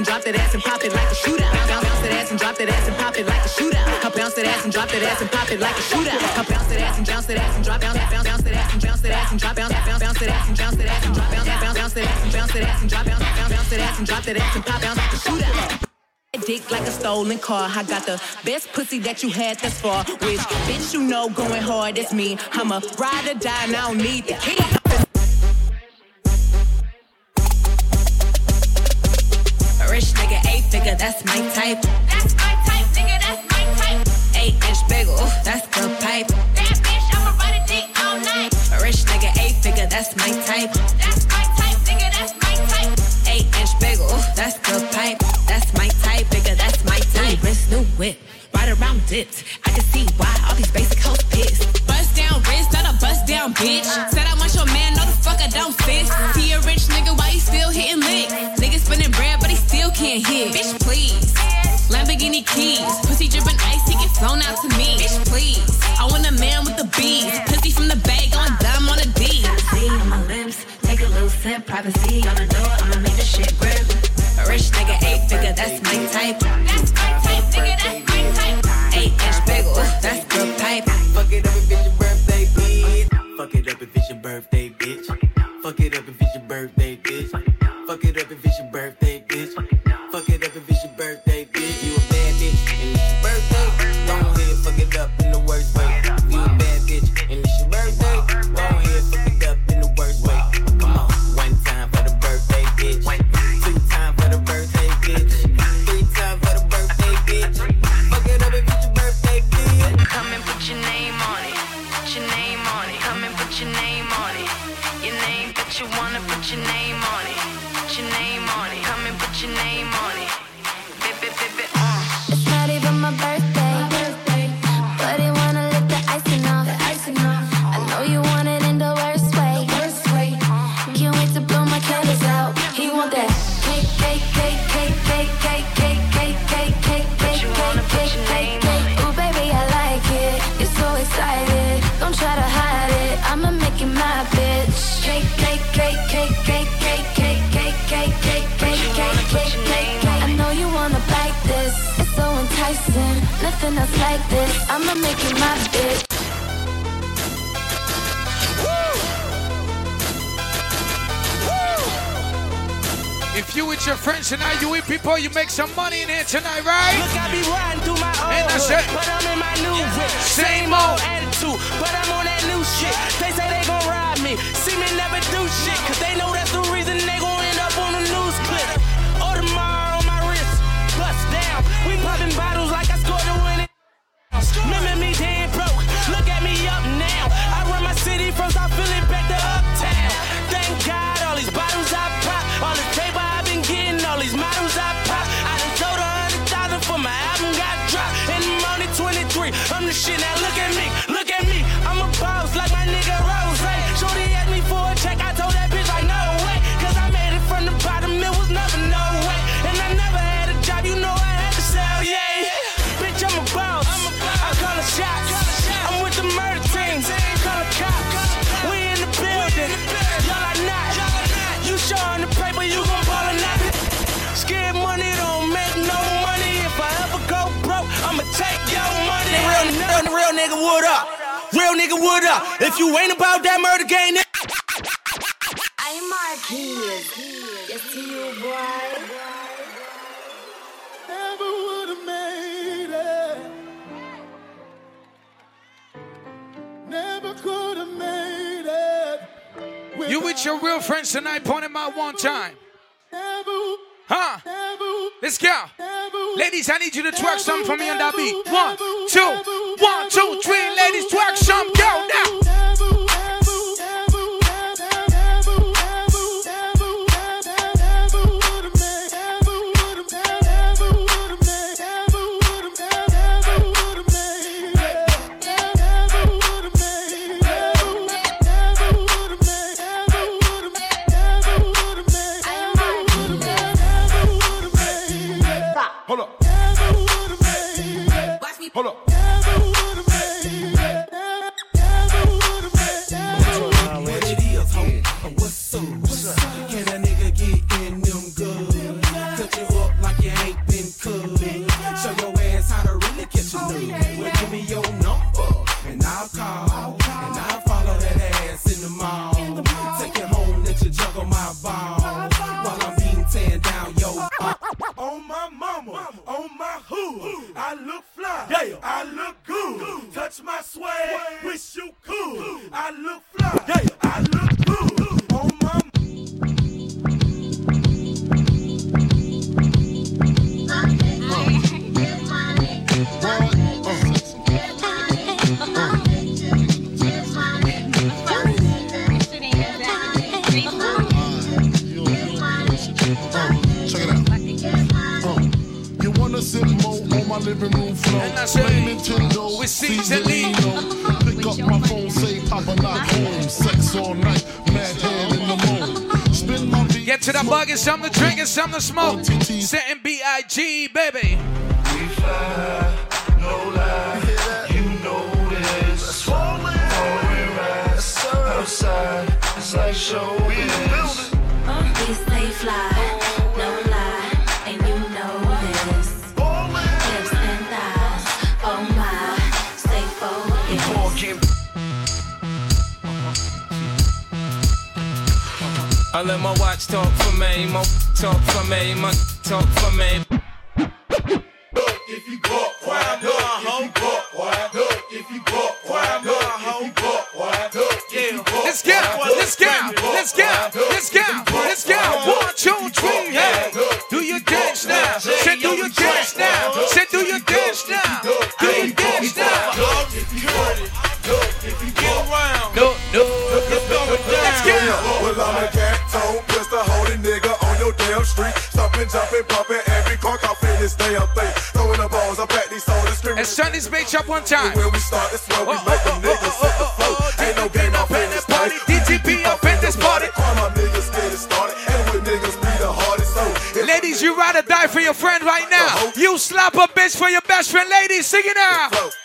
and drop that ass and pop it like a shootout. Bounce that ass and drop that ass and pop it like a shootout. Bounce that ass and drop that ass and pop it like a shootout. Bounce that ass and bounce that ass and drop bounce bounce bounce that ass and bounce that ass and drop bounce bounce bounce that ass and bounce that ass and drop bounce bounce bounce that ass and bounce that ass and drop bounce bounce bounce that ass and drop that ass and pop bounce like a shootout. Dick like a stolen car. I got the best pussy that you had thus far. Which bitch you know going hard is me. I'm a ride or die and I don't need the key. Real, real, real nigga, what up? Real nigga, what up? If you ain't about that murder game, then I'm Marquez. Yes, to you, boy. Never would have made it. Never could have made it. You with your real friends tonight, point them out one time. Huh? Let's go. Ladies, I need you to twerk something for me on that beat. One, two, one, two, three. Ladies, twerk some. Go now. Hold up. Touch my swag, wish you could. I look fly, yeah. I look on my living room floor? Play Nintendo with Caesarino. Pick up my phone, say Papa not home. Sex all night, mad head in the moon. Spin my beat. Get to the bug, it's something to drink, it's something to smoke. Setting B.I.G., baby. We fly, no lie. You know this. Swollen. Falling, rise. Outside, it's like showbiz. We talk for me, my talk for me, my talk for me. If you go quiet, look. If you go quiet, look. If you go quiet, look. If you go quiet, look. Let's go, let's go, let's go, let's go, let's street. Stomping, jumping, pumping every car off in this damn thing. Throwing the balls up at these soldiers, screaming. And turn this bitch up one time. When we start, it's when we oh, oh, make them niggas oh, hit the flow. Ain't no game up in this party. DTP up in this party. All my niggas get it started, and with niggas be the hardest. So Ladies, you rather die for your friend right now. You slap a bitch for your best friend. Ladies, sing it out.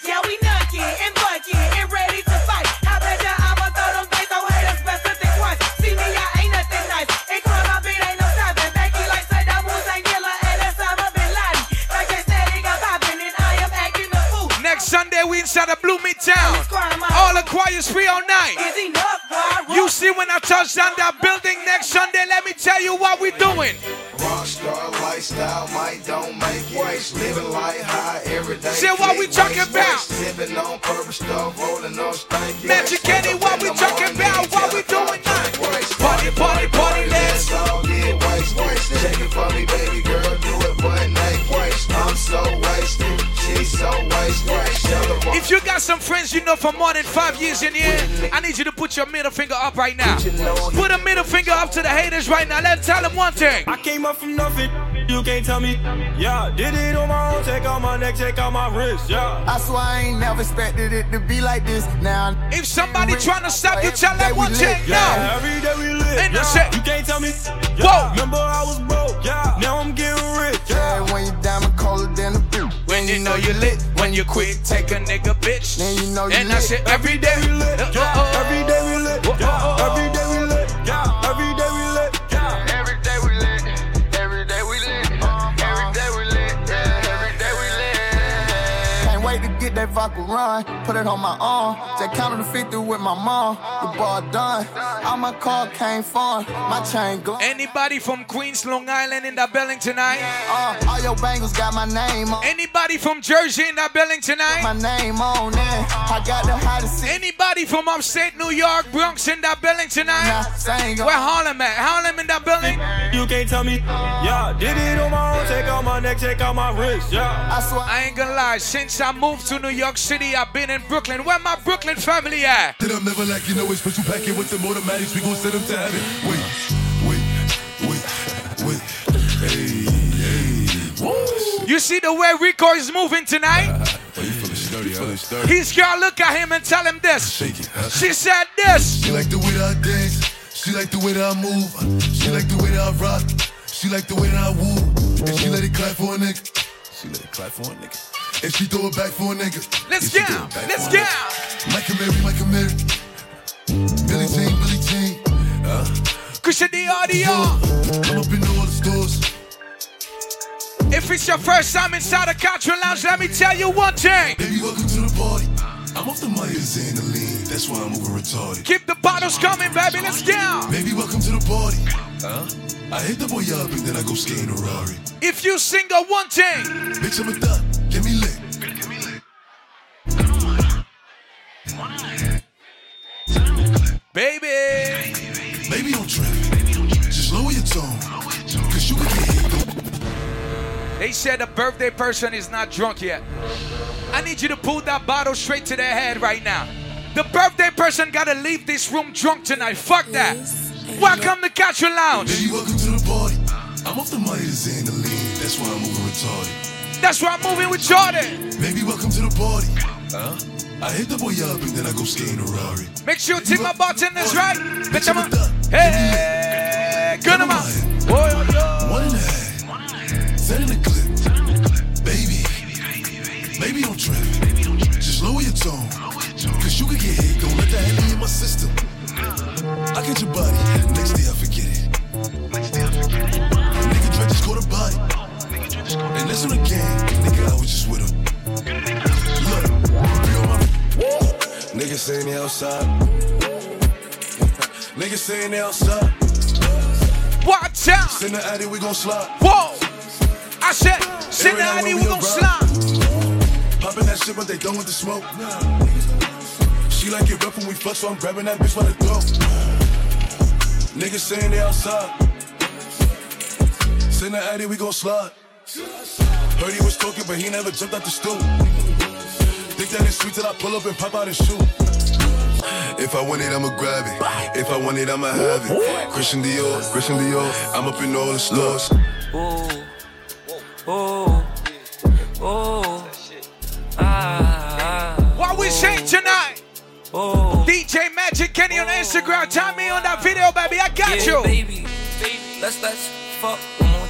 309. You see, when I touch down that building next Sunday, let me tell you what we doing. Rockstar lifestyle might don't make it. Living life high every day. See what we talking about? Living on purpose stuff, rolling on stank. Magic Kenny, what we talking about? What we doing tonight? Party, party, party, let's all get waste, waste. Check it for me, baby girl, do it butt naked. I'm so wasted, she's so wasted. If you got some friends you know for more than five years in here, I need you to put your middle finger up right now. Put a middle finger up to the haters right now. Let's tell them one thing. I came up from nothing, you can't tell me. Yeah, did it on my own, take out my neck, take out my wrist. Yeah. I swear I ain't never expected it to be like this. Now, if somebody trying to stop you, tell them one thing. Yeah, now. every day we live. And yeah. that's. You can't tell me. Yeah. Whoa. Remember I was broke. Yeah. Now I'm getting rich. Yeah, when you diamond colder than the blue. When you know you lit, when you quit, take a nigga bitch. Then you know you and lit. that's it. Every day we lit. Yeah. Every day we get that run. Put it on my arm. Just counted the 50 with my mom. The ball done. All my car came from. My chain gone. Anybody from Queens, Long Island in that building tonight? Uh, all your bangles got my name on. Anybody from Jersey in that building tonight? Put My name on it. I got the hottest seat. Anybody from upstate New York, Bronx in that building tonight? Nah, same Where Harlem at? Harlem in that building? You can't tell me. Yeah, did it on my own, take out my neck, take out my wrist. Yeah. I swear. I ain't gonna lie, since I moved to New York City, I've been in Brooklyn. Where my Brooklyn family at? Then I'm never like, you know, it's special packet with the automatics. We gon' send them to heaven. Wait, wait, wait, wait. Hey, hey. You see the way Rico is moving tonight? You feeling sturdy, you feeling sturdy. He's gonna look at him and tell him this. It, huh? She said this. She like the way that I dance. She like the way that I move. She like the way that I rock. She like the way that I woo. And she let it clap for a nigga. She let it clap for a nigga. And she throw it back for a nigga. Let's go. throw it back Let's go. Michael Mary, Michael Mary. Billy Jean, Billy Jean. Uh, the audio. I'm up in all the stores. If it's your first time inside a Country Lounge, let me tell you one thing. Baby, welcome to the party. I'm off the Myers and the lean. That's why I'm moving retarded. Keep the bottles coming, baby. Let's go. Baby, welcome to the party. Huh? I hit the boy up and then I go skating a Rari. If you single one thing, Bitch, I'm a thot. Get me lit. baby. Baby, don't trip. Just lower your tone. Cause you can get hit. They said the birthday person is not drunk yet. I need you to pull that bottle straight to their head right now. The birthday person gotta leave this room drunk tonight. Fuck that. Welcome to Country Lounge. Baby, welcome to the party. I'm off the money Myers and the lean. That's why I'm moving retarded. That's why I'm moving with Jordan. Baby, welcome to the party. Huh? I hit the boy up and then I go skating a Rari. Make sure you tip my bartenders right. Bitch, I'm a. Hey, good on One and a half. Oh, Set in the clip. Baby. Baby, don't trip. Just lower your tone. Cause you can get hit. Don't let that heavy in my system. I get your body. Next day I forget it. Next day I forget it. Nigga try just go to body. And listen again. Nigga, I was just with him. Look, feel my. Niggas saying they outside. Niggas saying they outside. Watch out. Send the addy, we gon' slide. Whoa. I said, send the ID, we when gon' slide. Poppin' that shit, but they done with the smoke. She like it rough when we fuck, so I'm grabbing that bitch by the throat. Niggas saying they outside. Send the addy, we gon' slide. Heard he was talking, but he never jumped out the stool. Think that it's sweet till I pull up and pop out his shoe. If I want it, I'ma grab it. If I want it, I'ma have it. Christian Dior, Christian Dior. I'm up in all the stores. Ooh, ooh, ooh, ah, What we saying tonight? ooh. DJ Magic Kenny on Instagram. Tag me on that video, baby. I got yeah, you. baby, baby, let's let's fuck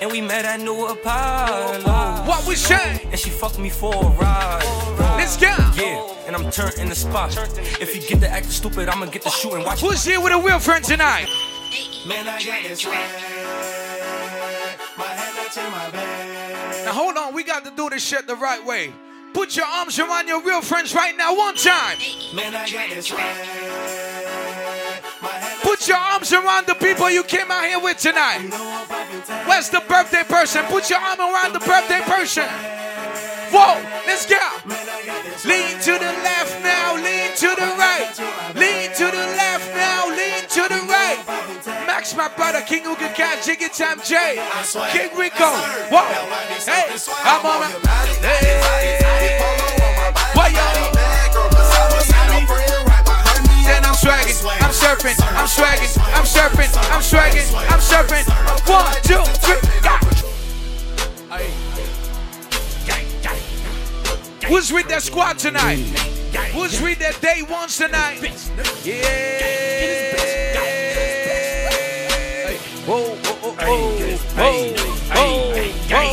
And we met at New Apollo. What we say? And she fucked me for a ride. Let's go. Yeah, and I'm turned in the spot. If you get the acting stupid, I'ma get the shooting. Watch Who's here with a real friend tonight? Man, I got this swag. My head that's in my bag. Now hold on, we got to do this shit the right way. Put your arms around your real friends right now, one time. Man, I got this swag. Put your arms around the people you came out here with tonight. Where's the birthday person? Put your arm around the birthday person. Whoa, let's go. Lean to the left now, lean to the right. Lean to the left now, lean to the right. Max, my brother, King Uga Cat, Jiggy Time J, King Rico. Whoa, hey, I'm on my. Hey, why y'all? swaggin', I'm surfing, I'm swaggin', I'm surfing, I'm swaggin', I'm surfing. One, two, three, yeah. Who's with that squad tonight? Who's with that day ones tonight? Yeah. Whoa, whoa, whoa, whoa, whoa.